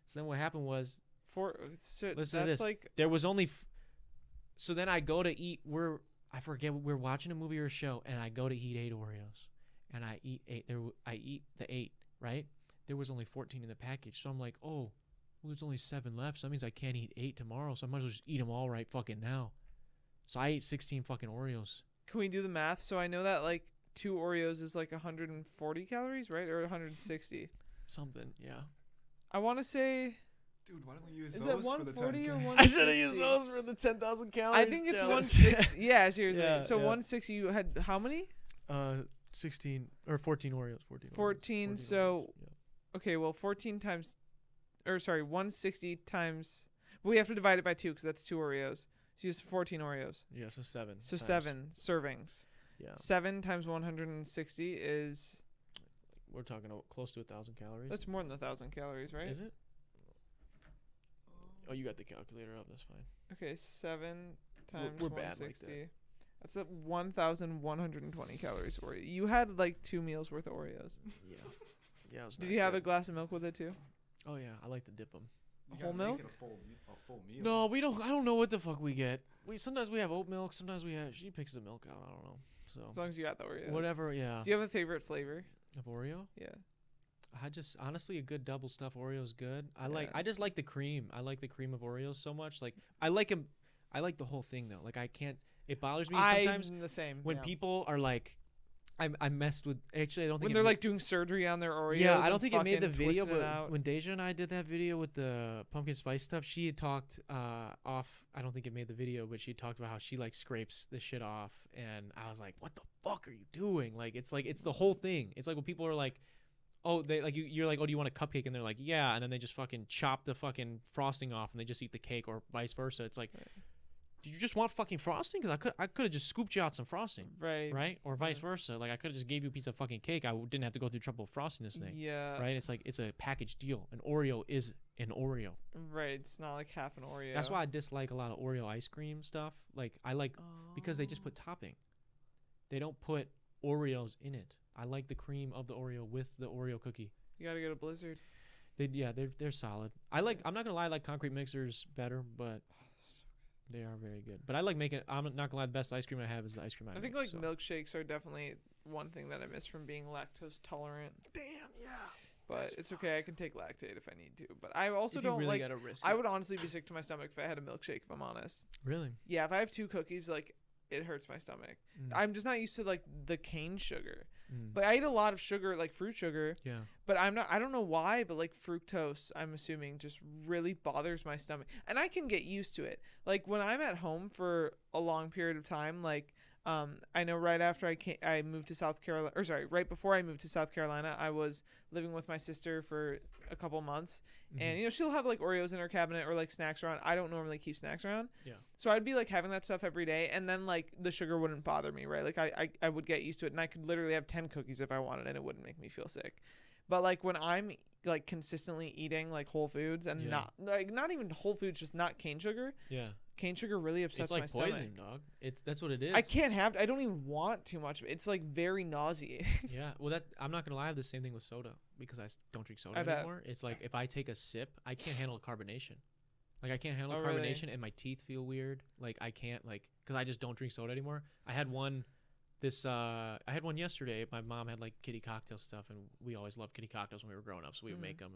So then what happened was four. so Listen to this. like there was only f- so then i go to eat we're i forget we're watching a movie or a show and i go to eat eight oreos. And i eat eight there I eat the eight right? There was only 14 in the package. So i'm like oh well there's only seven left so that means i can't eat eight tomorrow so i might as well just eat them all right fucking now. So i ate 16 fucking oreos. Can we do the math? So I know that like two Oreos is like 140 calories, right, or 160. something yeah. I want to say Dude, why don't we use Is those that for the 140 or 10K? one- i should have used those for the 10000 calories I think it's challenge. 160. yeah, seriously. Yeah, so yeah. 160. You had how many? uh 16 or 14 oreos 14 Oreos, 14, 14 so- Oreos, yeah. Okay, well 14 times, or sorry, 160 times. But we have to divide it by two because that's two Oreos. So you use 14 Oreos. Yeah, so seven. So times. seven servings. Yeah, Seven times 160 is we're talking about close to a thousand calories. that's more than a thousand calories, right? Is it? Oh, you got the calculator up. That's fine. Okay, seven We're- times we're bad like 160. That's a 1,120 calories Oreo. You had like two meals worth of Oreos. Yeah. Yeah. It was Did not you have a good. glass of milk with it too? Oh yeah, I like to dip them. You Whole gotta make milk? it a full, me- a full meal. No, we don't. I don't know what the fuck we get. We sometimes we have oat milk. Sometimes we have. She picks the milk out. I don't know. So As So long as you got the Oreos. whatever. Yeah. Do you have a favorite flavor? Of Oreo. Yeah. I just honestly a good double stuff Oreo is good. I like. I just like the cream. I like the cream of Oreos so much. Like I like them. I like the whole thing though. Like I can't. It bothers me sometimes I'm the same. when yeah. people are like. I I messed with. Actually, I don't think when they're ma- like doing surgery on their Oreos. Yeah, I don't think it made the video, but when Deja and I did that video with the pumpkin spice stuff, she had talked uh, off. I don't think it made the video, but she talked about how she like scrapes the shit off, and I was like, "What the fuck are you doing?" Like, it's like it's the whole thing. It's like when people are like, "Oh, they like you." You're like, "Oh, do you want a cupcake?" And they're like, "Yeah," and then they just fucking chop the fucking frosting off, and they just eat the cake, or vice versa. It's like, Right. did you just want fucking frosting? Because I could I could have just scooped you out some frosting. right. Right, or vice Yeah. versa. Like I could have just gave you a piece of fucking cake. I didn't have to go through trouble frosting this thing Yeah. right? It's like it's a package deal. An Oreo is an Oreo. Right. It's not like half an Oreo. That's why I dislike a lot of Oreo ice cream stuff. Like I like because they just Oh. put topping. They don't put Oreos in it. I like the cream of the Oreo with the Oreo cookie. You gotta get a Blizzard. They yeah, they're they're solid. I like I'm not gonna lie, I like concrete mixers better, but they are very good. But I like making I'm not gonna lie, the best ice cream I have is the ice cream I, I think make, like so. milkshakes are definitely one thing that I miss from being lactose tolerant. Damn, yeah. But That's it's okay. I can take Lactaid if I need to. But I also if you don't really like. gotta risk I it. would honestly be sick to my stomach if I had a milkshake. If I'm honest. really. Yeah, if I have two cookies, like it hurts my stomach. Mm, I'm just not used to like the cane sugar. Mm, But I eat a lot of sugar, like fruit sugar. yeah. But I'm not. I don't know why, but like fructose, I'm assuming just really bothers my stomach, and I can get used to it. Like when I'm at home for a long period of time, like Um, I know right after I came, I moved to South Carolina, or sorry, right before I moved to South Carolina, I was living with my sister for a couple months, Mhm. and you know she'll have like Oreos in her cabinet or like snacks around. I don't normally keep snacks around, Yeah. So I'd be like having that stuff every day, and then like the sugar wouldn't bother me, right? Like I, I I would get used to it, and I could literally have ten cookies if I wanted, and it wouldn't make me feel sick. But like when I'm like consistently eating like whole foods and Yeah. not like not even whole foods, just not cane sugar. yeah, Cane sugar really upsets it's like my stomach. poison, dog. It's that's what it is. I can't have. I don't even want too much. It's like very nauseating. Yeah, well, that I'm not gonna lie. I have the same thing with soda because I don't drink soda I bet. anymore. It's like if I take a sip, I can't handle carbonation. Like I can't handle Oh, really? carbonation, and my teeth feel weird. Like I can't like because I just don't drink soda anymore. I had one this uh I had one yesterday. My mom had like kiddie cocktail stuff, and we always loved kiddie cocktails when we were growing up, so we would Mhm. make them.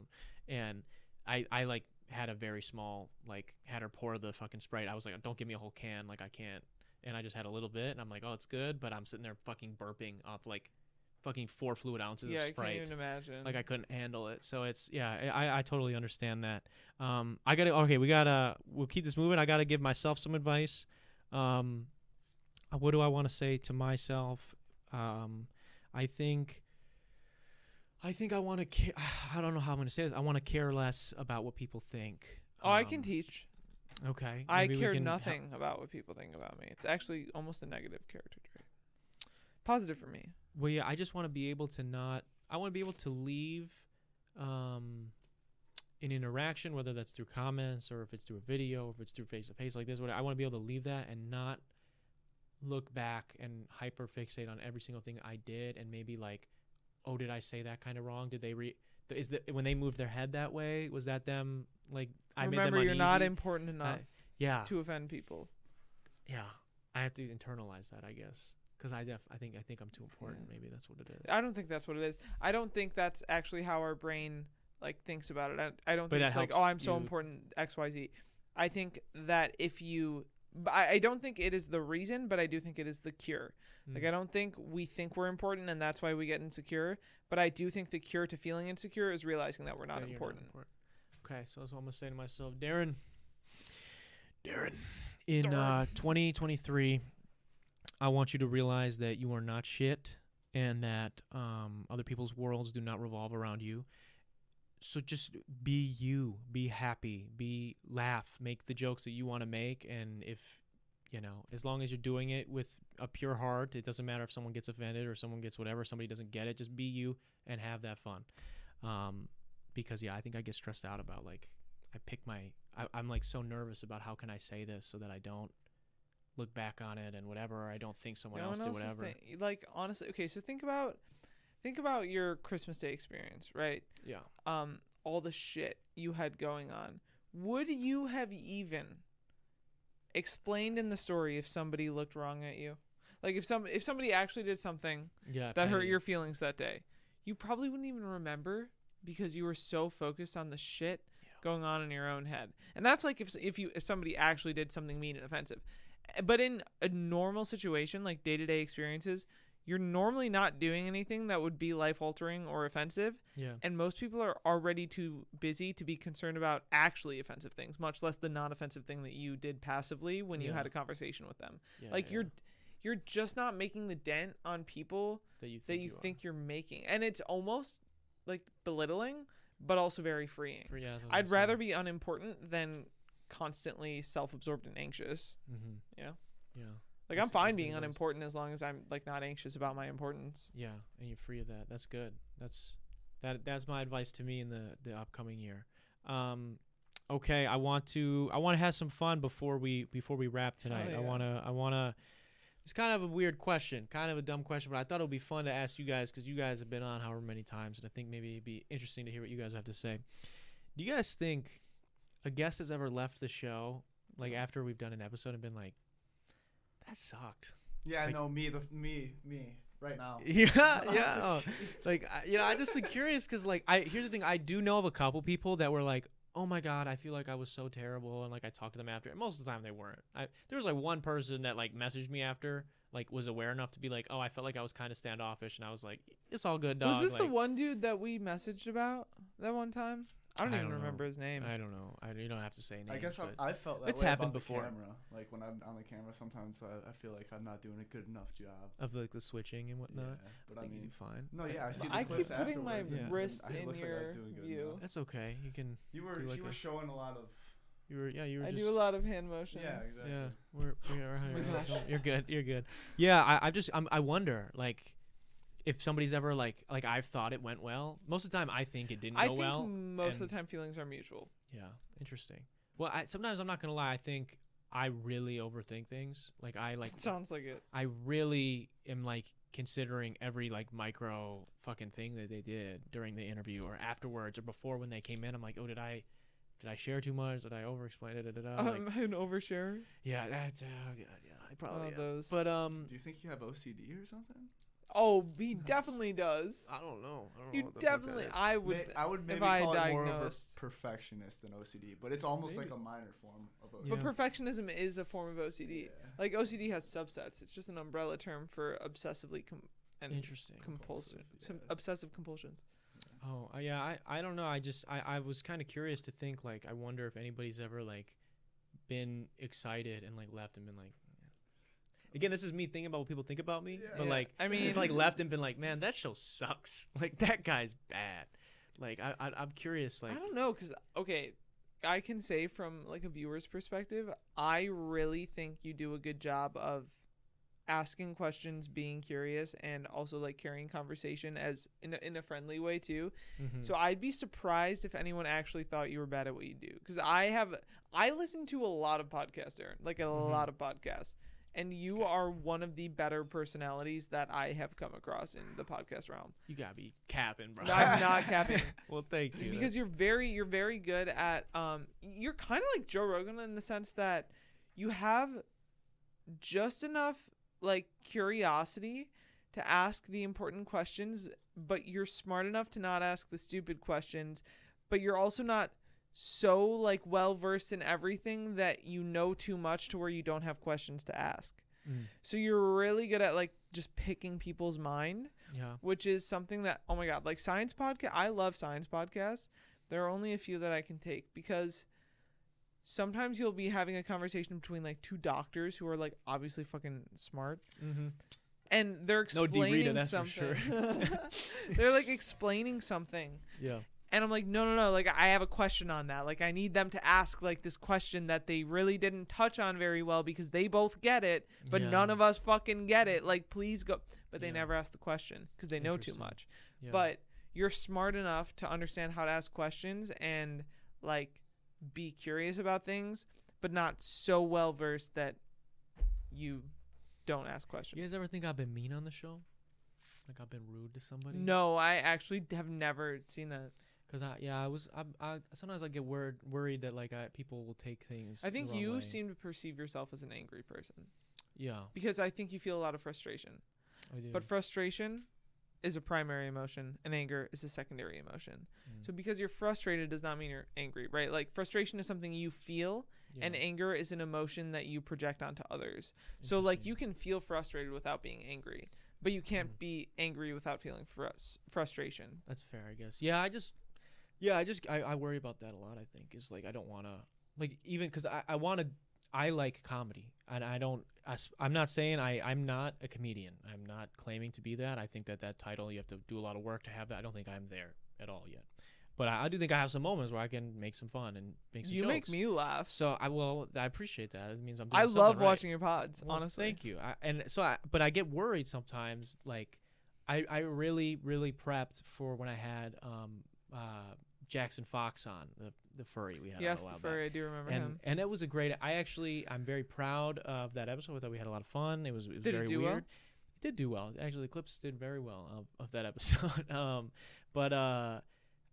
And I I like had a very small like had her pour the fucking sprite. I was like, don't give me a whole can. Like I can't. And I just had a little bit, and I'm like, oh, it's good, but I'm sitting there fucking burping off like fucking four fluid ounces yeah, of Sprite. I can't even imagine. Like I couldn't handle it. So it's yeah, I I totally understand that. Um, I gotta okay, we gotta we'll keep this moving. I gotta give myself some advice. Um, what do I want to say to myself? Um, I think. I think I want to. Ca- I don't know how I'm gonna say this. I want to care less about what people think. oh, I can Um, teach. Okay. I care nothing about what people think about me. It's actually almost a negative character trait. Positive for me. Well, yeah, I just want to be able to not. I want to be able to leave um, an interaction, whether that's through comments or if it's through a video, or if it's through face to face like this. Whatever. I want to be able to leave that and not look back and hyper fixate on every single thing I did and maybe like, oh, did I say that kind of wrong? Did they re? Is that when they moved their head that way? Was that them? Like I made Remember, them you're not important enough yeah, to offend people. yeah. I have to internalize that, I guess, because I def. I think I think I'm too important. Yeah. Maybe that's what it is. I don't think that's what it is. I don't think that's actually how our brain like thinks about it. I, I don't But think it it's like, oh, I'm so you- important X Y Z. I think that if you, I, I don't think it is the reason, but I do think it is the cure. Like Mm. I don't think we think we're important, and that's why we get insecure. But I do think the cure to feeling insecure is realizing that we're not that you're important. Okay, so that's what I'm gonna say to myself, Darren. Darren, in Darren. uh, 2023, I want you to realize that you are not shit, and that um, other people's worlds do not revolve around you. So just be you, be happy, be laugh, make the jokes that you want to make, and if you know, as long as you're doing it with a pure heart, it doesn't matter if someone gets offended or someone gets whatever, somebody doesn't get it. Just be you and have that fun. Um, because yeah, I think I get stressed out about like I pick my I, I'm like so nervous about how can I say this so that I don't look back on it and whatever or I don't think someone No else did whatever. like honestly, okay. So think about, think about your Christmas Day experience, right? yeah. um all the shit you had going on would you have even explained in the story if somebody looked wrong at you like if some if somebody actually did something Yeah. that hurt your feelings that day you probably wouldn't even remember because you were so focused on the shit Yeah. going on in your own head and that's like if if you if somebody actually did something mean and offensive but in a normal situation like day-to-day experiences you're normally not doing anything that would be life altering or offensive Yeah. and most people are already too busy to be concerned about actually offensive things, much less the non-offensive thing that you did passively when you had a conversation with them. yeah like yeah, you're you're just not making the dent on people that you that think you you are. think you're making. And it's almost like belittling, but also very freeing. Yeah, I'd rather be unimportant than constantly self-absorbed and anxious. Mhm. Yeah. Yeah. Like That's- I'm fine being what it is. unimportant as long as I'm like not anxious about my importance. Yeah, and you're free of that. That's good. That's that. That's my advice to me in the the upcoming year. Um, okay, I want to I want to have some fun before we before we wrap tonight. yeah. I wanna I wanna. It's kind of a weird question, kind of a dumb question, but I thought it would be fun to ask you guys because you guys have been on however many times, and I think maybe it'd be interesting to hear what you guys have to say. Do you guys think a guest has ever left the show like after we've done an episode and been like, that sucked? Yeah, Like- no, me, the me, me, right now. Yeah, yeah. Oh, like I- you know, I just like curious because like I here's the thing. I do know of a couple people that were like, oh my god, I feel like I was so terrible, and like I talked to them after. And most of the time they weren't. I there was like one person that like messaged me after, like was aware enough to be like, oh, I felt like I was kind of standoffish, and I was like, it's all good, dog. Was this the one dude that we messaged about that one time? I don't I even don't know. remember his name. I don't know. I, you don't have to say names. I guess I've, I felt that It's way happened about the before. camera. Like when I'm on the camera, sometimes I, I feel like I'm not doing a good enough job. of like the switching and whatnot. yeah, but I I think mean, you do fine. no, yeah, I see the I clips keep putting my afterwards, and- and wrist I- it in looks like I was your doing good view. enough. That's okay. You can. You were like you were a- showing a lot of. You were. Yeah. You were I just. do a lot of hand motions. Yeah, exactly. Yeah, we're, we are. Oh my yeah, You're good. You're good. Yeah, I, I just I'm, I wonder like if somebody's ever like like I've thought it went well. Most of the time, I think it didn't I go think well. most of and- the time feelings are mutual. Yeah, interesting. Well, I, sometimes I'm not gonna lie. I think I really overthink things. Like I like Sounds like it. I really am like considering every like micro fucking thing that they did during the interview or afterwards or before when they came in. I'm like, oh, did I, did I share too much? Did I overexplain it? Da, da, da. Like, Um, an overshare. yeah, that's oh god, yeah, I probably. Oh, am. those. But um, Do you think you have OCD or something? Oh, he definitely does. I don't know. I don't know You what the fuck that definitely. is. I would. May- I would maybe I call it more of a perfectionist than OCD, but it's almost like a minor form of OCD. But perfectionism is a form of OCD. Yeah. Like OCD has subsets. It's just an umbrella term for obsessively com- and Interesting. compulsive, Compulsive, some yeah. obsessive compulsion. Oh, uh, yeah. I, I don't know. I just I, I was kind of curious to think like I wonder if anybody's ever like been excited and like left and been like. Again, this is me thinking about what people think about me, Yeah. but Yeah. like I mean, he's like left and been like, man, that show sucks. Like that guy's bad. Like I, I I'm curious. Like I don't know, cause okay, I can say from like a viewer's perspective, I really think you do a good job of asking questions, being curious, and also like carrying conversation as in a, in a friendly way too. mhm. So I'd be surprised if anyone actually thought you were bad at what you do. Because I have, I listen to a lot of podcasts, Aaron, like a Mhm. lot of podcasts, and you Okay. are one of the better personalities that I have come across in the podcast realm. you gotta be capping, bro. I'm not capping. well, thank you. because you're very, you're very good at, um, you're kind of like Joe Rogan in the sense that you have just enough like curiosity to ask the important questions, but you're smart enough to not ask the stupid questions, but you're also not so like well versed in everything that you know too much to where you don't have questions to ask. Mm, So you're really good at like just picking people's mind, yeah. which is something that oh my god, like science podcast, I love science podcasts. There are only a few that I can take because sometimes you'll be having a conversation between like two doctors who are like obviously fucking smart Mm-hmm. and they're No. Rita, explaining that's for something. sure. they're like explaining something. Yeah. And I'm like, no, no, no. Like, I have a question on that. Like, I need them to ask like this question that they really didn't touch on very well because they both get it, but Yeah. none of us fucking get it. Like, please go. But they Yeah. never ask the question because they know too much. Yeah. But you're smart enough to understand how to ask questions and like be curious about things, but not so well versed that you don't ask questions. you guys ever think I've been mean on the show? Like I've been rude to somebody? No, I actually have never seen that. Cause I yeah I was I, I sometimes I get worried worried that like I, people will take things. I think you way. seem to perceive yourself as an angry person yeah because I think you feel a lot of frustration. I do. But frustration is a primary emotion and anger is a secondary emotion. Mm, So because you're frustrated does not mean you're angry, right? Like frustration is something you feel and anger is an emotion that you project onto others. So like you can feel frustrated without being angry, but you can't Mhm. be angry without feeling frus- frustration. That's fair, I guess. Yeah, I just, yeah, I just, I, I worry about that a lot. I think is like I don't want to, like even because I, I want to, I like comedy, and I don't. I, am not saying I, I'm not a comedian. I'm not claiming to be that. I think that that title you have to do a lot of work to have that. I don't think I'm there at all yet. But I, I do think I have some moments where I can make some fun and make some You make me laugh. So I will. I appreciate that. It means I'm. Doing I love right. watching your pods, Well, honestly. Thank you. I, and so, I, but I get worried sometimes. Like, I, I really, really prepped for when I had um, uh, Jackson Fox on the the furry we had. Yes, the while back. furry, I do remember And him. and it was a great. I actually, I'm very proud of that episode. I thought we had a lot of fun. It was, it was Did it very do well? weird. It did do well. Actually, the clips did very well of, of that episode. um, but uh,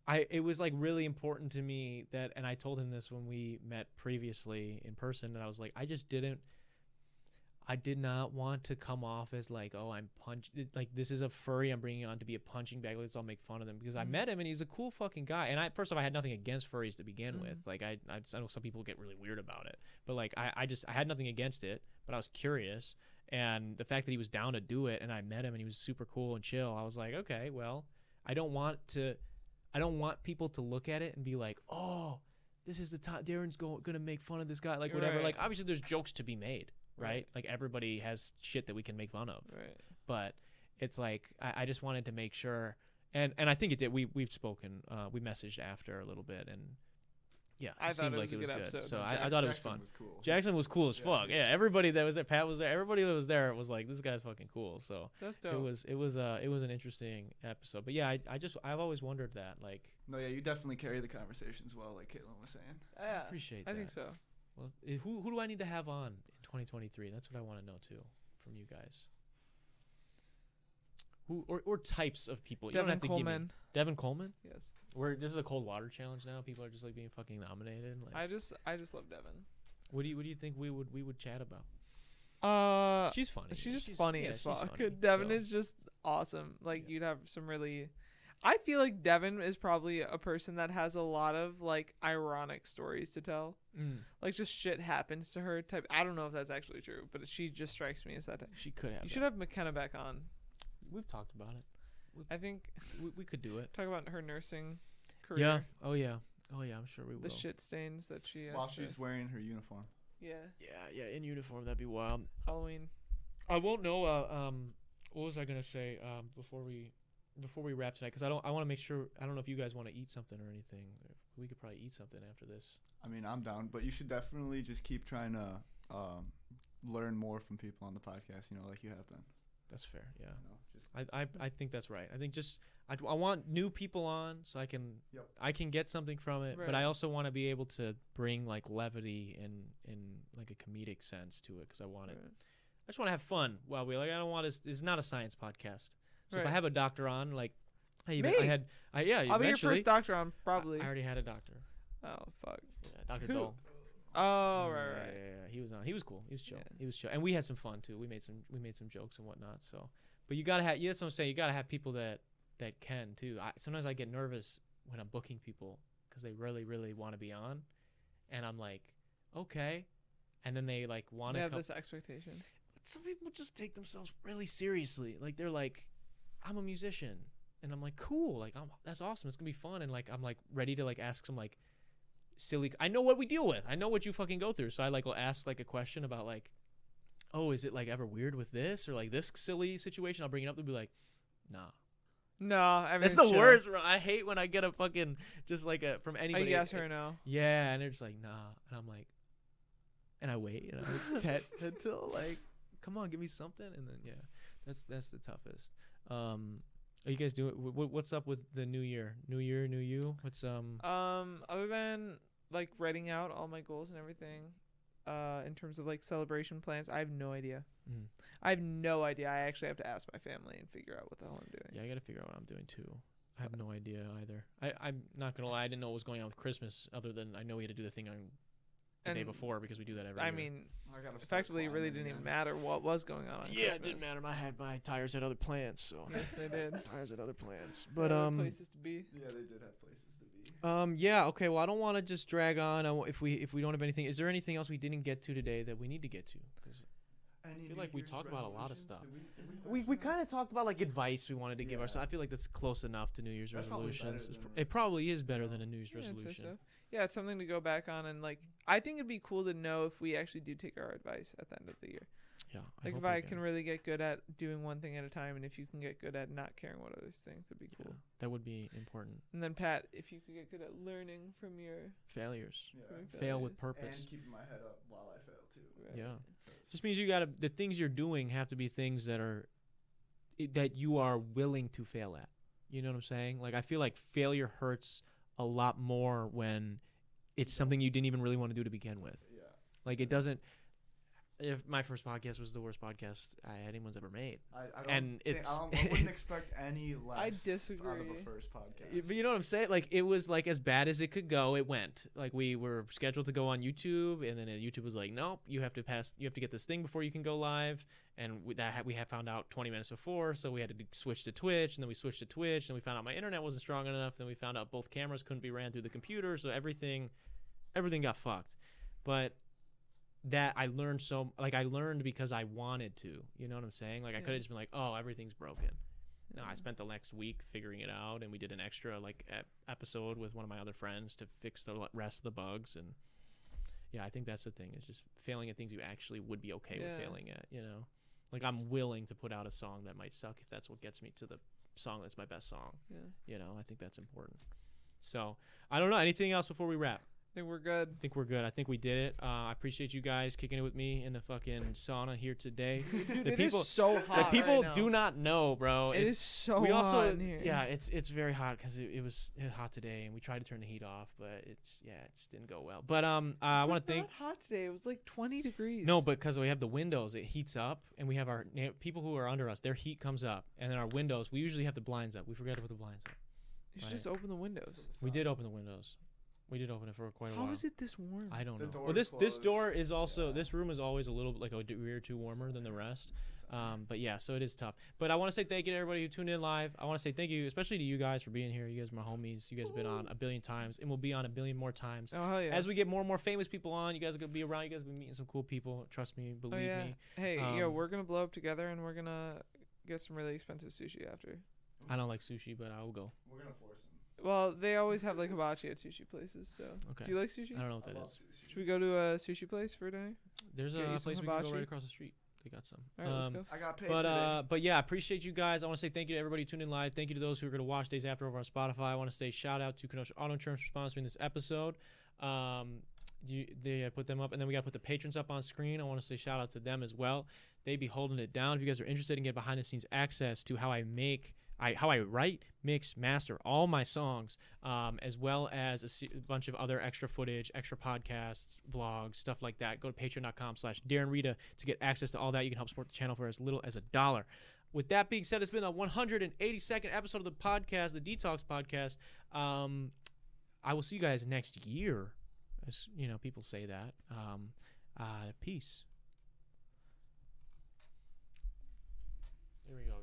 I it was like really important to me that, and I told him this when we met previously in person, and I was like, I just didn't. I did not want to come off as like, oh, I'm punch like this is a furry I'm bringing on to be a punching bag. Let's all make fun of them because I Mhm. met him and he's a cool fucking guy. And I first off, I had nothing against furries to begin with. Mhm. Like I, I, I know some people get really weird about it, but like I, I just I had nothing against it, but I was curious. And the fact that he was down to do it, and I met him and he was super cool and chill, I was like, okay, well, I don't want to. I don't want people to look at it and be like, "Oh, this is the time Darren's going gonna make fun of this guy," like whatever. Right. Like obviously, there's jokes to be made, right? Right. Like everybody has shit that we can make fun of, Right. but it's like I, I just wanted to make sure, and and I think it did. We we've spoken, uh, we messaged after a little bit, and yeah, it I seemed it like was a it was good episode. So I, I thought it was Jackson fun. Was cool. Jackson was cool as Yeah, fuck. Yeah, everybody that was there, Pat was there. Everybody that was there was like, "This guy's fucking cool." So That's dope. it was, it was, uh, it was an interesting episode. But yeah, I, I just, I've always wondered that. Like, No, yeah, you definitely carry the conversations well, like Caitlin was saying. yeah. appreciate that. I think so. Well, eh, who, who do I need to have on 2023? That's what I want to know too, from you guys. Who or, or types of people? You don't Devin have to give me Coleman. Devin Coleman. Yes. We're this is a cold water challenge now. People are just like being fucking nominated. Like, I just I just love Devin. what do you what do you think we would we would chat about? Uh She's funny. she's just funny yeah, as fuck. funny, Devin so- is just awesome. Like Yeah. you'd have some really I feel like Devin is probably a person that has a lot of like ironic stories to tell. Mm, Like just shit happens to her type. I don't know if that's actually true, but she just strikes me as that. type. she could have. You that. should have McKenna back on. We've talked about it. I think We, we could do it. talk about her nursing career. Yeah. Oh yeah. Oh yeah. I'm sure we will. The shit stains that she has. While to- she's wearing her uniform. yeah. Yeah. Yeah. In uniform, that'd be wild. Halloween. I won't know. Uh, um, what was I gonna say? Um, before we, before we wrap tonight, because I don't. I want to make sure. I don't know if you guys want to eat something or anything. We could probably eat something after this. I mean, I'm down, but you should definitely just keep trying to um, learn more from people on the podcast. You know, like you have been. That's fair. Yeah. You know, just I, I, I think that's right. I think just I, I want new people on so I can Yep. I can get something from it, but I also want to be able to bring like levity and in like a comedic sense to it because I want it. I just want to have fun while we like. I don't want to. This is not a science podcast. So if I have a doctor on, like, I even Me? I had I yeah I'll be your first doctor on probably. I, already had a doctor. oh fuck. Yeah, Doctor? Dole. Oh Mm, right yeah, right. Yeah, yeah, yeah. He was on. He was cool. He was chill. Yeah. He was chill, and we had some fun too. We made some. We made some jokes and whatnot. So, but you gotta have. Yeah, that's what I'm saying. You gotta have people that that can too. I, sometimes I get nervous when I'm booking people because they really, really want to be on, and I'm like, okay, and then they like want to have this expectation. Some people just take themselves really seriously. Like they're like, I'm a musician, and I'm like, cool. Like I'm, that's awesome. It's gonna be fun, and like I'm like ready to like ask some like silly. I know what we deal with. I know what you fucking go through. So I like will ask like a question about like, oh, is it like ever weird with this or like this silly situation? I'll bring it up. They'll be like, nah. No, That's everything's the chill. worst. bro. I hate when I get a fucking just like a from anybody. yes uh, or no? Yeah, and they're just like, nah, and I'm like, and I wait and I pet until like, come on, give me something, and then yeah, that's that's the toughest. Um, are you guys doing? wh- What's up with the new year? New year, new you. What's um? Um, other than like writing out all my goals and everything, uh, in terms of like celebration plans, I have no idea. Mm. I have no idea. I actually have to ask my family and figure out what the hell I'm doing. Yeah, I gotta figure out what I'm doing too. I have no idea either. I I'm not gonna lie. I didn't know what was going on with Christmas, other than I know we had to do the thing on the day before because we do that every I year. mean, I gotta effectively, it really didn't even matter what was going on. on yeah, it didn't matter. My had my tires had other plans, so Yes, they did. tires had other plans. But um, places to be. Yeah, they did have places to be. Um. Yeah. Okay. Well, I don't want to just drag on. I w- if we if we don't have anything, is there anything else we didn't get to today that we need to get to? 'Cause Any feel like we Year's talked about a lot of stuff. Did we, we we kind of talked about like advice we wanted to give Yeah. ourselves. I feel like that's close enough to New Year's That's probably resolutions. It's than- pr- It probably is better Yeah. than a New Year's Yeah, resolution. so. Yeah, it's something to go back on and like. I think it'd be cool to know if we actually do take our advice at the end of the year. Yeah. Like if we I can really get good at doing one thing at a time, and if you can get good at not caring what others think, that'd be yeah, cool. that would be important. And then Pat, if you could get good at learning from your Failures. Yeah. from Fail with purpose. And keeping my head up while I fail too. Right. Yeah. 'Cause- Just means you gotta the things you're doing have to be things that are that you are willing to fail at. You know what I'm saying? Like I feel like failure hurts a lot more when it's something you didn't even really want to do to begin with. yeah. Like it doesn't. If my first podcast was the worst podcast I, anyone's ever made, I, I don't And think, it's- I, don't, I wouldn't expect any less out of disagree. the first podcast. But you know what I'm saying? Like it was like as bad as it could go. It went like we were scheduled to go on YouTube, and then uh, YouTube was like, nope, you have to pass, you have to get this thing before you can go live, and we, that we had found out 20 minutes before, so we had to do, switch to Twitch, and then we switched to Twitch, and we found out my internet wasn't strong enough, then we found out both cameras couldn't be ran through the computer, so everything, everything got fucked. But that I learned so like I learned because I wanted to. You know what I'm saying? Like I could have just been like, oh, everything's broken. No, I spent the next week figuring it out, and we did an extra like ep- episode with one of my other friends to fix the rest of the bugs. And yeah, I think that's the thing is just failing at things you actually would be okay Yeah. with failing at. You know, like I'm willing to put out a song that might suck if that's what gets me to the song that's my best song. Yeah. You know, I think that's important. So I don't know anything else before we wrap. I think we're good. I think we're good. I think we did it. Uh, I appreciate you guys kicking it with me in the fucking sauna here today. Dude, The it is people- so hot. the people right do not know, bro. It It's- is so we also hot in here. yeah it's it's very hot because it, it was hot today and we tried to turn the heat off but it's yeah it just didn't go well but um uh, i want to thank not hot today. It was like 20 degrees. no but because we have the windows it heats up and we have our people who are under us their heat comes up and then our windows we usually have the blinds up we forgot to put the blinds up you should right. just open the windows. we did open the windows we did open it for quite a How while is it this warm? I don't The know. door Well, this this closed. door is also Yeah. this room is always a little like a degree or two warmer than the rest. Um, but yeah, so it is tough. But I want to say thank you to everybody who tuned in live. I want to say thank you, especially to you guys for being here. You guys are my homies. You guys have been on a billion times, and we'll be on a billion more times. oh hell yeah. As we get more and more famous people on, you guys are gonna be around. You guys will be meeting some cool people. Trust me, oh believe yeah. me. Hey, yeah, Um, we're gonna blow up together and we're gonna get some really expensive sushi after. I don't like sushi, but I will go. We're gonna force him. Well, they always have like hibachi at sushi places. So, Okay. do you like sushi? I don't know what I that love is. sushi. Should we go to a sushi place for dinner? There's Get a you some place we can go hibachi? right across the street. They got some. All right, let's Um, go. I got paid But today. uh, but yeah, I appreciate you guys. I want to say thank you to everybody tuning in live. Thank you to those who are going to watch days after over on Spotify. I want to say shout out to Kenosha Auto Insurance for sponsoring this episode. Um, you, they uh, put them up, and then we got to put the patrons up on screen. I want to say shout out to them as well. They be holding it down. If you guys are interested in getting behind the scenes access to how I make. I, how I write, mix, master all my songs, um, as well as a, a bunch of other extra footage, extra podcasts, vlogs, stuff like that. Go to patreon.com slash Darren Rita to get access to all that. You can help support the channel for as little as a dollar. With that being said, it's been a 182nd episode of the podcast, the Detox Podcast. Um, I will see you guys next year. As you know, people say that. Um, uh, peace. There we go. guys.